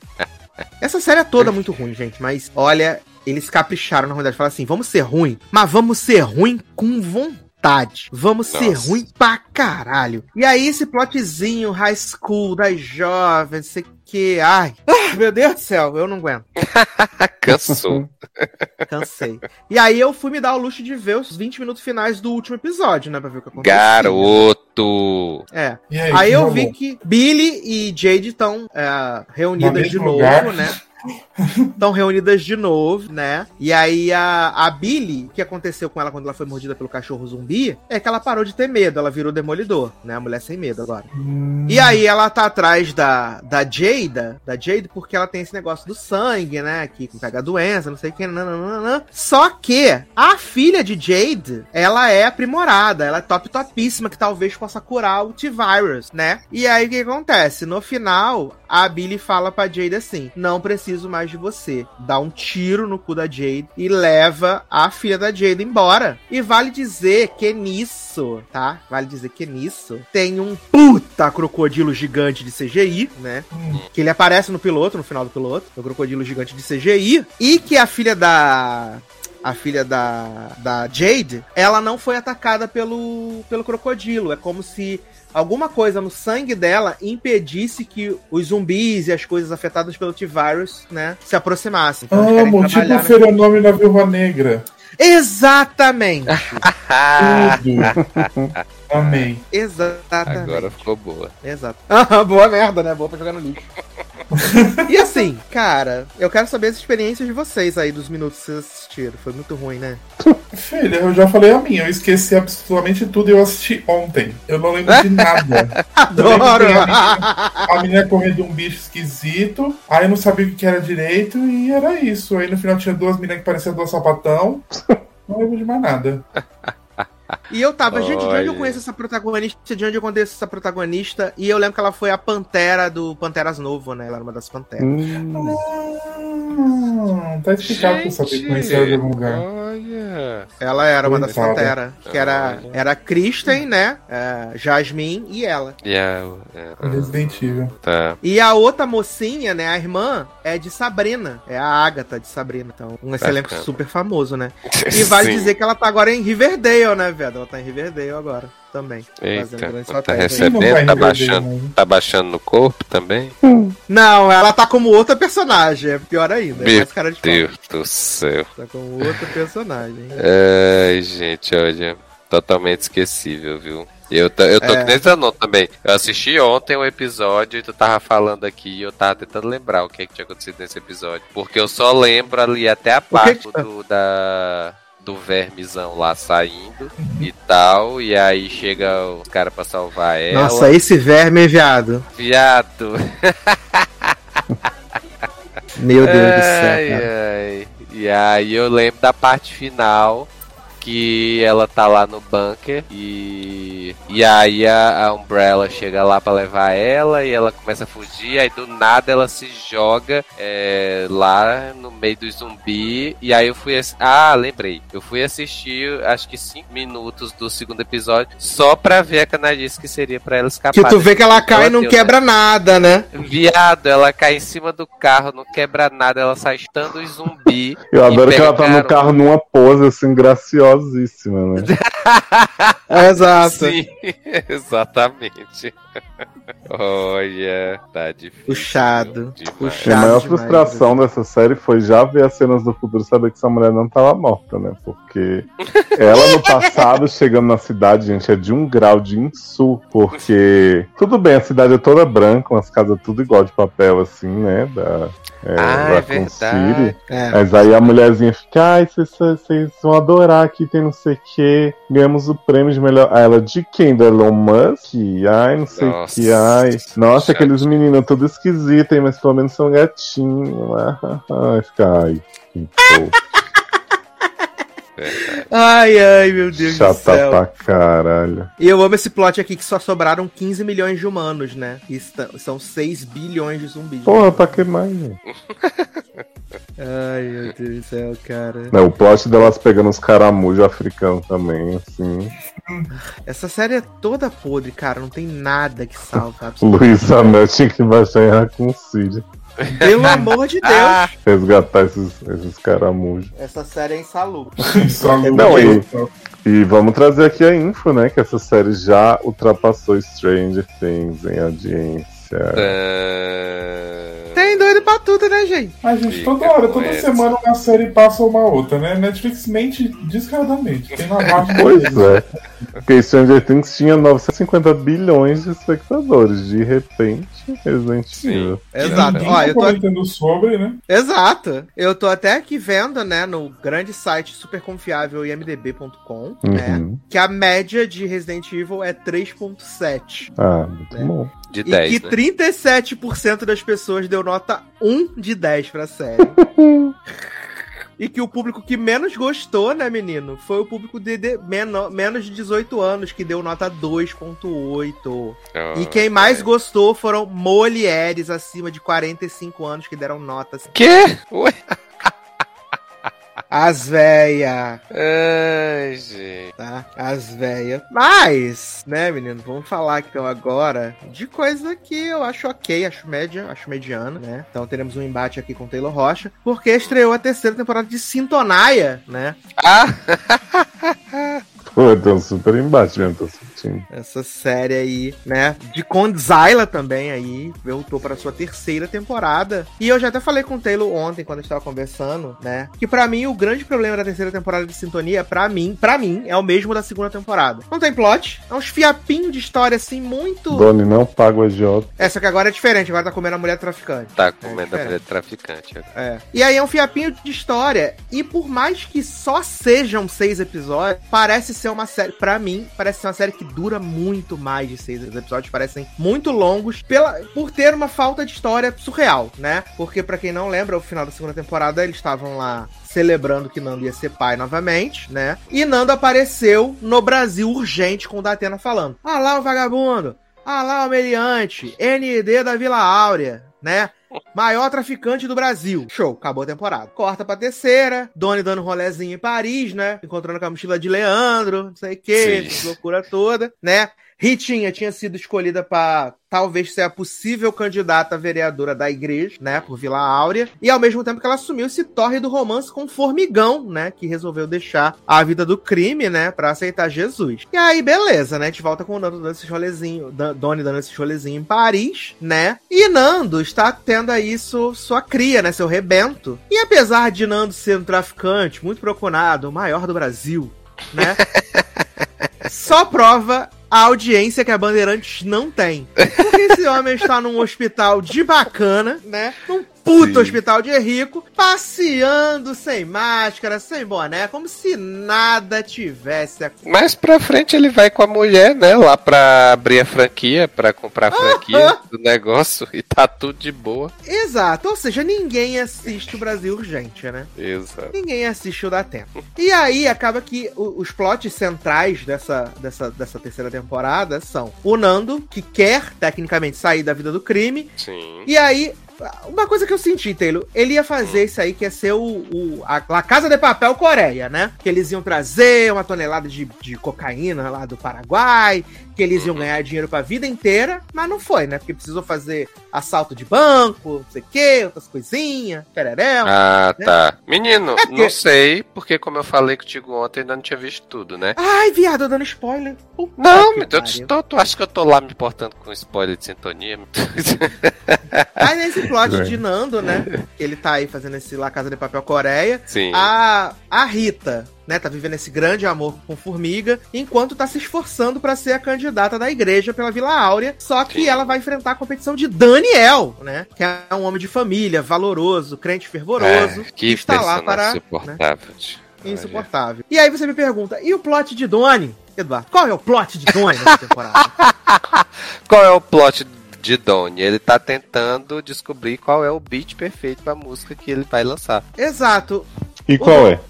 Essa série é toda muito ruim, gente, mas olha, eles capricharam na verdade. Fala assim: vamos ser ruim, mas vamos ser ruim com vontade. Vamos ser Nossa. ruim pra caralho. E aí, esse plotzinho high school das jovens, sei que. Ai, ah, meu Deus do céu, eu não aguento. (laughs) Cansou. (laughs) Cansei. E aí eu fui me dar o luxo de ver os 20 minutos finais do último episódio, né? Pra ver o que aconteceu. Garoto. É. Aí, Aí eu vi que Billy e Jade estão reunidas No de novo, lugar. né? Estão reunidas de novo, né? E aí a, a Billy, o que aconteceu com ela quando ela foi mordida pelo cachorro zumbi, é que ela parou de ter medo, ela virou demolidor, né? A mulher sem medo agora. Hum, E aí ela tá atrás da, da Jada, da Jade, porque ela tem esse negócio do sangue, né? Que pega a doença, não sei o que, nananana. Só que a filha de Jade, ela é aprimorada, ela é top topíssima, que talvez possa curar o T-Virus, né? E aí o que acontece? No final, a Billy fala pra Jade assim: Não preciso mais de você. Dá um tiro no cu da Jade e leva a filha da Jade embora. E vale dizer que nisso, tá? Vale dizer que nisso tem um puta crocodilo gigante de CGI, né? hum. Que ele aparece no piloto, no final do piloto, o crocodilo gigante de CGI, e que a filha da a filha da, da Jade, ela não foi atacada pelo, pelo crocodilo. É como se alguma coisa no sangue dela impedisse que os zumbis e as coisas afetadas pelo T-Virus, né, se aproximassem. Então, Amo, tipo o na- fenômeno da Viúva Negra. Exatamente! Tudo. (laughs) Amei. Exatamente. agora ficou boa. Exato. Ah, (laughs) boa merda, né? Boa pra jogar no lixo. E assim, cara, eu quero saber as experiências de vocês aí dos minutos que vocês assistiram. Foi muito ruim, né? Filha, eu já falei a minha, eu esqueci absolutamente tudo e eu assisti ontem. Eu não lembro de nada. (laughs) Adoro! A menina correndo de um bicho esquisito, aí eu não sabia o que era direito e era isso. Aí no final tinha duas meninas que pareciam duas sapatão. Não lembro de mais nada. E eu tava, gente, de onde eu conheço essa protagonista? De onde eu conheço essa protagonista? E eu lembro que ela foi a Pantera do Panteras Novo, né? Ela era uma das Panteras. Hum, Ah, tá explicado que eu sabia que conhecia ela de algum lugar. Olha. Ela era uma das. Panteras. Que era, era Kristen, né? É, Jasmine e ela. E a, é, Resident Evil. tá. E a outra mocinha, né? A irmã, é de Sabrina. É a Agatha de Sabrina. Então, um elenco Bacana. super famoso, né? (laughs) E vale dizer que ela tá agora em Riverdale, né, velho? Ela tá em Riverdale agora também. Eita, tá recebendo, tá baixando, né? tá baixando no corpo também? Não, ela tá como outra personagem. É pior ainda. É Meu mais cara de pau. Deus do céu. Tá como outra personagem. Ai, gente, olha, totalmente esquecível, viu? Eu, tô- eu tô É. que nem Zanon também. Eu assisti ontem um episódio e tu tava falando aqui e eu tava tentando lembrar o que, é que tinha acontecido nesse episódio. Porque eu só lembro ali até a que parte que- do, da, do vermezão lá saindo e tal. E aí chega os caras pra salvar ela. Nossa, esse verme é viado. viado. Meu Deus do Ai, céu, cara. ai. E aí eu lembro da parte final que ela tá lá no bunker e e aí a, a Umbrella chega lá pra levar ela e ela começa a fugir aí do nada ela se joga é, lá no meio do zumbi e aí eu fui ah lembrei eu fui assistir acho que cinco minutos do segundo episódio só pra ver a canadice que seria pra ela escapar Que tu vê que ela cai e não quebra nada, né? Viado, ela cai em cima do carro, não quebra nada, ela sai estando os zumbi. Eu adoro que ela tá no carro numa pose assim, graciosa, gostosíssima, né? (laughs) Exato. Sim, (laughs) exatamente. Olha, tá difícil. Puxado, demais. puxado. A maior demais, frustração dessa série foi já ver as cenas do futuro e saber que essa mulher não tava morta, né? Porque ela no passado, (laughs) chegando na cidade, gente, é de um grau de insu. Porque, tudo bem, a cidade é toda branca, umas casas tudo igual de papel, assim, né? Da, é, Ah, é Raccoon verdade. City. É. Mas aí a mulherzinha fica, ai, vocês- vão adorar aqui, tem não sei o que. Ganhamos o prêmio de melhor. Aí ela, de quem? Do Elon Musk? Ai, não sei o que, ai. Nossa, Chato. aqueles meninos tudo esquisitos, hein, mas pelo menos são gatinhos. (laughs) Ai, fica, ai. que fofo. Ai, ai, meu Deus do Chata céu. pra caralho. E eu amo esse plot aqui que só sobraram 15 milhões de humanos, né? E são 6 bilhões de zumbis. Porra, pra que mais, gente? (laughs) Ai, meu Deus do céu, cara. Não, o plot delas pegando os caramujos africanos também, assim. Essa série é toda podre, cara. Não tem nada que salva. Luiz Amel tinha que baixar em Raccoon City. Pelo amor de Deus. Ah, Resgatar esses, esses caramujos. Essa série é insalubre. (laughs) Só Não, e- E vamos trazer aqui a info, né? Que essa série já ultrapassou Stranger Things em audiência. Tá. Tem doido pra tudo, né, gente? Mas, gente, Fica toda hora, toda essa. semana uma série passa uma outra, né? Netflix mente descaradamente. Tem (laughs) Pois é. Porque Stranger Things tinha 950 bilhões de espectadores. De repente, Resident. Evil. Exato. Ó, tá eu tô comentando sobre, né? Exato. Eu tô até aqui vendo, né, no grande site super confiável imdb.com, né, Uhum. que a média de Resident Evil é 3.7. Ah, muito É. bom. De E 10, que né? 37% das pessoas deu nota 1 de 10 pra série. (laughs) E que o público que menos gostou, né, menino? Foi o público de, de meno- menos de 18 anos, que deu nota 2.8. E quem mais Ah, gostou foram mulheres acima de 45 anos, que deram notas. Quê? Ué? As véia, Ai, gente. tá? As véia. Mas, né, menino, vamos falar então agora de coisa que eu acho ok, acho média, acho mediana, né? Então teremos um embate aqui com o Taylor Rocha, porque estreou a terceira temporada de Sintonaia, né? Ah! (laughs) Pô, super embate mesmo, tô sentindo. Essa série aí, né? De Condzilla também aí, voltou para sua terceira temporada. E eu já até falei com o Taylor ontem, quando a gente tava conversando, né? Que pra mim, o grande problema da terceira temporada de Sintonia, pra mim, para mim, é o mesmo da segunda temporada. Não tem plot, é uns fiapinhos de história, assim, muito... Doni não paga o agiota. Essa que agora é diferente, agora tá comendo a mulher traficante. Tá É comendo a diferente. mulher traficante. É. E aí é um fiapinho de história. E por mais que só sejam seis episódios, parece ser uma série. Pra mim, parece ser uma série que dura muito mais de seis episódios. Os episódios parecem muito longos pela, por ter uma falta de história surreal, né? Porque, pra quem não lembra, o final da segunda temporada eles estavam lá celebrando que Nando ia ser pai novamente, né? E Nando apareceu no Brasil urgente com o Datena falando: Ah lá o vagabundo! Ah lá o meliante! ND da Vila Áurea, né? Maior traficante do Brasil. Show, acabou a temporada. Corta pra terceira, Doni dando um rolezinho em Paris, né? Encontrando com a mochila de Leandro, não sei o que, loucura toda, né? Ritinha tinha sido escolhida pra talvez ser a possível candidata a vereadora da igreja, né? Por Vila Áurea. E ao mesmo tempo que ela assumiu esse torre do romance com Formigão, né? Que resolveu deixar a vida do crime, né? Pra aceitar Jesus. E aí, beleza, né? A gente volta com o Nando dando esses rolezinhos, Dan- Doni dando esses rolezinhos em Paris, né? E Nando está tendo aí su- sua cria, né? Seu rebento. E apesar de Nando ser um traficante muito procurado, o maior do Brasil, né? (laughs) Só prova a audiência que a Bandeirantes não tem. Porque esse homem está num hospital de bacana, né? Puto Sim. hospital de rico, passeando sem máscara, sem boné, como se nada tivesse acontecido. Mais pra frente ele vai com a mulher, né? Lá pra abrir a franquia, pra comprar a franquia do negócio (laughs) e tá tudo de boa. Exato, ou seja, ninguém assiste o Brasil Urgente, né? Exato. Ninguém assiste o da Tempo. E aí acaba que os plots centrais dessa, dessa, dessa terceira temporada são o Nando, que quer tecnicamente sair da vida do crime, Sim. E aí, uma coisa que eu senti, Taylor, ele ia fazer isso aí que ia ser o, o a, a Casa de Papel Coreia, né? Que eles iam trazer uma tonelada de, de cocaína lá do Paraguai, que eles iam ganhar dinheiro pra vida inteira, mas não foi, né? Porque precisou fazer assalto de banco, não sei o quê, outras coisinhas, pereréu. Ah, né? tá. Menino, É não sei, porque como eu falei contigo ontem, ainda não tinha visto tudo, né? Ai, viado, eu dando spoiler. Puta Não, mas eu tu acha que eu tô lá me importando com spoiler de sintonia? (laughs) Aí nesse plot de Nando, né? Que ele tá aí fazendo esse La Casa de Papel Coreia. Sim. A, a Rita, né, tá vivendo esse grande amor com Formiga, enquanto tá se esforçando pra ser a candidata da igreja pela Vila Áurea. Só que Sim. ela vai enfrentar a competição de Daniel, né? Que é um homem de família, valoroso, crente fervoroso, É, que está lá para. Né, insuportável. tio. insuportável. E aí você me pergunta, e o plot de Doni? Eduardo, qual é o plot de Doni nessa temporada? (laughs) Qual é o plot de Donnie? Ele tá tentando descobrir qual é o beat perfeito pra música que ele vai lançar. Exato. E qual é?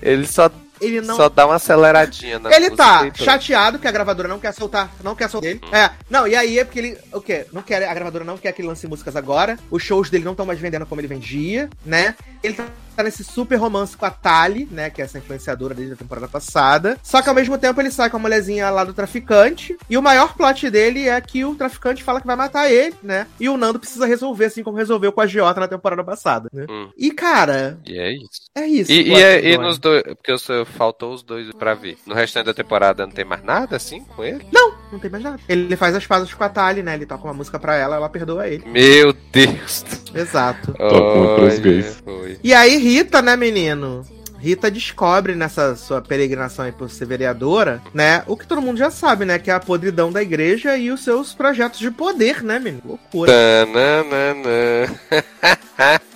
Ele só, ele não só dá uma aceleradinha na Ele música tá chateado que a gravadora não quer soltar, não quer soltar ele. É, não, e aí é porque ele, o quê? Não quer, a gravadora não quer que ele lance músicas agora. Os shows dele não estão mais vendendo como ele vendia, né? Ele tá tá nesse super romance com a Tali, né, que é essa influenciadora desde a temporada passada. Só que ao mesmo tempo ele sai com a mulherzinha lá do traficante, e o maior plot dele é que o traficante fala que vai matar ele, né? E o Nando precisa resolver assim como resolveu com a Giota na temporada passada, né? Hum. E cara, E é isso. é isso. E, e, é- do e nos dois. Porque eu só- faltou os dois pra ver. No restante da temporada não tem mais nada assim com ele? Não tem mais nada. Ele faz as pazes com a Tali, né? Ele toca uma música pra ela, ela perdoa ele. Meu Deus. Exato. Toca uma pros gays. E aí, Rita, né, menino? Rita descobre nessa sua peregrinação aí por ser vereadora, né? O que todo mundo já sabe, né? Que é a podridão da igreja e os seus projetos de poder, né, menino? Loucura. Tananana. (laughs)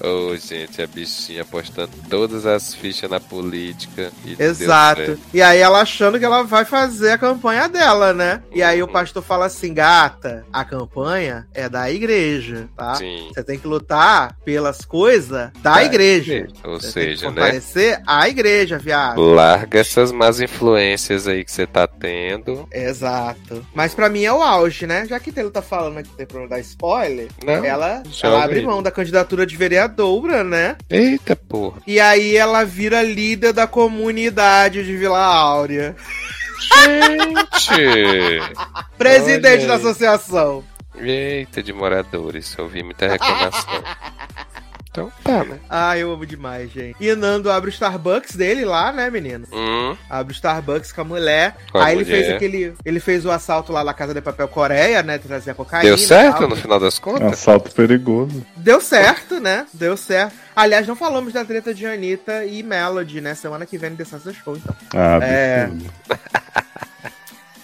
Ô, gente, a bichinha postando todas as fichas na política. e Exato. E aí ela achando que ela vai fazer a campanha dela, né? E aí o pastor fala assim, gata, a campanha é da igreja, tá? Sim. Você tem que lutar pelas coisas da Da igreja. Ou Você seja, né? Fortalecer a igreja, viado. Larga essas más influências aí que você tá tendo. Exato. Mas pra mim é o auge, né? Já que ele tá falando que tem problema dar spoiler, Não. ela, ela abre mão da candidatura de vereadora, né? Eita porra. E aí ela vira líder da comunidade de Vila Áurea. Gente! (laughs) Presidente da associação. Eita, de moradores. Eu ouvi muita reclamação. (laughs) Então tá, né? Ah, eu amo demais, gente. E Nando abre o Starbucks dele lá, né, menino? Hum, Abre o Starbucks com a mulher. Com a aí ele mulher. fez aquele. Ele fez o assalto lá na Casa de Papel Coreia, né? Trazer a cocaína. deu certo tal. no final das É um contas? assalto perigoso. Deu certo, né? Deu certo. Aliás, não falamos da treta de Anitta e Melody, né? Semana que vem no The Show, então. Ah, É. (laughs)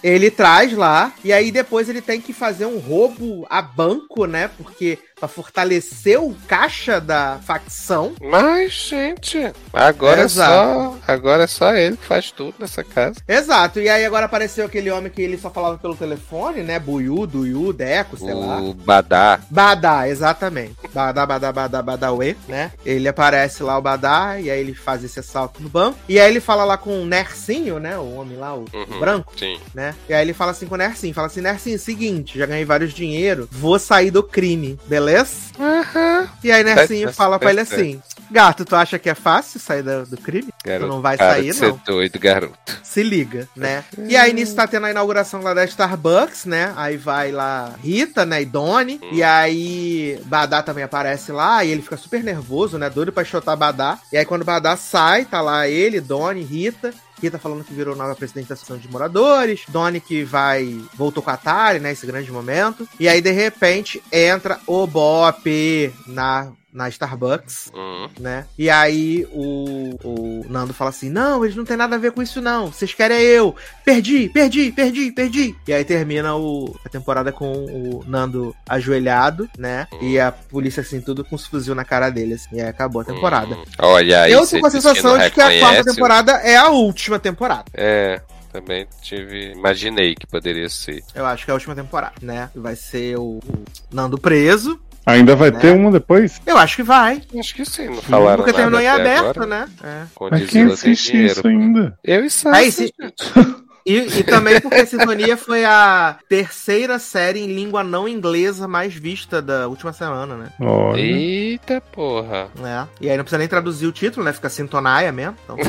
Ele traz lá, e aí depois ele tem que fazer um roubo a banco, né? Porque pra fortalecer o caixa da facção. Mas, gente, agora é, Exato. só, agora é só ele que faz tudo nessa casa. Exato. E aí agora apareceu aquele homem que ele só falava pelo telefone, né? Buiu, Duiu, Deco, sei lá. O Badá. Badá, exatamente. Badá, badá, badá, badauê, né? Ele aparece lá, o Badá, e aí ele faz esse assalto no banco. E aí ele fala lá com o Nercinho, né? O homem lá, o, o Uhum. branco, Sim. né? E aí ele fala assim com o Nercinho, fala assim, Nercinho, seguinte, já ganhei vários dinheiro, vou sair do crime, beleza? Aham. E aí Nercinho Tá- fala pra ele assim, gato, tu acha que é fácil sair do, do crime? Garoto, não vai sair, não. doido, garoto. Se liga, né? E aí nisso tá tendo a inauguração lá da Starbucks, né? Aí vai lá Rita, né? E Donnie. E aí Badá também aparece lá e ele fica super nervoso, né? Doido pra chotar Badá. E aí quando Badá sai, tá lá ele, Donnie, Rita. Rita falando que virou nova presidente da Associação de Moradores. Donnie que vai. voltou com a Atari, né? Esse grande momento. E aí, de repente, entra o Bop na, na Starbucks Hum. né? E aí o, o Nando fala assim: Não, eles não tem nada a ver com isso, não. Vocês querem é eu. Perdi, perdi, perdi, perdi. E aí termina o, a temporada com o Nando ajoelhado, né? E a polícia, assim, tudo com os fuzil na cara dele, assim. E aí acabou a temporada. Hum. Olha aí, eu tô com a sensação não de que a quarta temporada é a última temporada. É, também tive. Imaginei que poderia ser. Eu acho que é a última temporada, né? Vai ser o, o Nando preso. Ainda vai Né? ter uma depois? Eu acho que vai. Acho que sim, não falaram Porque nada terminou em aberto, agora. né? É. Mas quem assiste dinheiro. isso ainda? Eu e Sassi, Aí, se-. (laughs) E, e também porque Sintonia foi a terceira série em língua não inglesa mais vista da última semana, né? Olha. Eita porra. É. E aí não precisa nem traduzir o título, né? Fica Sintonaia mesmo. Então, (laughs)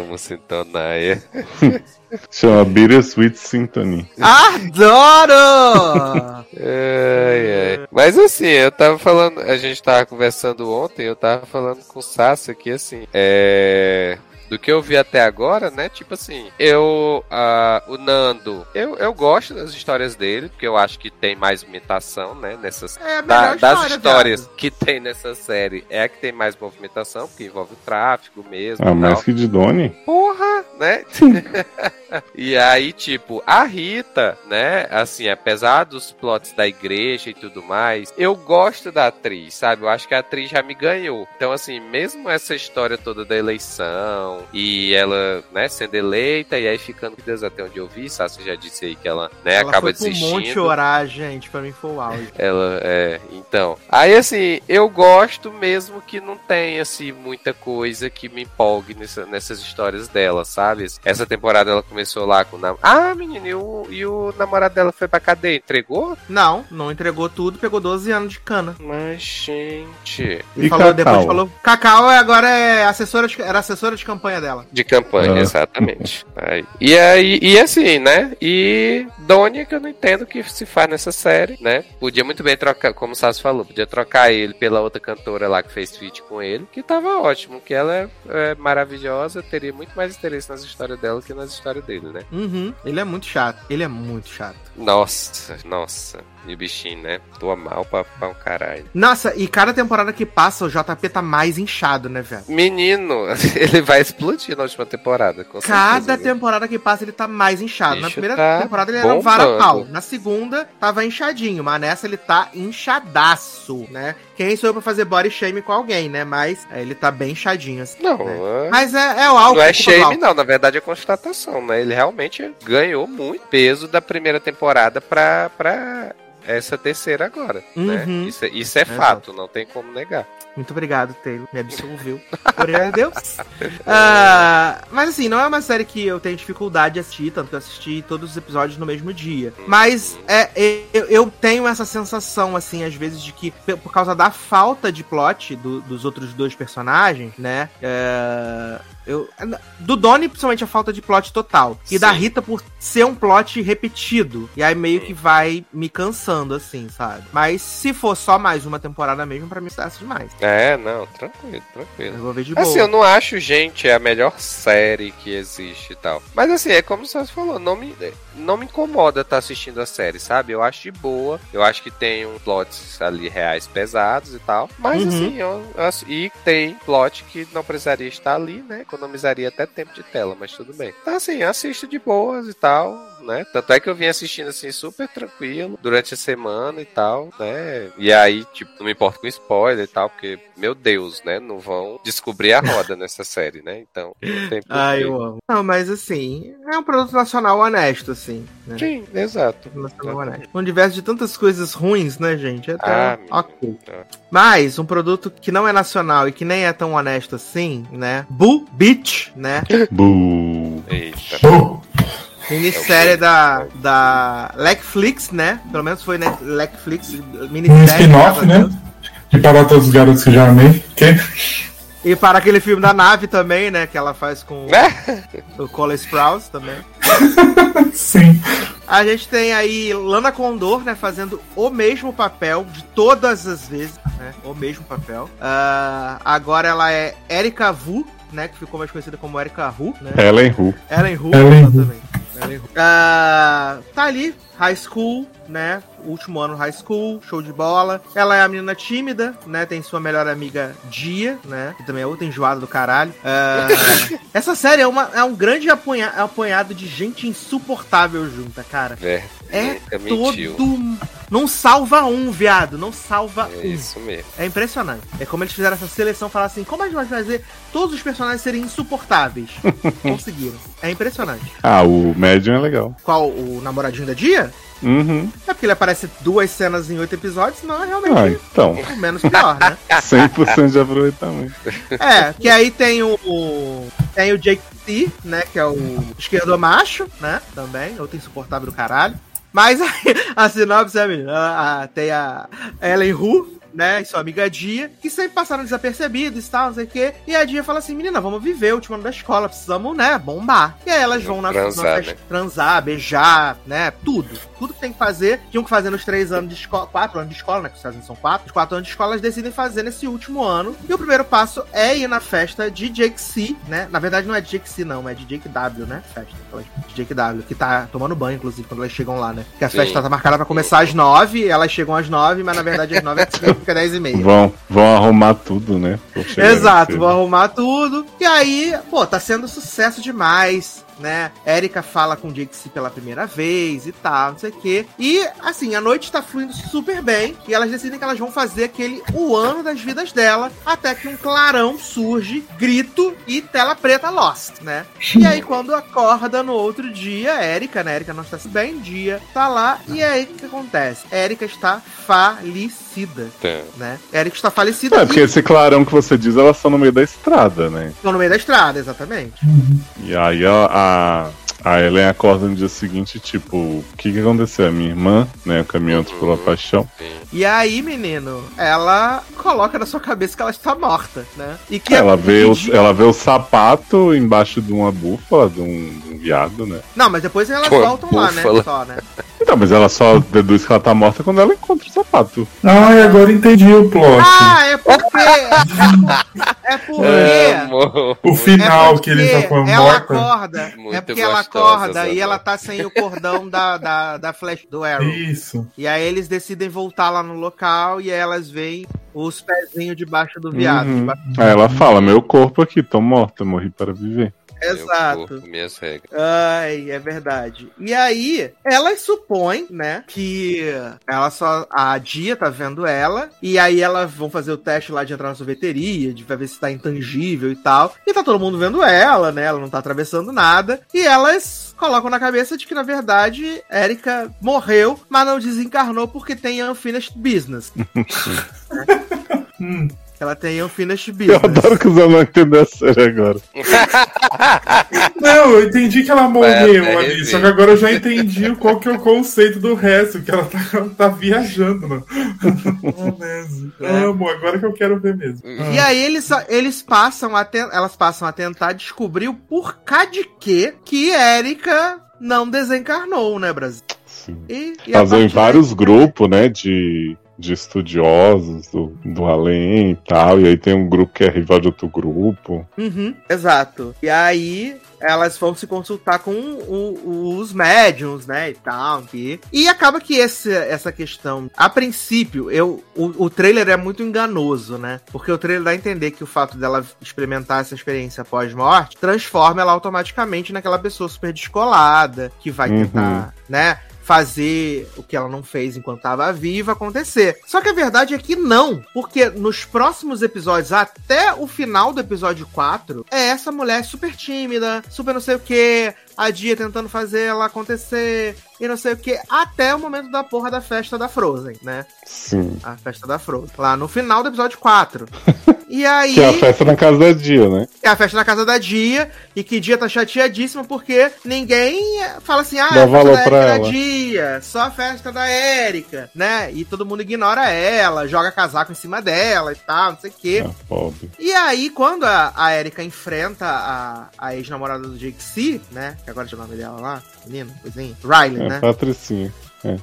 Amo Sintonaia. (laughs) Chama Bittersweet Symphony. Adoro! Ai, ai. Mas assim, eu tava falando, a gente tava conversando ontem, eu tava falando com o Sassi aqui assim, é. Do que eu vi até agora, né? Tipo assim, eu. ah, o Nando, eu, eu gosto das histórias dele, porque eu acho que tem mais imitação, né? Nessas. É a da- melhor das história, histórias viado. que tem nessa série, é a que tem mais movimentação, porque envolve o tráfico mesmo. Ah, mais tal. que de Donnie? Porra, né? (laughs) e aí, tipo, a Rita, né? Assim, apesar dos plots da igreja e tudo mais, eu gosto da atriz, sabe? Eu acho que a atriz já me ganhou. Então, assim, mesmo essa história toda da eleição e ela, né, sendo eleita e aí ficando com Deus até onde eu vi, Sassi já disse aí que ela, né, Ela acaba foi desistindo. monte orar, gente. Pra mim foi o auge. Ela é, então. Aí assim, eu gosto mesmo que não tenha assim muita coisa que me empolgue nessa- nessas histórias dela, sabe? Essa temporada ela começou lá com nam- Ah, menino, e o, e o namorado dela foi pra cadeia, entregou? Não, não entregou tudo, pegou 12 anos de cana. Mas, gente. E, E falou, Cacau? depois falou. Cacau agora é assessora de, era assessora de campanha dela. De campanha, Ah. exatamente. Aí. E aí, e assim, né? E Dônia, que eu não entendo o que se faz nessa série, né? Podia muito bem trocar, como o Sassi falou, podia trocar ele pela outra cantora lá que fez feat com ele, que tava ótimo, que ela é, é maravilhosa, teria muito mais interesse nas histórias dela que nas histórias dele, né? Uhum. Ele é muito chato. Ele é muito chato. Nossa, nossa. E o bichinho, né? Tua mal pra, pra um caralho. Nossa, e cada temporada que passa, o JP tá mais inchado, né, velho? Menino, (laughs) ele vai explodir na última temporada, Cada certeza, temporada que passa, ele tá mais inchado. Na Bicho primeira tá temporada ele era um bombando. varapau. Na segunda, tava inchadinho. Mas nessa ele tá inchadaço, né? Quem sou eu pra fazer body shame com alguém, né? Mas é, ele tá bem inchadinho, assim. Não, né? é- Mas é, é o álcool. Não é shame, não. Na verdade é constatação, né? Ele realmente ganhou muito peso da primeira temporada pra, pra essa terceira agora. Né? Uhum. Isso, é- isso é Exato. fato, não tem como negar. Muito obrigado, Taylor. Me absolveu. (laughs) Obrigado a Deus. (laughs) Ah, mas assim, não é uma série que eu tenho dificuldade de assistir, tanto que eu assisti todos os episódios no mesmo dia. Mas é, eu, eu tenho essa sensação, assim, às vezes, de que por causa da falta de plot do- dos outros dois personagens, né? é, eu, do Donnie, principalmente, a falta de plot total. E da Sim. Rita por ser um plot repetido. E aí meio que vai me cansando, assim, sabe? Mas se for só mais uma temporada mesmo, pra mim está demais. É, não, tranquilo, tranquilo. Eu vou ver de boa. Assim, eu não acho, gente, a melhor série que existe e tal. Mas assim, é como você falou, não me, não me incomoda estar assistindo a série, sabe? Eu acho de boa. Eu acho que tem uns plots ali reais pesados e tal. Mas Uhum. assim, eu, eu e tem plot que não precisaria estar ali, né? Economizaria até tempo de tela, mas tudo bem. Então assim, assisto de boas e tal, né? Tanto é que eu vim assistindo assim super tranquilo durante a semana e tal, né? E aí, tipo, não me importo com spoiler e tal, porque, meu Deus, né? Não vão descobrir a roda nessa série, né? Então, não tem. Ah, eu amo. Não, mas assim, é um produto nacional honesto, assim. Né? Sim, exato. Nacional honesto. Um universo de tantas coisas ruins, né, gente? É até Ah, ok. tá. Mas um produto que não é nacional e que nem é tão honesto assim, né? Boo Beach, né? Boo. Eita. Bom, Minissérie da, da Netflix, né? Pelo menos foi né, Netflix, um minissérie. spin-off, graças a né? Deus. De Para Todos os Garotos que já amei. Quem? E para aquele filme da nave também, né? Que ela faz com Né? o Cole Sprouse também. (laughs) Sim. A gente tem aí Lana Condor, né, fazendo o mesmo papel de todas as vezes, né? O mesmo papel. Ah, agora ela é Erika Vu, né? Que ficou mais conhecida como Erika Hu, né? Ellen Who. Ellen Hu, Ellen Hu. Ah, tá ali, high school, né? Último ano high school, show de bola. Ela é a menina tímida, né? Tem sua melhor amiga Dia, né? Que também é outra enjoada do caralho. Ah, (laughs) essa série é, uma, é um grande apunha- apunhado de gente insuportável junta, cara. É, É nunca mentiu. Não salva um, viado. Não salva É um. isso mesmo. É impressionante. É como eles fizeram essa seleção, falar assim, como a gente vai fazer todos os personagens serem insuportáveis? (laughs) Conseguiram. É impressionante. Ah, o Medium é legal. Qual, o namoradinho da Dia? Uhum. É porque ele aparece duas cenas em oito episódios, não é realmente Ah, então. o menos pior, né? 100% de aproveitamento. É, que aí tem o, o- tem o Jake T, né, que é o esquerdo macho, né, também, outro insuportável do caralho. Mas (laughs) aí, a sinopse é, menina, a- a- tem a Ellen Hu, né, e sua amiga Dia, que sempre passaram desapercebidos e tal, não sei o quê. E a Dia fala assim, menina, vamos viver o último ano da escola, precisamos, né, bombar. E aí elas vão na, Transar, na festa- né? transar, beijar, né, tudo. Tudo que tem que fazer. Tinham que fazer nos três anos de escola, quatro anos de escola, né, que os Estados Unidos são quatro. Os quatro anos de escola elas decidem fazer nesse último ano. E o primeiro passo é ir na festa de Jake C, né? Na verdade não é de Jake C, não, é de Jake W, né? Festa. De Jake W, que tá tomando banho, inclusive, quando elas chegam lá, né? Que a Sim. festa tá marcada pra começar às nove, elas chegam às nove, mas na verdade às nove é fica (laughs) dez e meia. Vão, vão arrumar tudo, né? Exato, vou arrumar tudo. E aí, pô, tá sendo sucesso demais, né? Erika fala com C pela primeira vez e tal, não sei o quê. E, assim, a noite tá fluindo super bem. E elas decidem que elas vão fazer aquele o ano das vidas dela. Até que um clarão surge, grito e tela preta Lost, né? E aí, quando acorda no outro dia, Erika, né? Erika não está se bem, dia tá lá. E aí, o que acontece? Erika está falecida, Então, né? Erika está falecida. É, e porque esse clarão que você diz, elas estão no meio da estrada, né? Estão no meio da estrada, exatamente. E aí a, a, a Ellen acorda no dia seguinte, tipo, o que que aconteceu? A minha irmã, né, o caminhante pela paixão. sim. E aí, menino, ela coloca na sua cabeça que ela está morta, né? E que Ela vê, o, ela vê o sapato embaixo de uma búfala, de um, de um viado, né? Não, mas depois elas Pô, voltam lá, né? Só, né? Então, mas ela só deduz que ela tá morta quando ela encontra o sapato. Ai, agora entendi o plot. Ah, é porque. É porque. Amor, o É final porque que eles já foram ela morta. acorda. Muito é porque ela acorda e ela tá sem o cordão da, da, da flash do Arrow. Isso. E aí eles decidem voltar lá no local e aí elas veem os pezinhos debaixo do viado. Uhum. debaixo- Aí ela fala, meu corpo aqui, tô morta, morri para viver. Exato. corpo, minhas regras. Ai, é verdade. E aí, elas supõem, né, que ela só. A Dia tá vendo ela. E aí elas vão fazer o teste lá de entrar na sorveteria, de ver se tá intangível e tal. E tá todo mundo vendo ela, né? Ela não tá atravessando nada. E elas colocam na cabeça de que, na verdade, Erika morreu, mas não desencarnou porque tem unfinished business. (laughs) (laughs) Hum. Ela tem unfinished (laughs) Eu business. adoro que o Zé não entendeu a série agora. (laughs) Não, eu entendi que ela morreu É, é, ali, é, só que agora eu já entendi qual que é o conceito do resto, que ela tá, ela tá viajando, né? Maionese. Amo, agora que eu quero ver mesmo. E aí eles, eles passam a ten- elas passam a tentar descobrir o porquê de que que Erika não desencarnou, né, Brasil? Sim. E, e a Fazer em partir vários daí- grupos, né, de, de estudiosos do, do além e tal. E aí tem um grupo que é rival de outro grupo. Uhum, exato. E aí elas vão se consultar com o- os médiums, né, e tal. E, e acaba que esse, essa questão, a princípio, eu, o, o trailer é muito enganoso, né? Porque o trailer dá a entender que o fato dela experimentar essa experiência pós-morte transforma ela automaticamente naquela pessoa super descolada, que vai Uhum. tentar, né? Fazer o que ela não fez enquanto estava viva acontecer. Só que a verdade é que não, porque nos próximos episódios, até o final do episódio 4, é essa mulher super tímida, super não sei o que, a Dia tentando fazer ela acontecer e não sei o que, até o momento da porra da festa da Frozen, né? Sim. A festa da Frozen. Lá no final do episódio 4. (laughs) E aí. Que é a festa na casa da Dia, né? É a festa na casa da Dia, e que Dia tá chateadíssima porque ninguém fala assim, ah, Dá é a festa da da Dia, só a festa da Érica, né? E todo mundo ignora ela, joga casaco em cima dela e tal, não sei o quê. Ah, pobre. E aí, quando a, a Erika enfrenta a, a ex-namorada do Jake C, né? Que agora tinha o nome dela lá, menina, coisinha. Riley, É, né? Patricinha.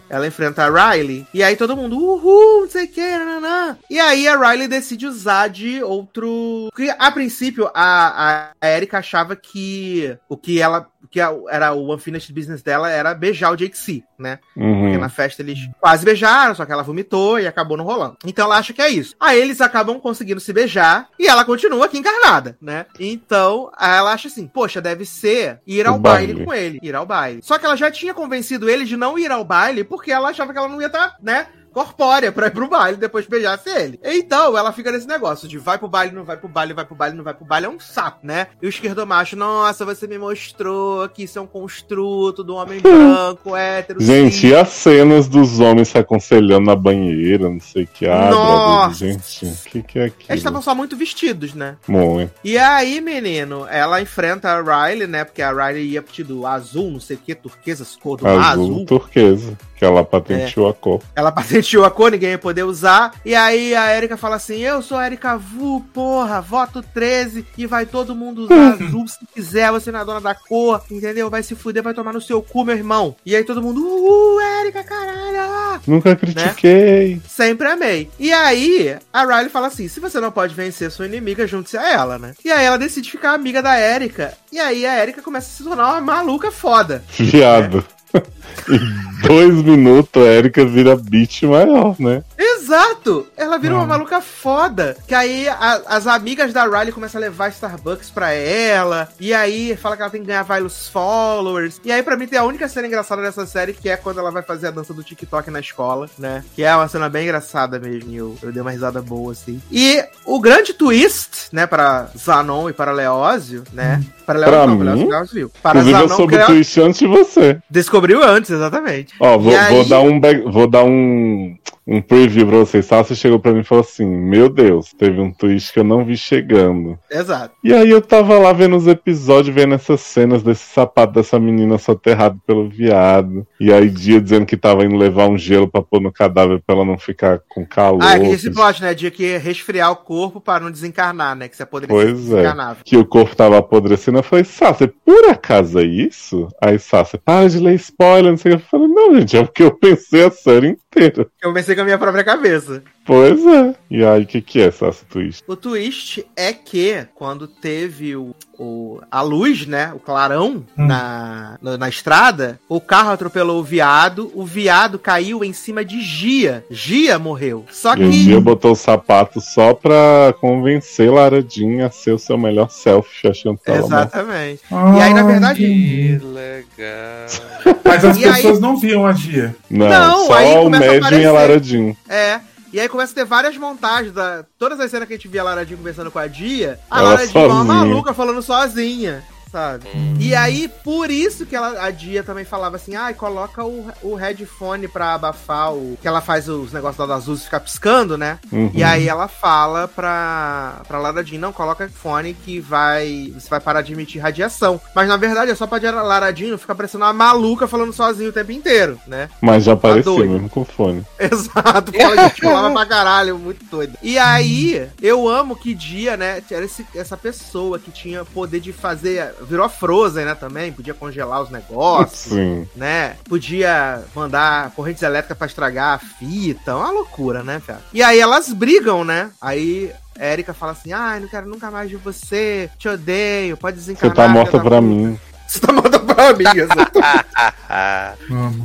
Ela enfrenta a Riley. E aí todo mundo, uhul, não sei o que, nananã. E aí a Riley decide usar de outro. Porque a princípio a, a, a Erika achava que o que ela. Que a- era o unfinished business dela era beijar o Jake C, né? Porque Uhum. na festa eles quase beijaram, só que ela vomitou e acabou não rolando. Então ela acha que é isso. Aí eles acabam conseguindo se beijar e ela continua aqui encarnada, né? Então ela acha assim: poxa, deve ser ir ao baile. baile. com ele, ir ao baile. Só que ela já tinha convencido ele de não ir ao baile baile porque ela achava que ela não ia estar, né? Corpórea pra ir pro baile depois beijasse ele. Então ela fica nesse negócio de vai pro baile, não vai pro baile, vai pro baile, não vai pro baile, é um saco, né? E o esquerdomacho, nossa, você me mostrou que isso é um construto do homem branco, hétero. Gente, cis. e as cenas dos homens se aconselhando na banheira, não sei o que. Ah, Nossa. gente, o que, que é Eles aquilo? estavam só muito vestidos, né? Muito. E aí, menino, ela enfrenta a Riley, né? Porque a Riley ia pro azul, não sei o que, turquesa, cor do Azul, azul. turquesa, que ela patenteou a cor. Ela (laughs) patenteou a cor, ninguém ia poder usar. E aí a Erika fala assim: Eu sou a Erika Vu, porra, voto 13 e vai todo mundo usar (laughs) azul se quiser, você não é dona da cor, entendeu? Vai se fuder, vai tomar no seu cu, meu irmão. E aí todo mundo, uh, Erika, caralho! Nunca critiquei. Sempre amei. E aí, a Riley fala assim: se você não pode vencer sua inimiga, junte-se a ela, né? E aí ela decide ficar amiga da Erika. E aí a Erika começa a se tornar uma maluca foda. (laughs) Viado. (laughs) em dois minutos a Erika vira beat maior, né? Exato! Ela vira uma Hum. maluca foda. Que aí a- as amigas da Riley começam a levar Starbucks pra ela. E aí fala que ela tem que ganhar vários followers. E aí, pra mim, tem a única cena engraçada dessa série, que é quando ela vai fazer a dança do TikTok na escola, né? Que é uma cena bem engraçada mesmo. E eu, eu dei uma risada boa, assim. E o grande twist, né, para Zanon e para Leózio, né? Para Leózio Pra não, mim? Leózio. Para Inclusive eu Zanon, soube que o twist antes de você. Descobriu antes, exatamente. Ó, vou, aí- vou dar um vou dar um, um preview pra vocês. Sasha chegou pra mim e falou assim: Meu Deus, teve um twist que eu não vi chegando. Exato. E aí eu tava lá vendo os episódios, vendo essas cenas desse sapato dessa menina soterrado pelo viado. E aí dia dizendo que tava indo levar um gelo pra pôr no cadáver pra ela não ficar com calor. Ah, é esse plot, né? De que resfriar o corpo para não desencarnar, né? Que você poderia Pois é. que o corpo tava apodrecendo. Eu falei, Sasha, por acaso é isso? Aí Sasha, para de ler spoiler, não sei o que. Eu falei, não, gente, é o que eu pensei a série inteira. Eu pensei com a minha própria cabeça. Pois é. E aí, o que, que é Sasha Twist? O twist é que quando teve o, o- a luz, né? O clarão na, na, na estrada, o carro atropelou o viado, o viado caiu em cima de Gia. Gia morreu. Só E que. dia botou o sapato só pra convencer Lara Jean a ser o seu melhor selfie, achando que ela não. Exatamente. E aí, na verdade- Que legal. Mas as E aí- pessoas não viam a Gia. Não, Não, só aí o começa a Médium e a aparecer. Lara Jean. É. E aí começa a ter várias montagens da. Todas as cenas que a gente via a Lara Jean conversando com a Dia, a Ela Lara Jean é uma maluca falando sozinha. Sabe? E aí, por isso que ela, a Dia também falava assim: ai, coloca o, o headphone pra abafar o. Que ela faz os negócios lá das luzes ficar piscando, né? Uhum. E aí ela fala pra, pra Lara Jean: não, coloca fone que vai. Você vai parar de emitir radiação. Mas na verdade é só pra Lara Jean não ficar parecendo uma maluca falando sozinho o tempo inteiro, né? Mas já apareceu doido. mesmo com fone. (laughs) Exato, porque ela gesticulava pra caralho, muito doida. E aí, eu amo que dia, né? Era esse- essa pessoa que tinha poder de fazer. Virou Frozen, né? Também, podia congelar os negócios, Sim. né? Podia mandar correntes elétricas pra estragar a fita. Uma loucura, né, cara? E aí elas brigam, né? Aí. a Erika fala assim: Ai, não quero nunca mais ver você, te odeio, pode Você desencarnar. tá morta pra puta." mim. Você tá morta pra mim, exato. (laughs)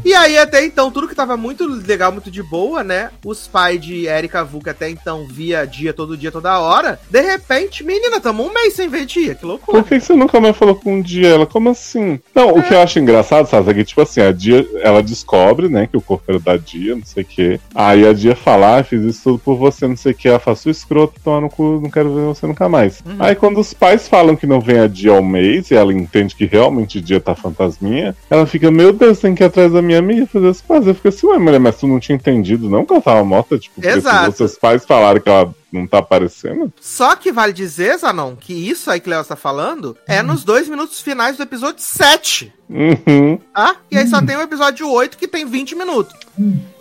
E aí, até então, tudo que tava muito legal, muito de boa, né? Os pais de Erika Vu, que até então via dia, todo dia, toda hora. De repente, menina, tamo um mês sem ver dia. Que loucura. Por que você nunca mais falou com o Dia? Ela, como assim? Não, o que eu acho engraçado, sabe, é que, tipo assim, a Dia, ela descobre, né, que o corpo era da Dia, não sei o quê. Aí a Dia fala, ah, fiz isso tudo por você, não sei o quê. Ela fala, sua escroto, toma no cu, não quero ver você nunca mais. Aí quando os pais falam que não vem a Dia ao mês, e ela entende que realmente Dia tá fantasminha, ela fica, meu Deus, tem que ir atrás da minha amiga fazer as pazes. Eu fico assim, ué, mulher, mas tu não tinha entendido, não, que ela tava morta? Tipo, Exato. seus pais falaram que ela não tá aparecendo? Só que vale dizer, Zanon, que isso aí que o Léo tá falando é nos dois minutos finais do episódio 7. Uhum. Tá? E aí só tem o episódio 8 que tem 20 minutos.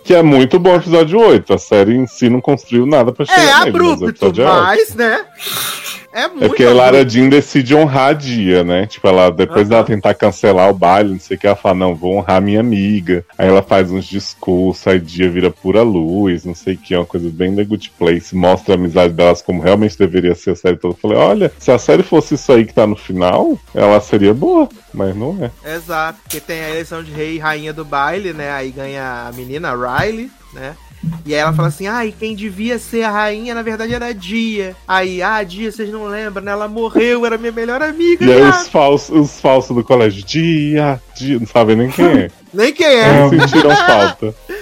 Que é muito bom o episódio 8. A série em si não construiu nada pra chegar É nele, mas o abrupto, é ótimo. mas, né? É muito É porque a Lara. Jean decide honrar a Dia, né? Tipo, ela, depois dela tentar cancelar o baile, não sei o que, ela fala, não, vou honrar minha amiga. Aí ela faz uns discursos, aí Dia vira pura luz, não sei o que, é uma coisa bem The Good Place. Mostra amizade delas como realmente deveria ser a série toda. Eu falei, olha, se a série fosse isso aí que tá no final, ela seria boa, mas não é. Exato, porque tem a eleição de rei e rainha do baile, né? Aí ganha a menina, a Riley, né? E aí ela fala assim, ai, quem devia ser a rainha, na verdade, era a Dia. Aí, ah, Dia, vocês não lembram, né? Ela morreu, era minha melhor amiga. E aí os falsos, os falsos do colégio, dia, dia, não sabem nem quem é. (laughs) Nem quem é. Sentiram falta. (laughs)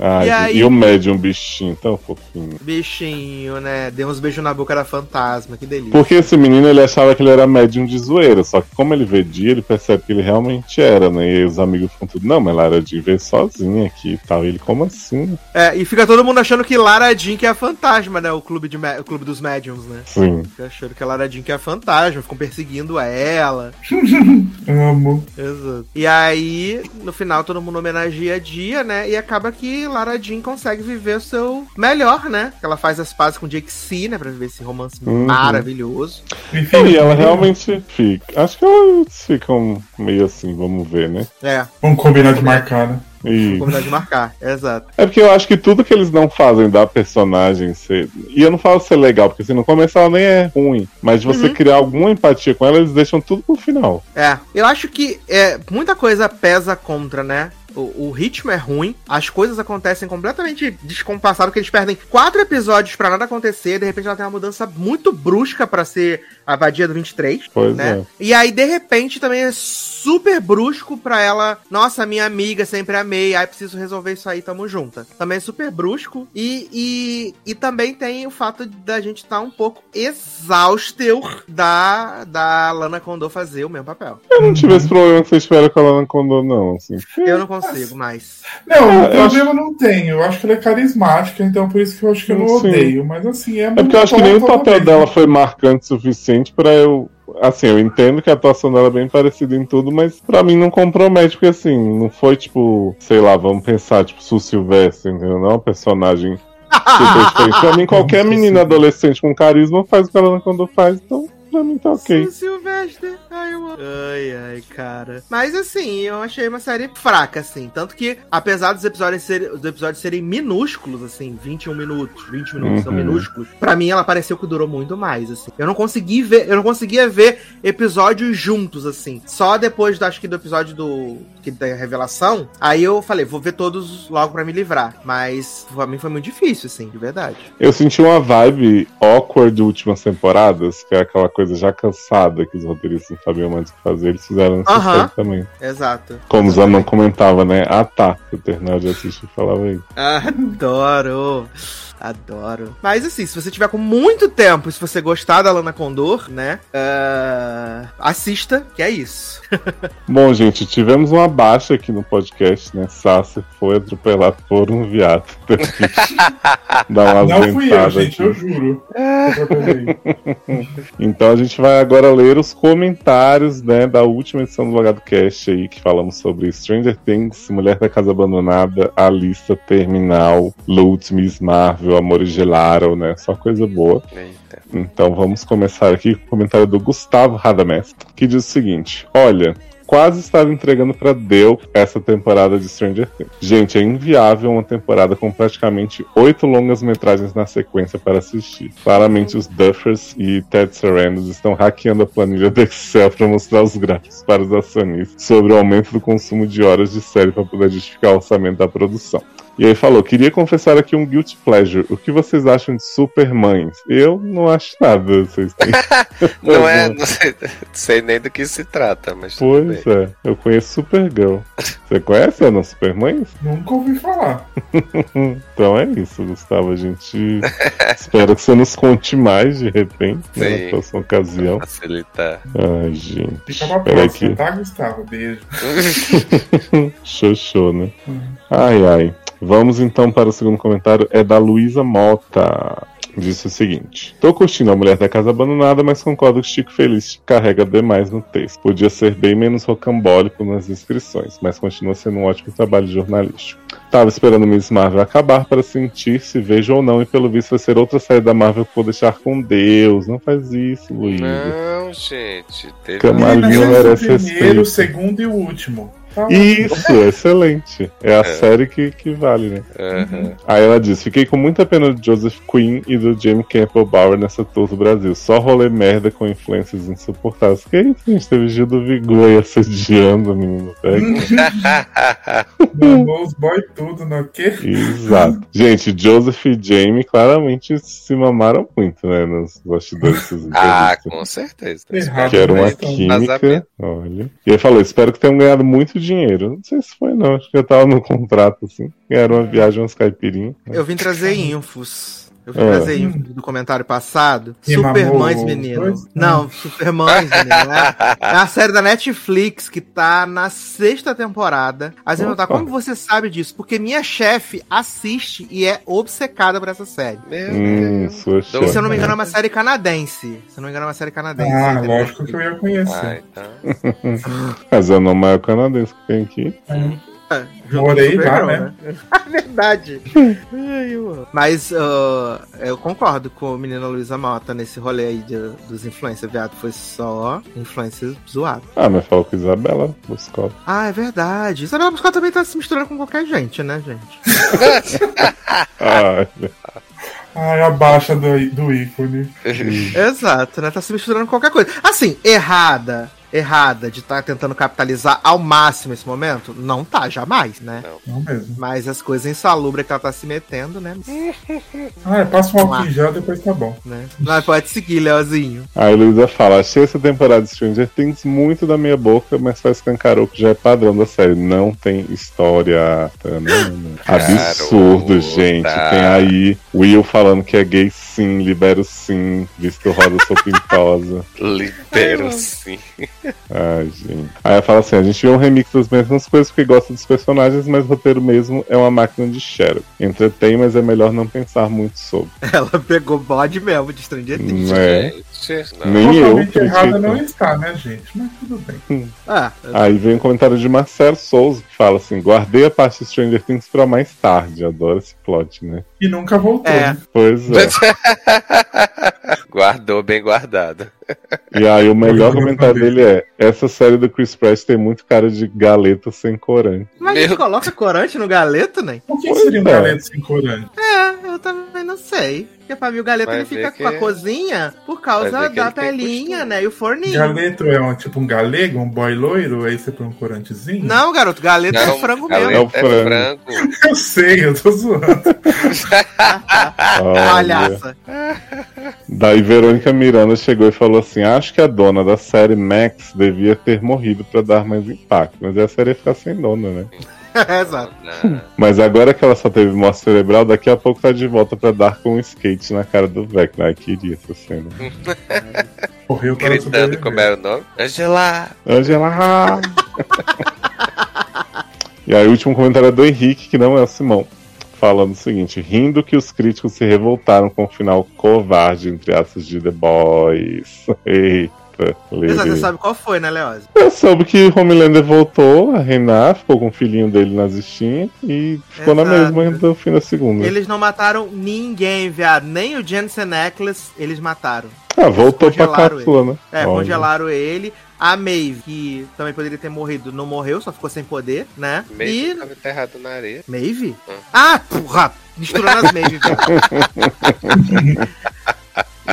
Ai, E e, aí- o médium bichinho, tão fofinho. Bichinho, né? Deu uns beijos na boca da fantasma, que delícia. Porque esse menino ele achava que ele era médium de zoeira, só que como ele vê dia, ele percebe que ele realmente era, né? E aí os amigos ficam tudo, não, mas Lara Jean veio sozinha aqui e tal. E ele, como assim? É, e fica todo mundo achando que Lara Jean que é a fantasma, né? O clube, de, o clube dos médiums, né? Sim. Fica achando que a Lara Jean que é a fantasma, ficam perseguindo ela. (laughs) Amo. Exato. E aí, no final, todo mundo homenageia a Dia, né? E acaba que Lara Jean consegue viver o seu melhor, né? Ela faz as pazes com Jake C, né? Pra viver esse romance Uhum. maravilhoso. E ela realmente fica. Acho que elas ficam meio assim, vamos ver, né? É, Vamos combinar de marcar, né? E... combinar de marcar. Exato. É porque eu acho que tudo que eles não fazem da personagem ser. E eu não falo ser legal, porque assim, no começo ela nem é ruim. Mas de você Uhum. criar alguma empatia com ela, eles deixam tudo pro final. É, eu acho que é, muita coisa pesa contra, né? O, o ritmo é ruim, as coisas acontecem completamente descompassadas, porque eles perdem quatro episódios pra nada acontecer, de repente ela tem uma mudança muito brusca pra ser a vadia do 23, Pois né? é. E aí, de repente, também é super brusco pra ela, nossa, minha amiga, sempre amei, ai, preciso resolver isso aí, tamo junta. Também é super brusco, e, e, e também tem o fato da gente estar um pouco exausto da, da Lana Condor fazer o mesmo papel. Eu não tive esse problema que vocês tiveram com a Lana Condor, não. Assim. Eu não consigo mais. Não, Ah, o eu problema não tem. Eu acho que ela é carismática, então por isso que eu acho que eu não Sim. odeio. Mas assim, é É porque eu acho que nem o papel dela foi marcante o suficiente pra eu. Assim, eu entendo que a atuação dela é bem parecida em tudo, mas pra mim não compromete, porque assim, não foi tipo, sei lá, vamos pensar, tipo, Su Silvestre, entendeu? Não é um personagem (laughs) super diferente. Pra mim, qualquer menina adolescente com carisma faz o que ela quando faz, então pra mim tá ok. Su Silvestre. Ai, eu amo. Ai, ai, cara. Mas assim, eu achei uma série fraca, assim. Tanto que, apesar dos episódios, serem, os episódios serem minúsculos, assim, 21 minutos, 20 minutos são Uhum. minúsculos, pra mim ela pareceu que durou muito mais, assim. Eu não consegui ver, eu não conseguia ver episódios juntos, assim. Só depois, do, acho que do episódio do. Que da revelação, aí eu falei, vou ver todos logo pra me livrar. Mas pra mim foi muito difícil, assim, de verdade. Eu senti uma vibe awkward de últimas temporadas, que é aquela coisa já cansada que os roteiristas não sabiam mais o que fazer, eles fizeram nessa Aham. série também. Exato. Como o Zanon comentava, né? Ah tá, eu terminava de assistir e falava isso. (laughs) Adoro. Adoro. Mas assim, se você tiver com muito tempo, se você gostar da Lana Condor, né? ah, assista, que é isso. (laughs) Bom, gente, tivemos uma baixa aqui no podcast, né? Sassi foi atropelado por um viado. (laughs) Dá uma Não fui eu, gente, aqui. eu juro. Eu. (laughs) Então a gente vai agora ler os comentários, né, da última edição do Logado Cast aí, que falamos sobre Stranger Things, Mulher da Casa Abandonada, A Lista Terminal, Lutz, Miss Marvel, Amores Gelaram, né? Só coisa boa. Eita. Então vamos começar aqui com o comentário do Gustavo Radamés, que diz o seguinte: Olha, quase estava entregando pra Deu essa temporada de Stranger Things. Gente, é inviável uma temporada com praticamente oito longas metragens na sequência para assistir. Claramente os Duffers e Ted Sarandos estão hackeando a planilha do Excel para mostrar os gráficos para os acionistas sobre o aumento do consumo de horas de série para poder justificar o orçamento da produção. E aí falou, queria confessar aqui um guilty pleasure. O que vocês acham de Supermães? Eu não acho nada. Vocês têm... (laughs) Não é, não sei, não sei nem do que se trata, mas tudo Pois bem. é, eu conheço Supergirl. Você conhece Ana Supermães? Nunca ouvi falar. (laughs) Então é isso, Gustavo. A gente espera que você nos conte mais de repente, né, Sim. na próxima ocasião. Facilitar. Ai, gente. Fica pra Peraí próxima, tá, Gustavo? Beijo. (laughs) Xoxô, né? Ai, ai. Vamos então para o segundo comentário. É da Luísa Mota. Disse o seguinte: Tô curtindo a Mulher da Casa Abandonada, mas concordo que Chico Feliz carrega demais no texto. Podia ser bem menos rocambólico nas descrições, mas continua sendo um ótimo trabalho jornalístico. Tava esperando Miss Marvel acabar para sentir se vejo ou não, e pelo visto vai ser outra série da Marvel que vou deixar com Deus. Não faz isso, Luísa. Não, gente. Teve Cama- uma- Malinho Menos o merece primeiro, respeito. o segundo e o último. Isso, excelente. É a série que, que vale, né? Aham. Aí ela diz: Fiquei com muita pena do Joseph Quinn e do Jamie Campbell Bauer nessa tour do Brasil. Só rolê merda com influências insuportáveis. Que isso, gente? Teve Gil do Vigor aí assediando, menino. Pega. Mandou os boy tudo no quê? Exato. Gente, Joseph e Jamie claramente se mamaram muito, né? Nos bastidores ah, com certeza. Que era uma né? Química. Olha. E ele falou: espero que tenham ganhado muito dinheiro. Não sei se foi, não. Acho que já tava no contrato, assim. Ganharam uma viagem, umas caipirinhas. Eu vim trazer infos. Eu vim É. trazer infos do comentário passado. Que Supermães, mamou menino. dois? Não, Supermães, menino. É, é a série da Netflix que tá na sexta temporada. Aí você vai perguntar, como você sabe disso? Porque minha chefe assiste e é obcecada por essa série. Meu Hum, Então, Se eu não me engano, é uma série canadense. Se eu não me engano, é uma série canadense. Ah, entendeu? lógico que eu ia conhecer. Ah, então. (laughs) Mas é o nome maior canadense que tem aqui. É, Morei com o lá, Supergirl, né? (laughs) É verdade. Mas ah, eu concordo com o menino Luísa Mota nesse rolê aí de- dos influencers, viado. Foi só influencers zoados. Ah, mas falou com Isabela Boscov. Ah, é verdade. Isabela Buscó também tá se misturando com qualquer gente, né, gente? (laughs) Ah, (laughs) Ai, a baixa do, do ícone. Exato, né? Tá se misturando com qualquer coisa. Assim, errada. Errada de estar tentando capitalizar ao máximo esse momento? Não tá, jamais, né? Não mesmo. Mas as coisas insalubres que ela tá se metendo, né? Ah, passa um álcool gel, depois tá bom. né? Mas pode seguir, Leozinho. Aí Luísa fala: Achei essa temporada de Stranger Things muito da minha boca, mas só escancarou que já é padrão da série. Não tem história. Tanana. Absurdo, Garota. gente. Tem aí Will falando que é gay sim, libero sim, visto roda sou pintosa. (laughs) Libero sim. Ai, gente. Aí ela fala assim: a gente vê um remix das mesmas coisas porque gosta dos personagens, mas o roteiro mesmo é uma máquina de Sherlock. Entretém, mas é melhor não pensar muito sobre. (laughs) Ela pegou bode mesmo de Stranger Things. É? Não. Nem eu Totalmente errada não está, né, gente? Mas tudo bem. Ah, Aí vem um comentário de Marcelo Souza que fala assim: guardei a parte de Stranger Things pra mais tarde. Adoro esse plot, né? E nunca voltou. É. né? Pois é. (laughs) Guardou bem guardado. (laughs) E aí o melhor comentário dele é: essa série do Chris Pratt tem muito cara de galeta sem corante. mas a Meu- gente coloca corante no galeto, né? Por que Pois seria um é. galeto sem corante? É, eu também não sei. Porque pra mim o galeto Vai ele fica ver com a que- cozinha por causa que da costume. né? E o forninho. Galeto é um, tipo um galego, um boy loiro, aí você põe um corantezinho? Não, garoto, galeto é Não, frango galeta mesmo. É É o frango. (laughs) Eu sei, eu tô zoando. Olha. (laughs) Palhaça. Daí Verônica Miranda chegou e falou assim: acho que a dona da série Max devia ter morrido pra dar mais impacto. Mas aí a série ia ficar sem dona, né? (laughs) Exato. Não. Mas agora que ela só teve morte cerebral, daqui a pouco tá de volta pra dar com um skate na cara do Vecna. Ai, queria essa cena. (laughs) Morreu para Gritando como era o nome. Angela. Angela! e aí, o último comentário é do Henrique, que não é o Simão. Falando o seguinte: rindo que os críticos se revoltaram com o final covarde, entre aspas, de The Boys. (laughs) Eita, Exato, lele. você sabe qual foi, né, Leose? Eu soube que Homelander voltou a reinar, ficou com o filhinho dele nas estinhas e ficou na Exato. mesma do fim da segunda. Eles não mataram ninguém, viado. Nem o Jensen Ackles eles mataram. Ah, voltou pra cápsula, né? É, Olha. congelaram ele. A Maeve, que também poderia ter morrido, não morreu, só ficou sem poder, né? Meio E. tava enterrado na areia. Maeve? Hum. Ah, porra! Misturando as Maeve, velho. (laughs)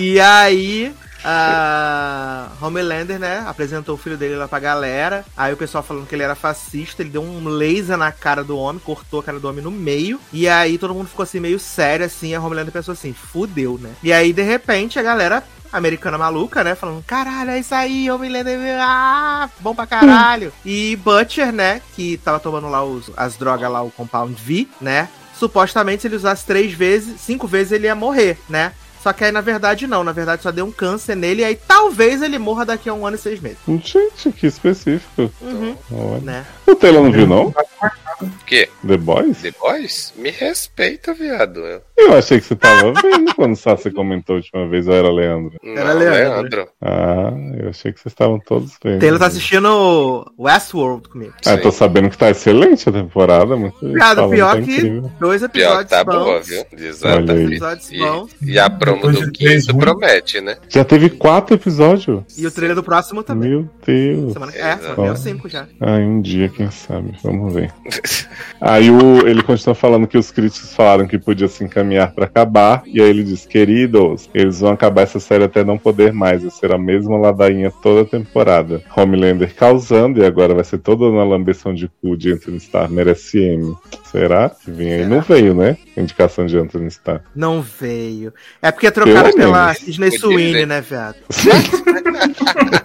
E aí. A Homelander, né, apresentou o filho dele lá pra galera. Aí o pessoal falando que ele era fascista, ele deu um laser na cara do homem, cortou a cara do homem no meio. E aí todo mundo ficou assim, meio sério, assim. A Homelander pensou assim: fudeu, né? E aí, de repente, a galera americana maluca, né? Falando, caralho, é isso aí, Homelander, ah, bom pra caralho. e Butcher, né, que tava tomando lá os, as drogas lá, o Compound V, né? Supostamente, se ele usasse três vezes, cinco vezes, ele ia morrer, né? Só que aí, na verdade, não. Na verdade, só deu um câncer nele. E aí, talvez ele morra daqui a um ano e seis meses. Gente, que específico. Uhum. Olha. Né? O Taylor não viu, não? O quê? The Boys? The Boys? Me respeita, viado. Eu- Eu achei que você tava vendo quando o Sassi comentou a última vez, ou era Leandro? Era Não, Leandro. Ah, eu achei que vocês estavam todos vendo. Taylor tá assistindo Westworld comigo. Ah, eu tô sabendo que tá excelente a temporada, muito Cara, pior tá que incrível. dois Pior episódios que tá bons. boa, viu? Olha aí. Exatamente. Episódios bons. E, e a promo do quinto promete, né? Já teve quatro episódios? E o trailer do próximo também. Meu Deus. Semana é, semana cinco já. Ai, um dia, quem sabe? Vamos ver. (laughs) Aí o, ele continua falando que os críticos falaram que podia se encaminhar pra acabar. E aí ele diz: Queridos, eles vão acabar essa série até não poder mais. Vai ser a mesma ladainha toda a temporada. Homelander causando, e agora vai ser toda na lambeção de cu de Anthony Starr. Merece M. Será? Que vem aí. Não veio, né? Indicação de Anthony Starr. Não veio. É porque trocaram pela. Disney Sweeney, dizer. né, viado? (laughs) (laughs) (laughs)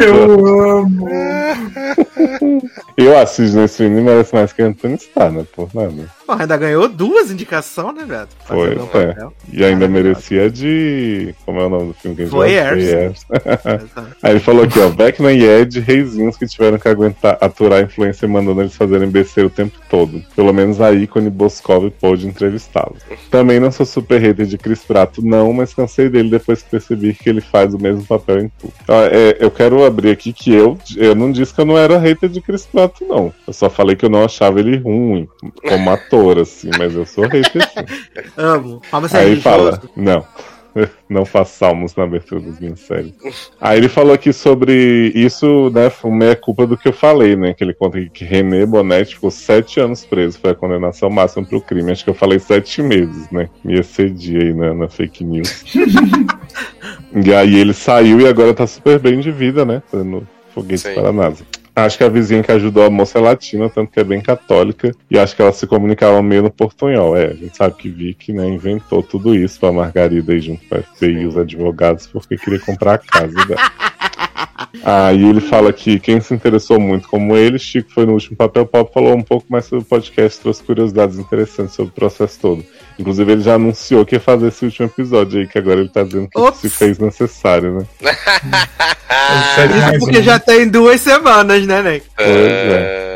Eu amo. (laughs) Eu assisto nesse filme merece mais que Anthony Starr, né? Por nada. Pô, ainda ganhou duas indicações, né, viado? Foi, um é. E ainda Maravilhoso. merecia de. Como é o nome do filme que a gente Voyeurs. (laughs) Aí ele falou aqui, ó, Beckman e Ed, reizinhos que tiveram que aguentar, aturar a influência mandando eles fazerem besteira o tempo todo. Pelo menos a ícone Boscov pôde entrevistá-lo. Também não sou super hater de Chris Prato, não, mas cansei dele depois que percebi que ele faz o mesmo papel em tudo. Ó, é, eu quero abrir aqui que eu, eu não disse que eu não era hater de Chris Prato, não. Eu só falei que eu não achava ele ruim, como ator, assim, mas eu sou hater sim. (laughs) Amo. É Aí fala, não. (laughs) Não faço salmos na abertura das minhas séries. Aí ele falou aqui sobre isso, né? Foi meia culpa do que eu falei, né? Que ele conta aqui que René Bonetti ficou sete anos preso, foi a condenação máxima pro crime. Acho que eu falei sete meses, né? Me excedi aí na, na fake news. (laughs) e aí ele saiu e agora tá super bem de vida, né? Fazendo foguete Sim. para a NASA. Acho que a vizinha que ajudou a moça é latina, tanto que é bem católica, e acho que ela se comunicava meio no portunhol. É, a gente sabe que Vicky, né, inventou tudo isso pra Margarida aí junto com a FBI e os advogados, porque queria comprar a casa dela. (laughs) Aí ele fala que quem se interessou muito como ele, Chico foi no último papel pop, falou um pouco mais sobre o podcast, trouxe curiosidades interessantes sobre o processo todo. Inclusive ele já anunciou que ia fazer esse último episódio aí, que agora ele tá dizendo que Ops. se fez necessário, né? (laughs) Isso porque já tem duas semanas, né, Ney? Pois é.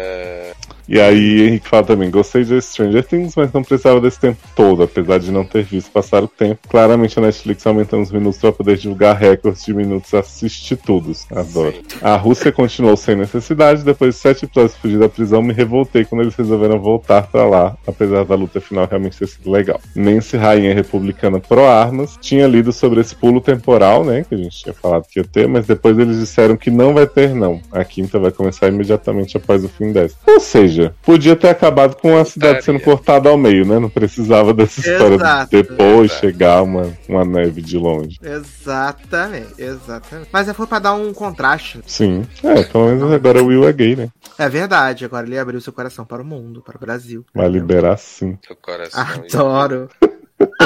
E aí Henrique fala também, gostei de Stranger Things, mas não precisava desse tempo todo, apesar de não ter visto passar o tempo. Claramente a Netflix aumentando os minutos para poder divulgar recordes de minutos assistidos. Adoro. A Rússia continuou sem necessidade, depois de sete episódios fugir da prisão, me revoltei quando eles resolveram voltar pra lá, apesar da luta final realmente ter sido legal. Nancy Rainha Republicana pró-armas, tinha lido sobre esse pulo temporal, né, que a gente tinha falado que ia ter, mas depois eles disseram que não vai ter não. A quinta vai começar imediatamente após o fim dessa. Ou seja, podia ter acabado com a cidade sendo cortada ao meio, né? Não precisava dessa história Exato. de depois chegar uma, uma neve de longe. Exatamente, exatamente. Mas é foi pra dar um contraste. Sim. É, pelo menos agora o Will é gay, né? É verdade, agora ele abriu seu coração para o mundo, para o Brasil. Vai liberar sim. Seu coração. Adoro.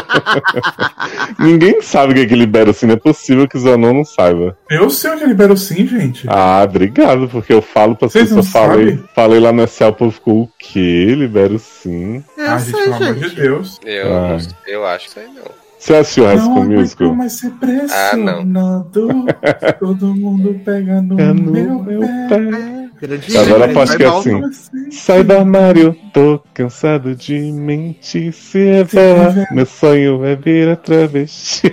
(laughs) Ninguém sabe o que é que libera assim, não é possível que o Zanon não saiba. Eu sei onde libero sim, gente. Ah, obrigado, porque eu falo pra Vocês pessoas, não falei, sabem? falei lá no SL, o povo ficou o quê? Libero sim. Eu ah, gente, sei, pelo amor de. Deus. Eu, Ah. eu acho que isso aí não. Você assistiu High School Musical? mais ser Ah, não. pressionado. Todo mundo pega no, (laughs) É no meu, meu pé. pé. Grande Agora vai que é assim. Sai do armário, tô cansado de mentir. Se revela, meu sonho é vir a travesti.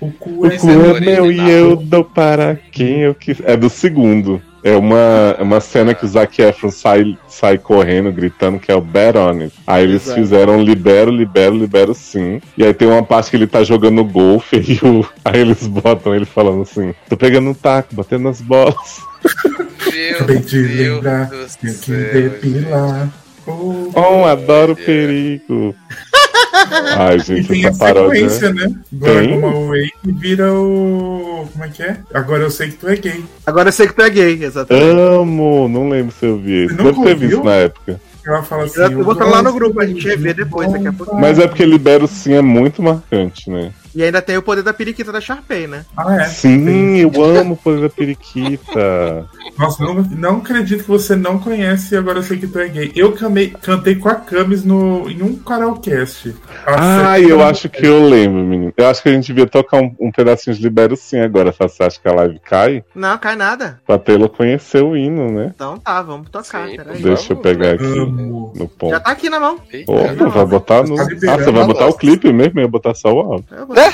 O cu O é cu é é meu e original. eu dou para quem eu quiser. É do segundo. É uma, é uma cena que o Zac Efron sai, sai correndo, gritando que é o Bet On It. Aí eles Exato. fizeram libero, libero, libero sim. E aí tem uma parte que ele tá jogando golfe (laughs) e o, aí eles botam ele falando assim: tô pegando um taco, batendo nas bolas. meu Acabei de Deus lembrar, tenho que depilar. Oh, Oh, adoro Deus. perigo. Ai, E gente, tem a essa paródia. sequência, né? Agora Tem? como Way que vira o. Como é que é? Agora eu sei que tu é gay. Agora eu sei que tu é gay, exatamente. Amo, não lembro se eu vi. Você Deve ter visto na época. Ela fala assim. Eu vou falar lá no grupo, a gente revê depois, daqui a pouco. Mas é porque Libero sim é muito marcante, né? E ainda tem o poder da periquita da Sharpay, né? Ah, é. Sim, eu amo o poder da periquita. Nossa, não, não acredito que você não conhece e agora eu sei que tu é gay. Eu camei, cantei com a Camis no, em um karaokast. Ah, eu acho que eu lembro, menino. Eu acho que a gente devia tocar um, um pedacinho de Libero sim agora. Você acha que a live cai? Não, cai nada. Pra Taylor conhecer o hino, né? Então tá, vamos tocar. Sim, peraí. Deixa eu pegar aqui Amo. no ponto. Já tá aqui na mão. Opa, vai botar no. Tá Ah, você vai botar o clipe mesmo? Eu ia botar só o áudio.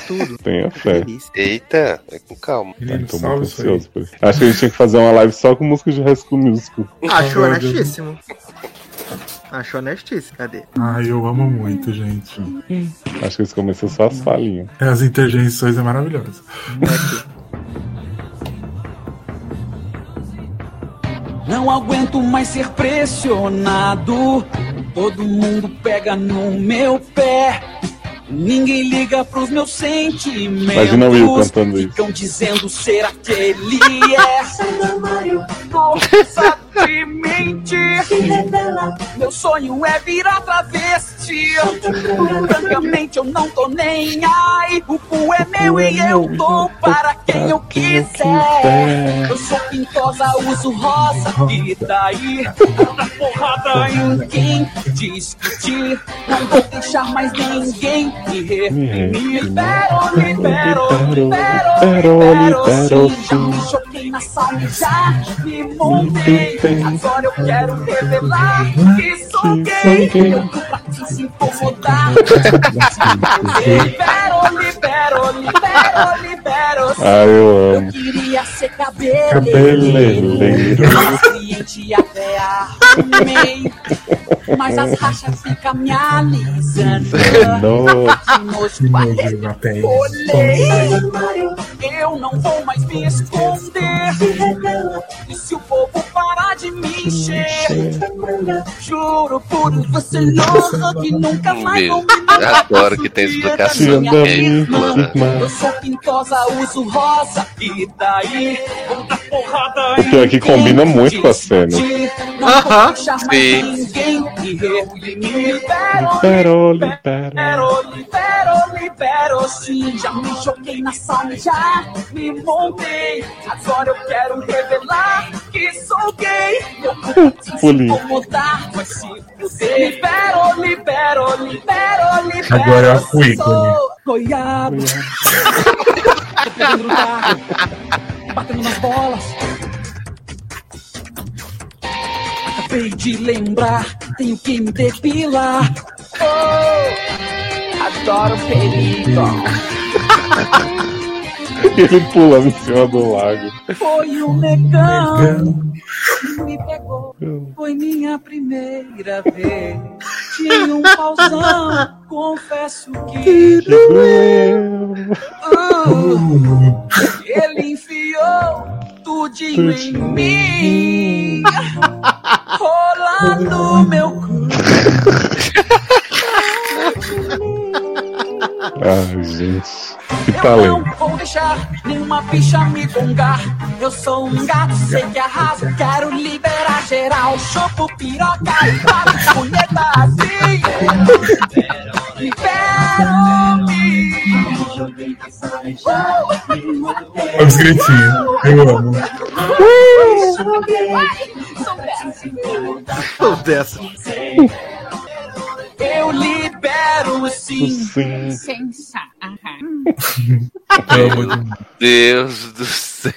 Tudo. Tenha fé. Eita, é com calma. Tô muito ansioso por isso. Acho que a gente tinha que fazer uma live só com música de High School Musical. Acho Ai, Deus. honestíssimo. Acho honestíssimo. Cadê? Ai, eu amo muito, gente. Acho que eles começam só as falinhas. As interjeições é maravilhosa. Não aguento mais ser pressionado. Todo mundo pega no meu pé. Ninguém liga pros meus sentimentos. Imagina o Will cantando isso. Ficam dizendo ser aquele é. Força de mentir. Meu sonho é virar travesti. Francamente eu não tô nem aí. O cu é meu e eu dou para quem eu quiser. Eu sou pintosa, uso rosa. E daí? Dá porrada em quem discutir. Não vou deixar mais ninguém me reprimir. Libero, libero, libero, libero. Sim, já me choquei na sala e já me montei. Agora eu quero revelar que sou gay. Eu tô pra te se incomodar. Libero, libero, libero, libero. Ah, eu eu queria ser cabeleireiro. Cabeleireiro. Mas cliente até arrumei. Mas as rachas ficam me alisando. Nossa. Que nojo. Eu não vou mais me esconder. E se o povo parar de me encher? Juro por você louco que nunca mais vão me Adoro que tem explicação. É, minha Lana. eu sou pintosa, uso rosa. E daí? Porrada. O pior é que combina muito com a cena. Não Aham. vou Sim. ninguém me reprimir. Libero, Libero, libero. Libero, sim. Já me joguei na sala, já me montei. Agora eu quero revelar que sou gay. (laughs) Eu te Pulinho. libero, libero, libero, libero. Agora Cuícone. Sou goiaba. Tô querendo grudar, batendo nas bolas. Acabei de lembrar, tenho que me depilar. Oh, adoro perigo. (laughs) (laughs) Ele pulando em cima do lago. Foi um negão que me pegou. Foi minha primeira vez. Tinha um pauzão, confesso que Que doeu. uh, ele enfiou tudinho em mim, rolando meu cu. (laughs) Ai, gente. Que Eu talento. não vou deixar nenhuma bicha me gongar. Eu sou um gato, sei que arraso. Quero liberar geral. Chopo piroca e para punheta assim. Libero-me. Olha os gritinhos. Eu amo. Ou dessa. Eu libero sim. Sim. Amo demais. Deus do céu.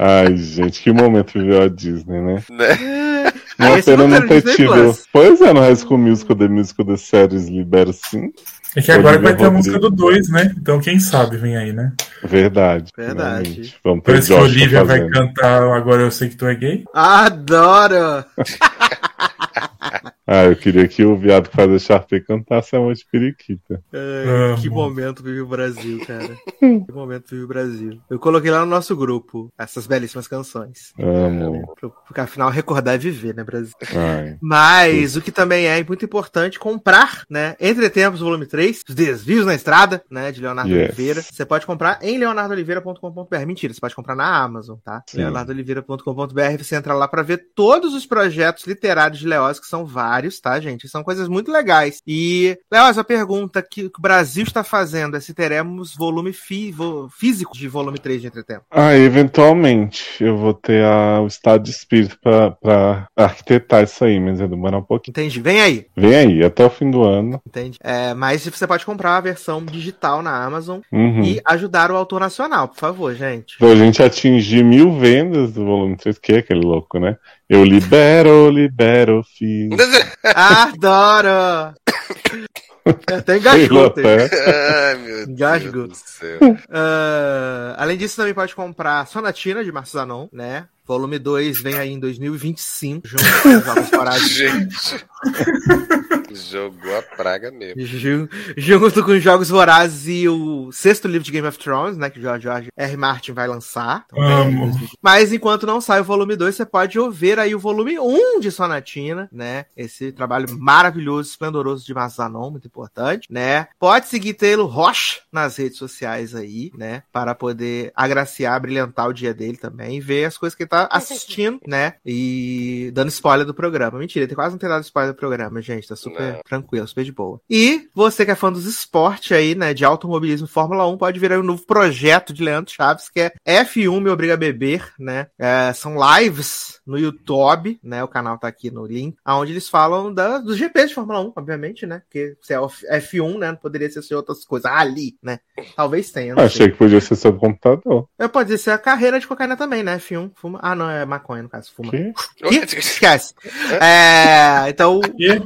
Ai, gente, que momento viveu a Disney, né? Né? Uma esse pena não não tá ter tido. Plus. Pois é, no High School Musical, The Musical, The Series, Libero sim. É que agora Olivia vai ter a música do Rodrigo. 2, né? Então quem sabe vem aí, né? Verdade. Verdade. finalmente. Vamos ter Parece que a Olivia vai cantar Agora Eu Sei Que Tu É Gay. Adoro! (laughs) Ah, eu queria que o viado que faz a Sharpay cantasse a voz de periquita. Ai, que momento vive o Brasil, cara. (laughs) que momento vive o Brasil. Eu coloquei lá no nosso grupo essas belíssimas canções. Amo. Pro- Porque afinal, recordar é viver, né, Brasil? Ai. Mas o que também é muito importante, comprar, né? Entre Tempos, volume 3, Os Desvios na Estrada, né? De Leonardo Yes. Oliveira. Você pode comprar em leonardoliveira.com.br. Mentira, você pode comprar na Amazon, tá? Leonardoliveira.com.br. Você entra lá pra ver todos os projetos literários de Leoz, que são vários. Horários, tá, gente? São coisas muito legais. E, Léo, essa pergunta que o Brasil está fazendo é se teremos volume fí vo físico de volume 3 de Entretempo. Ah, eventualmente eu vou ter a, o estado de espírito pra arquitetar isso aí, mas vai demorar um pouquinho. Entendi. Vem aí. Vem aí, até o fim do ano. Entende? É, mas você pode comprar a versão digital na Amazon Uhum. e ajudar o autor nacional, por favor, gente. Pra gente atingir mil vendas do volume 3, que é aquele louco, né? Eu libero, libero, filho. (laughs) Adoro! Até engasgou. Tê. Ai, meu Engasgou. (laughs) Deus do céu. Ah, além disso, também pode comprar Sonatina de Marcos Zanon, né? Volume 2 vem aí em 2025, junto com os Jogos Vorazes. (laughs) Gente. Jogou a praga mesmo. (laughs) Ju- Junto com os Jogos Vorazes e o sexto livro de Game of Thrones, né? Que o George R. Martin vai lançar. Então, Amo. Mas enquanto não sai o volume 2, você pode ouvir aí o volume 1 de Sonatina, né? Esse trabalho maravilhoso, esplendoroso de Mazanon, muito importante, né? Pode seguir Taylor Rocha nas redes sociais aí, né? Para poder agraciar, brilhantar o dia dele também e ver as coisas que ele tá (laughs) assistindo, né? E dando spoiler do programa. Mentira, tem quase não tem dado spoiler do programa, gente. Tá super Não. tranquilo, super de boa. E você que é fã dos esportes aí, né? De automobilismo Fórmula 1, pode ver aí um novo projeto de Leandro Chaves, que é F1 Me Obriga a Beber, né? É, são lives no YouTube, né? O canal tá aqui no link, onde eles falam da, dos GPs de Fórmula 1, obviamente, né? Porque se é o F1, né? Não poderia ser outras coisas ali, né? Talvez tenha, não sei. Achei que podia ser seu computador. Eu pode dizer ser a carreira de cocaína também, né? F1, fuma. Ah, não, é maconha, no caso, fuma. Que? Que? Esquece. É, então, E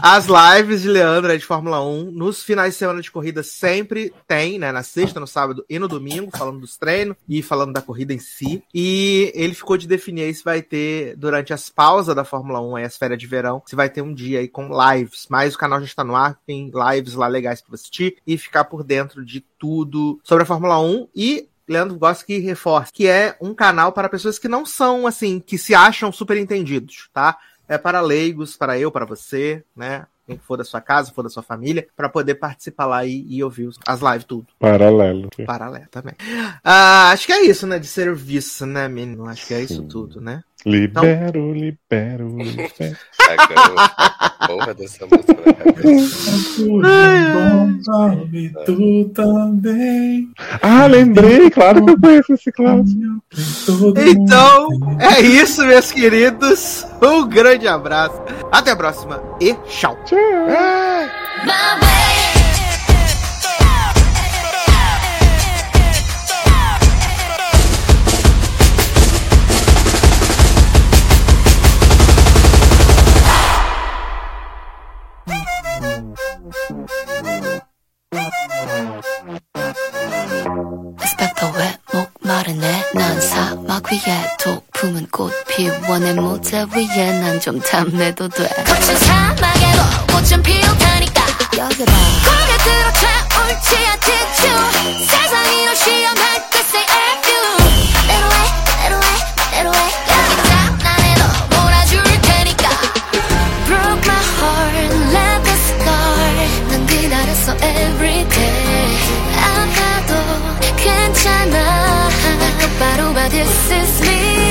as lives de Leandro aí de Fórmula 1, nos finais de semana de corrida sempre tem, né? Na sexta, no sábado e no domingo, falando dos treinos e falando da corrida em si. E ele ficou de definir se vai ter, durante as pausas da Fórmula 1, aí, as férias de verão, se vai ter um dia aí com lives. Mas o canal já está no ar, tem lives lá legais você assistir e ficar por dentro de tudo sobre a Fórmula 1 e Leandro gosta que reforça, que é um canal para pessoas que não são, assim, que se acham super entendidos, tá? É para leigos, para eu, para você, né? Quem for da sua casa, for da sua família, para poder participar lá e, e ouvir os- as lives tudo. Paralelo. Paralelo também. Ah, acho que é isso, né? De serviço, né, menino? Acho que é isso tudo, né? Libero, libero, (laughs) libero. Agora a porra dessa música na cabeça. tu também. Ah, lembrei, claro que eu conheço esse clássico. Então, é isso, meus queridos. Um grande abraço. Até a próxima e tchau. My 위에 독 품은 꽃 피워 내 무대 위에 난 좀 탐내도 돼. 거친 사막에도 꽃은 피우다니까. 여기 봐. 고개 들어 차올지 않겠죠. 세상이 널 시험할 때 say F you. 내로 해 내로 해 내로 해 여기 장난해도 몰아줄 테니까. Broke my heart a scar. 난 기다렸어 everyday 아파도 괜찮아 but this is me.